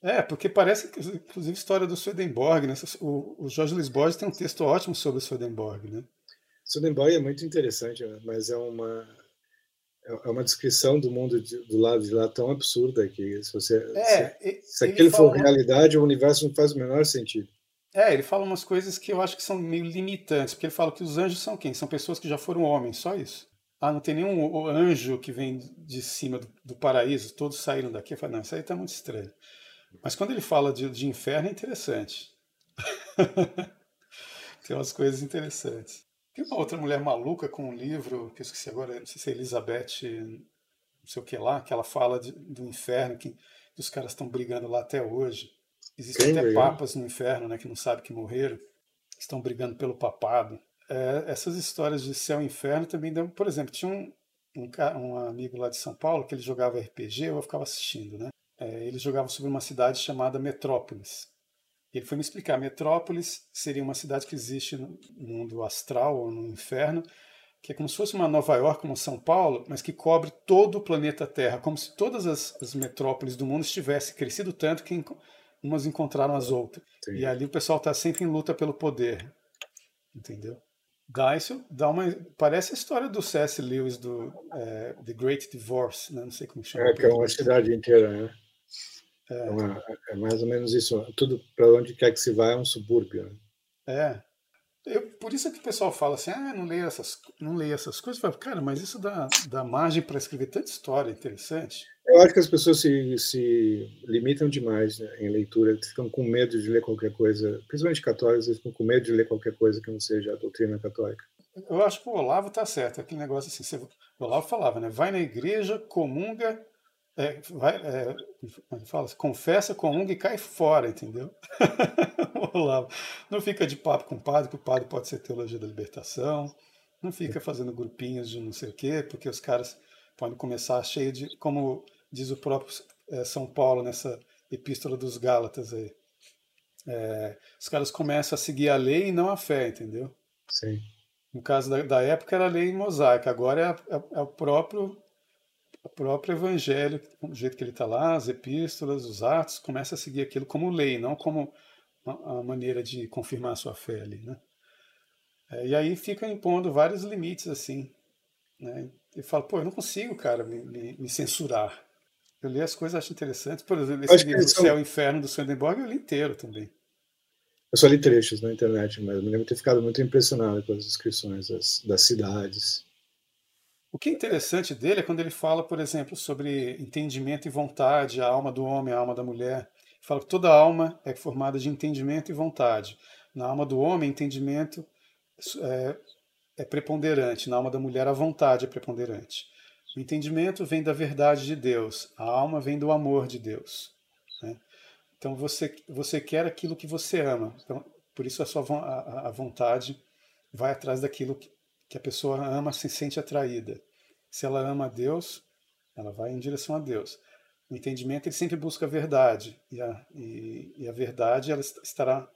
É, porque parece, inclusive, história do Swedenborg, né? O, o Jorge Luiz Borges tem um texto ótimo sobre o Swedenborg, né? Swedenborg é muito interessante, mas é uma é, é uma descrição do mundo de, do lado de lá tão absurda que se você é, se, se aquilo for realidade o universo não faz o menor sentido é ele fala umas coisas que eu acho que são meio limitantes porque ele fala que os anjos são quem? São pessoas que já foram homens só isso. Ah não tem nenhum anjo que vem de cima do, do paraíso todos saíram daqui. Eu falo, não isso aí está muito estranho. Mas quando ele fala de, de inferno é interessante. Tem umas coisas interessantes. Tem uma outra mulher maluca com um livro, que eu esqueci agora, não sei se é Elizabeth, não sei o que lá, que ela fala de, do inferno, que, que os caras estão brigando lá até hoje. Existem Quem até papas no inferno, né, que não sabem que morreram, estão brigando pelo papado. É, essas histórias de céu e inferno também dão. Por exemplo, tinha um, um, um, amigo lá de São Paulo que ele jogava RPG, eu ficava assistindo, né? É, ele jogava sobre uma cidade chamada Metrópolis. Ele foi me explicar. Metrópolis seria uma cidade que existe no mundo astral ou no inferno, que é como se fosse uma Nova York, como São Paulo, mas que cobre todo o planeta Terra, como se todas as, as metrópoles do mundo estivessem crescido tanto que umas encontraram as outras. E ali o pessoal está sempre em luta pelo poder. Entendeu? Dá isso, dá uma. Parece a história do C.S. Lewis do é, The Great Divorce, né? não sei como chama. É, que é uma cidade inteira, né? É, uma, é mais ou menos isso. Tudo para onde quer que se vá é um subúrbio. Né? É. Eu, por isso é que o pessoal fala assim, ah, não leio essas, não leio essas coisas. Falo, cara, mas isso dá, dá margem para escrever tanta história interessante. Eu acho que as pessoas se, se limitam demais né, em leitura, ficam com medo de ler qualquer coisa, principalmente católicos, eles ficam com medo de ler qualquer coisa que não seja a doutrina católica. Eu acho que o Olavo tá certo, aquele negócio assim, você, o Olavo falava, né, vai na igreja, comunga, é, vai, é, é fala, confessa, comunga e cai fora, entendeu? Olavo. Não fica de papo com o padre, que o padre pode ser teologia da libertação. Não fica fazendo grupinhos de não sei o quê, porque os caras podem começar cheio de, como diz o próprio é, São Paulo nessa epístola dos Gálatas aí. É, os caras começam a seguir a lei e não a fé, entendeu? Sim. No caso da, da época era a lei mosaica, agora é, é, é o próprio o próprio evangelho, do jeito que ele está lá, as epístolas, os atos, começa a seguir aquilo como lei, não como a maneira de confirmar a sua fé ali, né? É, e aí fica impondo vários limites assim, né? E fala, pô, eu não consigo, cara, me, me, me censurar. Eu li as coisas, acho interessantes. Por exemplo, esse livro do Céu e Inferno do Swedenborg eu li inteiro também. Eu só li trechos na internet, mas eu me lembro de ter ficado muito impressionado com as descrições das, das cidades. O que é interessante dele é quando ele fala, por exemplo, sobre entendimento e vontade, a alma do homem, a alma da mulher. Ele fala que toda alma é formada de entendimento e vontade. Na alma do homem, entendimento é, é preponderante, na alma da mulher, a vontade é preponderante. O entendimento vem da verdade de Deus, a alma vem do amor de Deus. Né? Então você, você quer aquilo que você ama. Então, por isso a sua a, a vontade vai atrás daquilo que, que a pessoa ama, se sente atraída. Se ela ama a Deus, ela vai em direção a Deus. O entendimento ele sempre busca a verdade e a, e, e a verdade ela estará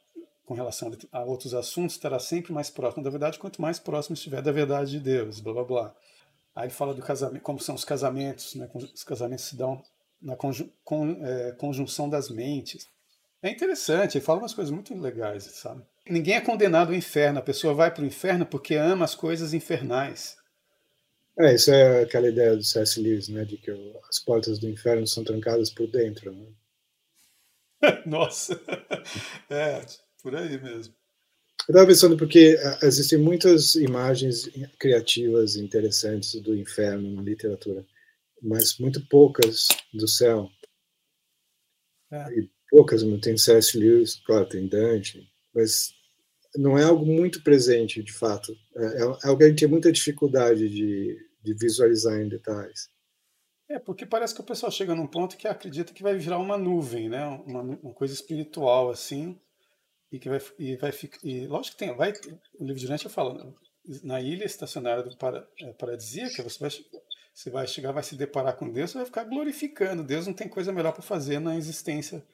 com relação a outros assuntos estará sempre mais próximo da verdade quanto mais próximo estiver da verdade de Deus, blá blá blá. Aí ele fala do casamento, como são os casamentos, né? Os casamentos se dão na conjun, con, é, conjunção das mentes. É interessante, ele fala umas coisas muito legais, sabe? Ninguém é condenado ao inferno, a pessoa vai para o inferno porque ama as coisas infernais. É, isso é aquela ideia do C.S. Lewis, né, de que as portas do inferno são trancadas por dentro, né? Nossa, é, por aí mesmo. Eu estava pensando porque ah, existem muitas imagens criativas interessantes do inferno na literatura, mas muito poucas do céu. É. E poucas, tem C.S. Lewis, claro, tem Dante, mas não é algo muito presente, de fato. É, é, é algo que a gente tem muita dificuldade de, de visualizar em detalhes. É, porque parece que o pessoal chega num ponto que acredita que vai virar uma nuvem, né? Uma, uma coisa espiritual, assim, e que vai, e vai ficar. E lógico que tem, vai, o livro de Dante fala, na ilha estacionária do para, é, você vai, você vai chegar, vai se deparar com Deus, você vai ficar glorificando. Deus não tem coisa melhor para fazer na existência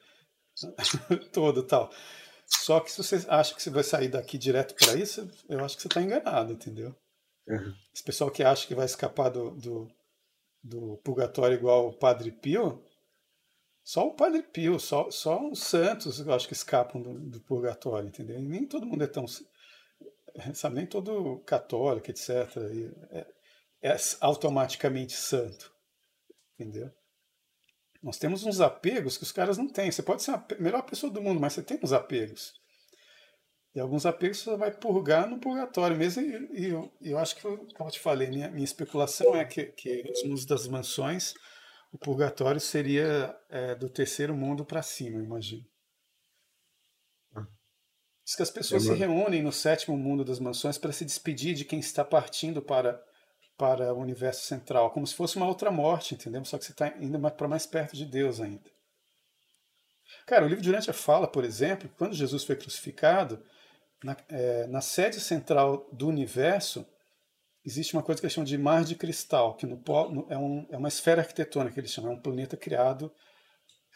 toda tal. Só que se você acha que você vai sair daqui direto para isso, eu acho que você está enganado, entendeu? Uhum. Esse pessoal que acha que vai escapar do, do, do purgatório igual o Padre Pio, só o Padre Pio, só, só os santos, eu acho que escapam do, do purgatório, entendeu? E nem todo mundo é tão. Sabe, nem todo católico, etc., é, é automaticamente santo, entendeu? Nós temos uns apegos que os caras não têm. Você pode ser a melhor pessoa do mundo, mas você tem uns apegos. E alguns apegos você vai purgar no purgatório mesmo. E, e eu, eu, acho que, como eu te falei, minha, minha especulação é que, que os mundos das mansões o purgatório seria é, do terceiro mundo para cima, imagino. Ah. Diz que as pessoas se reúnem no sétimo mundo das mansões para se despedir de quem está partindo para, para o universo central, como se fosse uma outra morte, entendeu? Só que você está indo para mais perto de Deus ainda. Cara, o livro de Urântia fala, por exemplo, quando Jesus foi crucificado, na, é, na sede central do universo, existe uma coisa que eles chamam de mar de cristal, que no, no, é, um, é, uma esfera arquitetônica, que eles chamam, é um planeta criado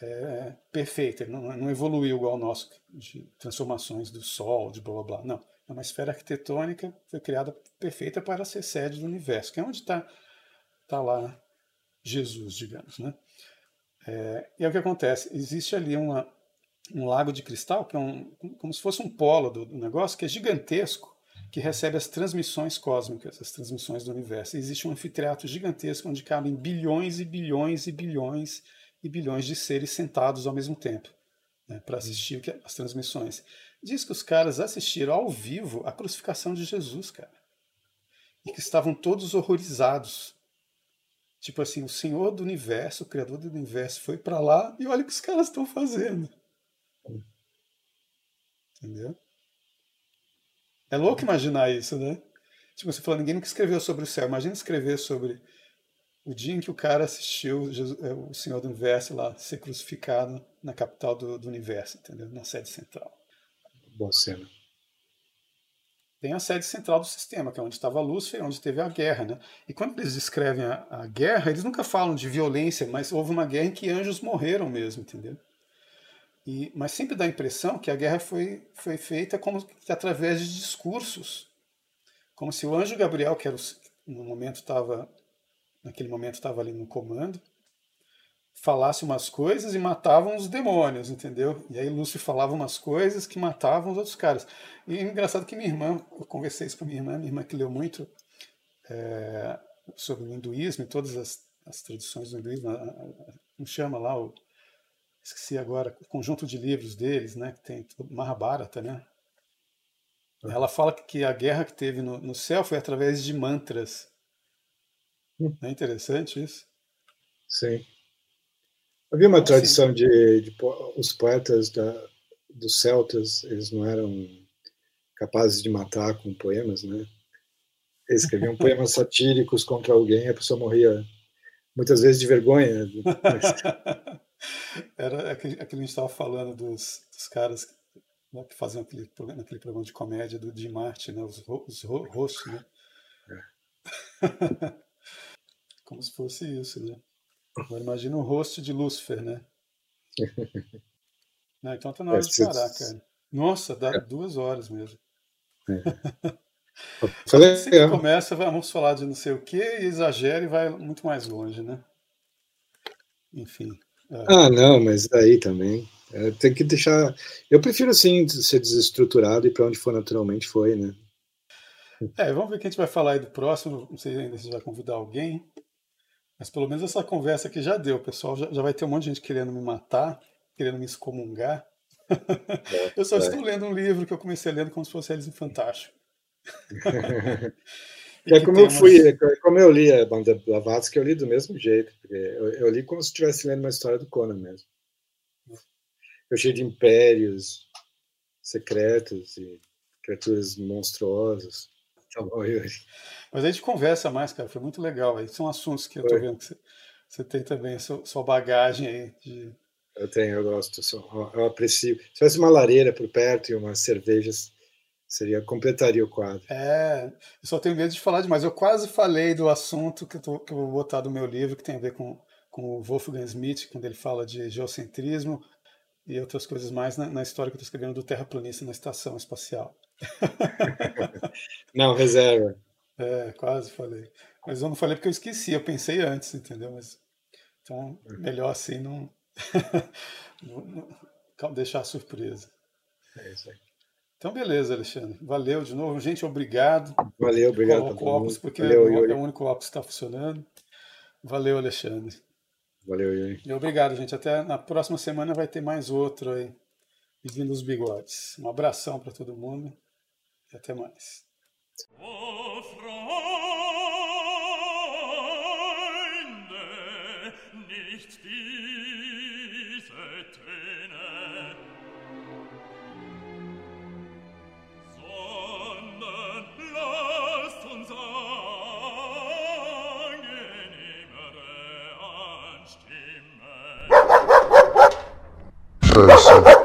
é, perfeito, ele não, não, evoluiu igual o nosso, de transformações do Sol, de blá blá blá. Não, é uma esfera arquitetônica, foi criada perfeita para ser sede do universo, que é onde está tá lá Jesus, digamos. Né? É, e é o que acontece, existe ali uma, um lago de cristal, que é um, como se fosse um polo do, do negócio, que é gigantesco, que recebe as transmissões cósmicas, as transmissões do universo. existe um anfiteatro gigantesco onde cabem bilhões e bilhões e bilhões e bilhões de seres sentados ao mesmo tempo né, para assistir as transmissões. Diz que os caras assistiram ao vivo a crucificação de Jesus, cara. E que estavam todos horrorizados. Tipo assim, o Senhor do universo, o Criador do universo, foi para lá e olha o que os caras estão fazendo. Entendeu? É louco imaginar isso, né? Tipo, você falou, ninguém nunca escreveu sobre o céu. Imagina escrever sobre o dia em que o cara assistiu Jesus, é, o Senhor do Universo lá ser crucificado na capital do, do universo, entendeu? Na sede central. Boa cena. tem a sede central do sistema, que é onde estava Lúcifer, onde teve a guerra. Né? E quando eles descrevem a, a, guerra, eles nunca falam de violência, mas houve uma guerra em que anjos morreram mesmo, entendeu? E, mas sempre dá a impressão que a guerra foi, foi feita como através de discursos, como se o anjo Gabriel, que era o, no momento estava naquele momento estava ali no comando, falasse umas coisas e matavam os demônios, entendeu? E aí Lúcio falava umas coisas que matavam os outros caras. E é engraçado que minha irmã, eu conversei isso com minha irmã, minha irmã que leu muito é, sobre o hinduísmo e todas as, as tradições do hinduísmo, como chama lá, o, esqueci agora, o conjunto de livros deles, né, que tem Mahabharata, né? Ela fala que a guerra que teve no, no céu foi através de mantras. Hum. Não é interessante isso? Sim. Havia uma tradição de, de, os poetas da, dos celtas, eles não eram capazes de matar com poemas, né? Eles escreviam poemas satíricos contra alguém, a pessoa morria muitas vezes de vergonha. Era aquele, aquele que a gente estava falando dos, dos caras né, que faziam aquele, aquele programa de comédia do Jim Martin, né? Os, os rostos, né? É. Como se fosse isso, né? Agora imagina o rosto de Lúcifer, né? Não, então tá na hora de parar, cara. Nossa, dá é. duas horas mesmo. É. Falei, assim que começa, vamos falar de não sei o que, exagera e vai muito mais longe, né? Enfim. É. Ah, não, mas daí também. É, tem que deixar. Eu prefiro assim ser desestruturado e para onde for naturalmente foi, né? É, vamos ver o que a gente vai falar aí do próximo. Não sei ainda se vai convidar alguém. Mas pelo menos essa conversa aqui já deu. Pessoal já, já vai ter um monte de gente querendo me matar, querendo me excomungar. É, eu só é. estou lendo um livro que eu comecei lendo como se fosse Eles em Fantástico. é como eu fui, é como eu li a banda Blavatsky, eu li do mesmo jeito, porque eu, eu li como se estivesse lendo uma história do Conan mesmo. Eu cheio de impérios secretos e criaturas monstruosas. Tá bom, Yuri. Mas a gente conversa mais, cara. Foi muito legal. Aí são assuntos que eu tô vendo que você, você tem também, sua, sua bagagem aí. De... Eu tenho, eu gosto. Eu aprecio. Se tivesse uma lareira por perto e umas cervejas, seria completaria o quadro. É, eu só tenho medo de falar demais. Eu quase falei do assunto que eu, tô, que eu vou botar do meu livro, que tem a ver com, com o Wolfgang Smith, quando ele fala de geocentrismo e outras coisas mais na, na história que eu estou escrevendo do terraplanista na estação espacial. Não, reserva. É, quase falei. Mas eu não falei porque eu esqueci, eu pensei antes, entendeu? Mas, então, uhum. melhor assim não, não deixar a surpresa. É isso aí. Então, beleza, Alexandre. Valeu de novo. Gente, obrigado. Valeu, obrigado. Coloco o óculos porque Valeu, é, o único óculos que está funcionando. Valeu, Alexandre. Valeu, Yuri. E obrigado, gente. Até na próxima semana vai ter mais outro aí. Vindo os bigodes. Um abração para todo mundo e até mais. Oh, Freunde, nicht diese Töne, sondern lasst uns angenehmere anstimmen.